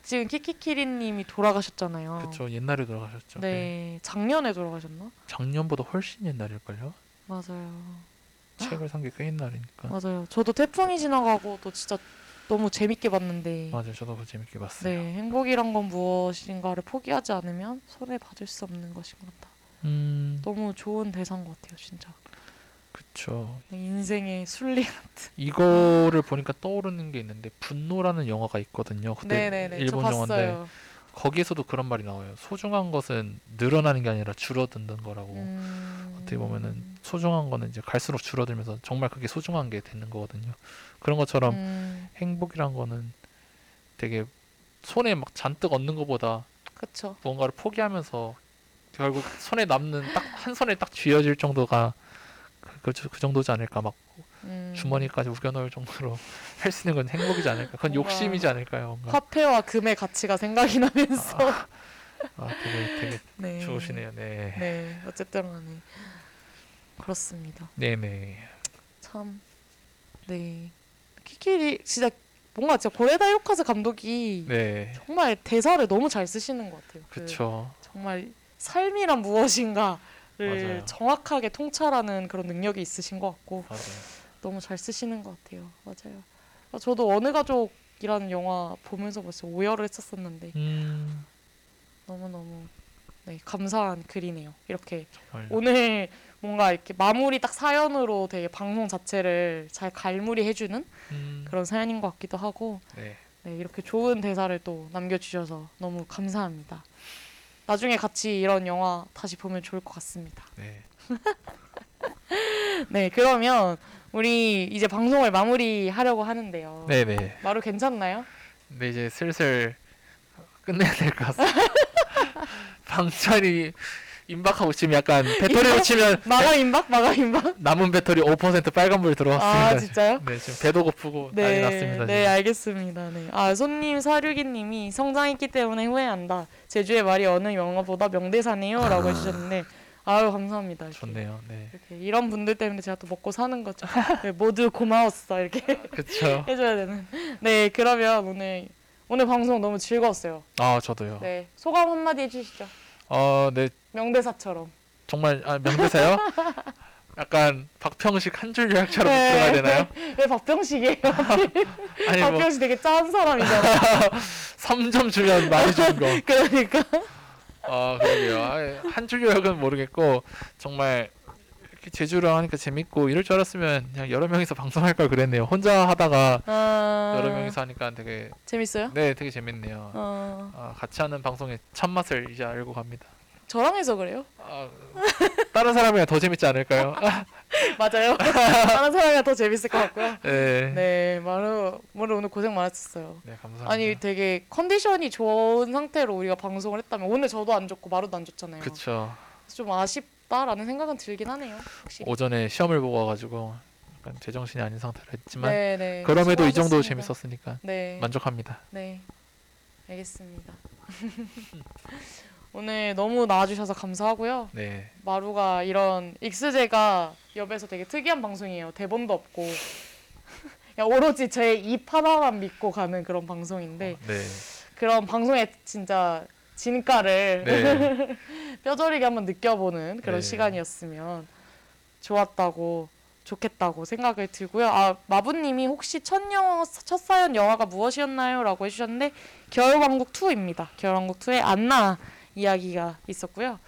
지금 키키키리님이 돌아가셨잖아요. 그쵸 옛날에 돌아가셨죠. 네, 작년에 돌아가셨나? 작년보다 훨씬 옛날일걸요. 맞아요. 책을 산 게 꽤 옛날이니까. 맞아요. 저도 태풍이 지나가고 또 진짜 너무 재밌게 봤는데. 맞아요. 저도 그거 재밌게 봤어요. 네, 행복이란 건 무엇인가를 포기하지 않으면 손에 받을 수 없는 것인 것 같다. 음, 너무 좋은 대사인 것 같아요, 진짜. 네, 인생의 순리. 이거를 보니까 떠오르는 게 있는데 분노라는 영화가 있거든요. 그때 네네네, 저 일본 영화인데. 거기에서도 그런 말이 나와요. 소중한 것은 늘어나는 게 아니라 줄어드는 거라고. 음... 어떻게 보면은 소중한 거는 이제 갈수록 줄어들면서 정말 그게 소중한 게 되는 거거든요. 그런 것처럼 음, 행복이란 거는 되게 손에 막 잔뜩 얻는 것보다 그쵸. 무언가를 포기하면서 결국 손에 남는 딱 한 손에 딱 쥐어질 정도가 그, 그, 그 정도지 않을까 막 음, 주머니까지 우겨넣을 정도로 할 수 있는 건 행복이지 않을까 그건 뭔가 욕심이지 않을까요 뭔가 화폐와 금의 가치가 생각이 나면서. 아 되게 되게 네. 좋으시네요 네 네, 어쨌든 간에 그렇습니다. 네네 참, 네. 키키리 진짜 뭔가 진짜 고레다 히로카즈 감독이 네 정말 대사를 너무 잘 쓰시는 것 같아요. 그 그쵸 정말 삶이란 무엇인가 를. 정확하게 통찰하는 그런 능력이 있으신 것 같고 맞아요 너무 잘 쓰시는 것 같아요. 맞아요. 아, 저도 어느 가족이라는 영화 보면서 벌써 오열을 했었었는데 음 너무 너무 네 감사한 글이네요. 이렇게 정말 오늘 뭔가 이렇게 마무리 딱 사연으로 되게 방송 자체를 잘 갈무리 해주는 음, 그런 사연인 것 같기도 하고 네 네, 이렇게 좋은 대사를 또 남겨주셔서 너무 감사합니다. 나중에 같이 이런 영화 다시 보면 좋을 것 같습니다. 네. 네, 그러면 우리 이제 방송을 마무리하려고 하는데요. 네 네 마루 괜찮나요? 근데 이제 슬슬 끝내야 될 것 같습니다 방찬이 임박하고 지금 약간 배터리로? 치면 마감 임박? 마감 임박? 남은 배터리 5% 빨간불 들어왔습니다 아, 진짜요? 네 지금 배도 고프고 난리 네, 났습니다 네, 지금. 알겠습니다. 네. 아, 손님 사류기님이 성장했기 때문에 후회한다. 제주의 말이 어느 영화보다 명대사네요라고 해주셨는데, 아유 감사합니다. 이렇게. 좋네요 네 이렇게 이런 분들 때문에 제가 또 먹고 사는 거죠. 네, 모두 고마웠어 이렇게 해줘야 되는. 네, 그러면 오늘 오늘 방송 너무 즐거웠어요. 아 저도요 네, 소감 한마디 해주시죠. 어 네 명대사처럼. 정말 아 명대사요? 약간 박평식 한 줄 요약처럼 네. 들어가야 되나요? 왜 박병식이에요? 아니 뭐 박병식 되게 짠 사람이잖아. 3점 주면 많이 준 거. 그러니까. 아 그러게요. 한 줄 요약은 모르겠고 정말 이렇게 제주랑 하니까 재밌고 이럴 줄 알았으면 그냥 여러 명이서 방송할 걸 그랬네요. 혼자 하다가 아, 여러 명이서 하니까 되게 재밌어요? 네 되게 재밌네요. 어, 아, 같이 하는 방송의 참맛을 이제 알고 갑니다. 저랑 해서 그래요? 아, 다른 사람이랑 더 재밌지 않을까요? 맞아요. 다른 사람이 더 재밌을 것 같고요. 네. 네. 네, 마루 마루 오늘 고생 많았었어요. 감사합니다. 아니 되게 컨디션이 좋은 상태로 우리가 방송을 했다면 오늘 저도 안 좋고 마루도 안 좋잖아요. 그쵸. 좀 아쉽다라는 생각은 들긴 하네요. 확실히. 오전에 시험을 보고 와가지고 약간 제정신이 아닌 상태로 했지만 네, 네. 그럼에도 이 정도 수고하셨습니다. 재밌었으니까 네. 만족합니다. 네. 알겠습니다. 오늘 너무 나와주셔서 감사하고요. 네. 마루가 이런 익스제가 옆에서 되게 특이한 방송이에요. 대본도 없고 그냥 오로지 제 입 하나만 믿고 가는 그런 방송인데 네. 그런 방송의 진짜 진가를 네. 뼈저리게 한번 느껴보는 그런 네. 시간이었으면 좋았다고 좋겠다고 생각을 들고요. 아 마부님이 혹시 첫 영화 첫 사연 영화가 무엇이었나요?라고 해주셨는데 겨울왕국 2입니다. 겨울왕국 2의 안나 이야기가 있었고요.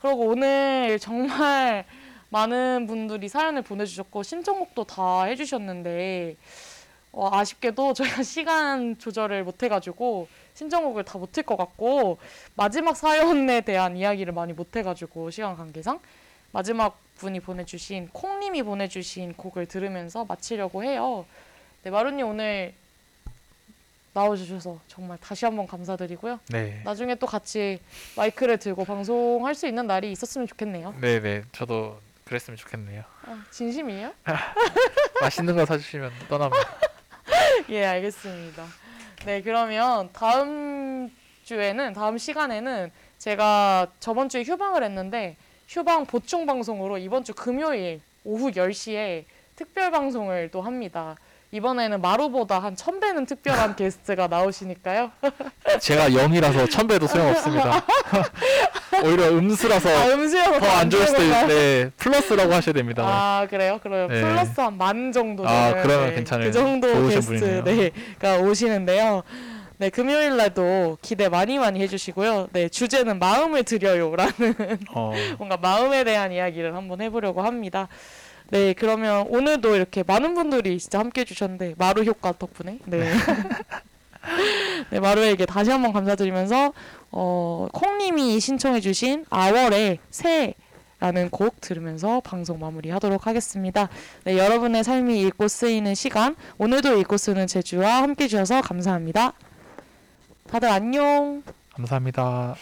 그리고 오늘 정말 많은 분들이 사연을 보내주셨고 신청곡도 다 해주셨는데 어, 아쉽게도 저희가 시간 조절을 못해가지고 신청곡을 다 못할 것 같고 마지막 사연에 대한 이야기를 많이 못해가지고 시간 관계상 마지막 분이 보내주신 콩님이 보내주신 곡을 들으면서 마치려고 해요. 네 마루님 오늘 나와주셔서 정말 다시 한번 감사드리고요. 네. 나중에 또 같이 마이크를 들고 방송할 수 있는 날이 있었으면 좋겠네요. 네, 네. 저도 그랬으면 좋겠네요. 아, 진심이에요? 맛있는 거 사주시면 떠납니다. 예, 알겠습니다. 네, 그러면 다음 주에는 다음 시간에는 제가 저번 주에 휴방을 했는데 휴방 보충 방송으로 이번 주 금요일 오후 10시에 특별 방송을 또 합니다. 이번에는 마루보다 한 1000배는 특별한 게스트가 나오시니까요. 제가 0이라서 천배도 소용없습니다. 오히려 음수라서 아, 음수여서 더 안 좋을 수도 되는 건가요? 있는데 플러스라고 하셔야 됩니다. 아 그래요? 그러면 네. 플러스 한 만 정도 아, 되는 그러면 네, 괜찮아요. 그 정도 좋으신 게스트 분이네요. 네가 오시는데요. 네 금요일 날도 기대 많이 많이 해주시고요. 네 주제는 마음을 드려요라는 어, 뭔가 마음에 대한 이야기를 한번 해보려고 합니다. 네 그러면 오늘도 이렇게 많은 분들이 진짜 함께 해주셨는데 마루 효과 덕분에 네. 네 마루에게 다시 한번 감사드리면서 어 콩님이 신청해주신 아월의 새 라는 곡 들으면서 방송 마무리하도록 하겠습니다. 네, 여러분의 삶이 읽고 쓰이는 시간, 오늘도 읽고 쓰는 제주와 함께 해주셔서 감사합니다. 다들 안녕. 감사합니다.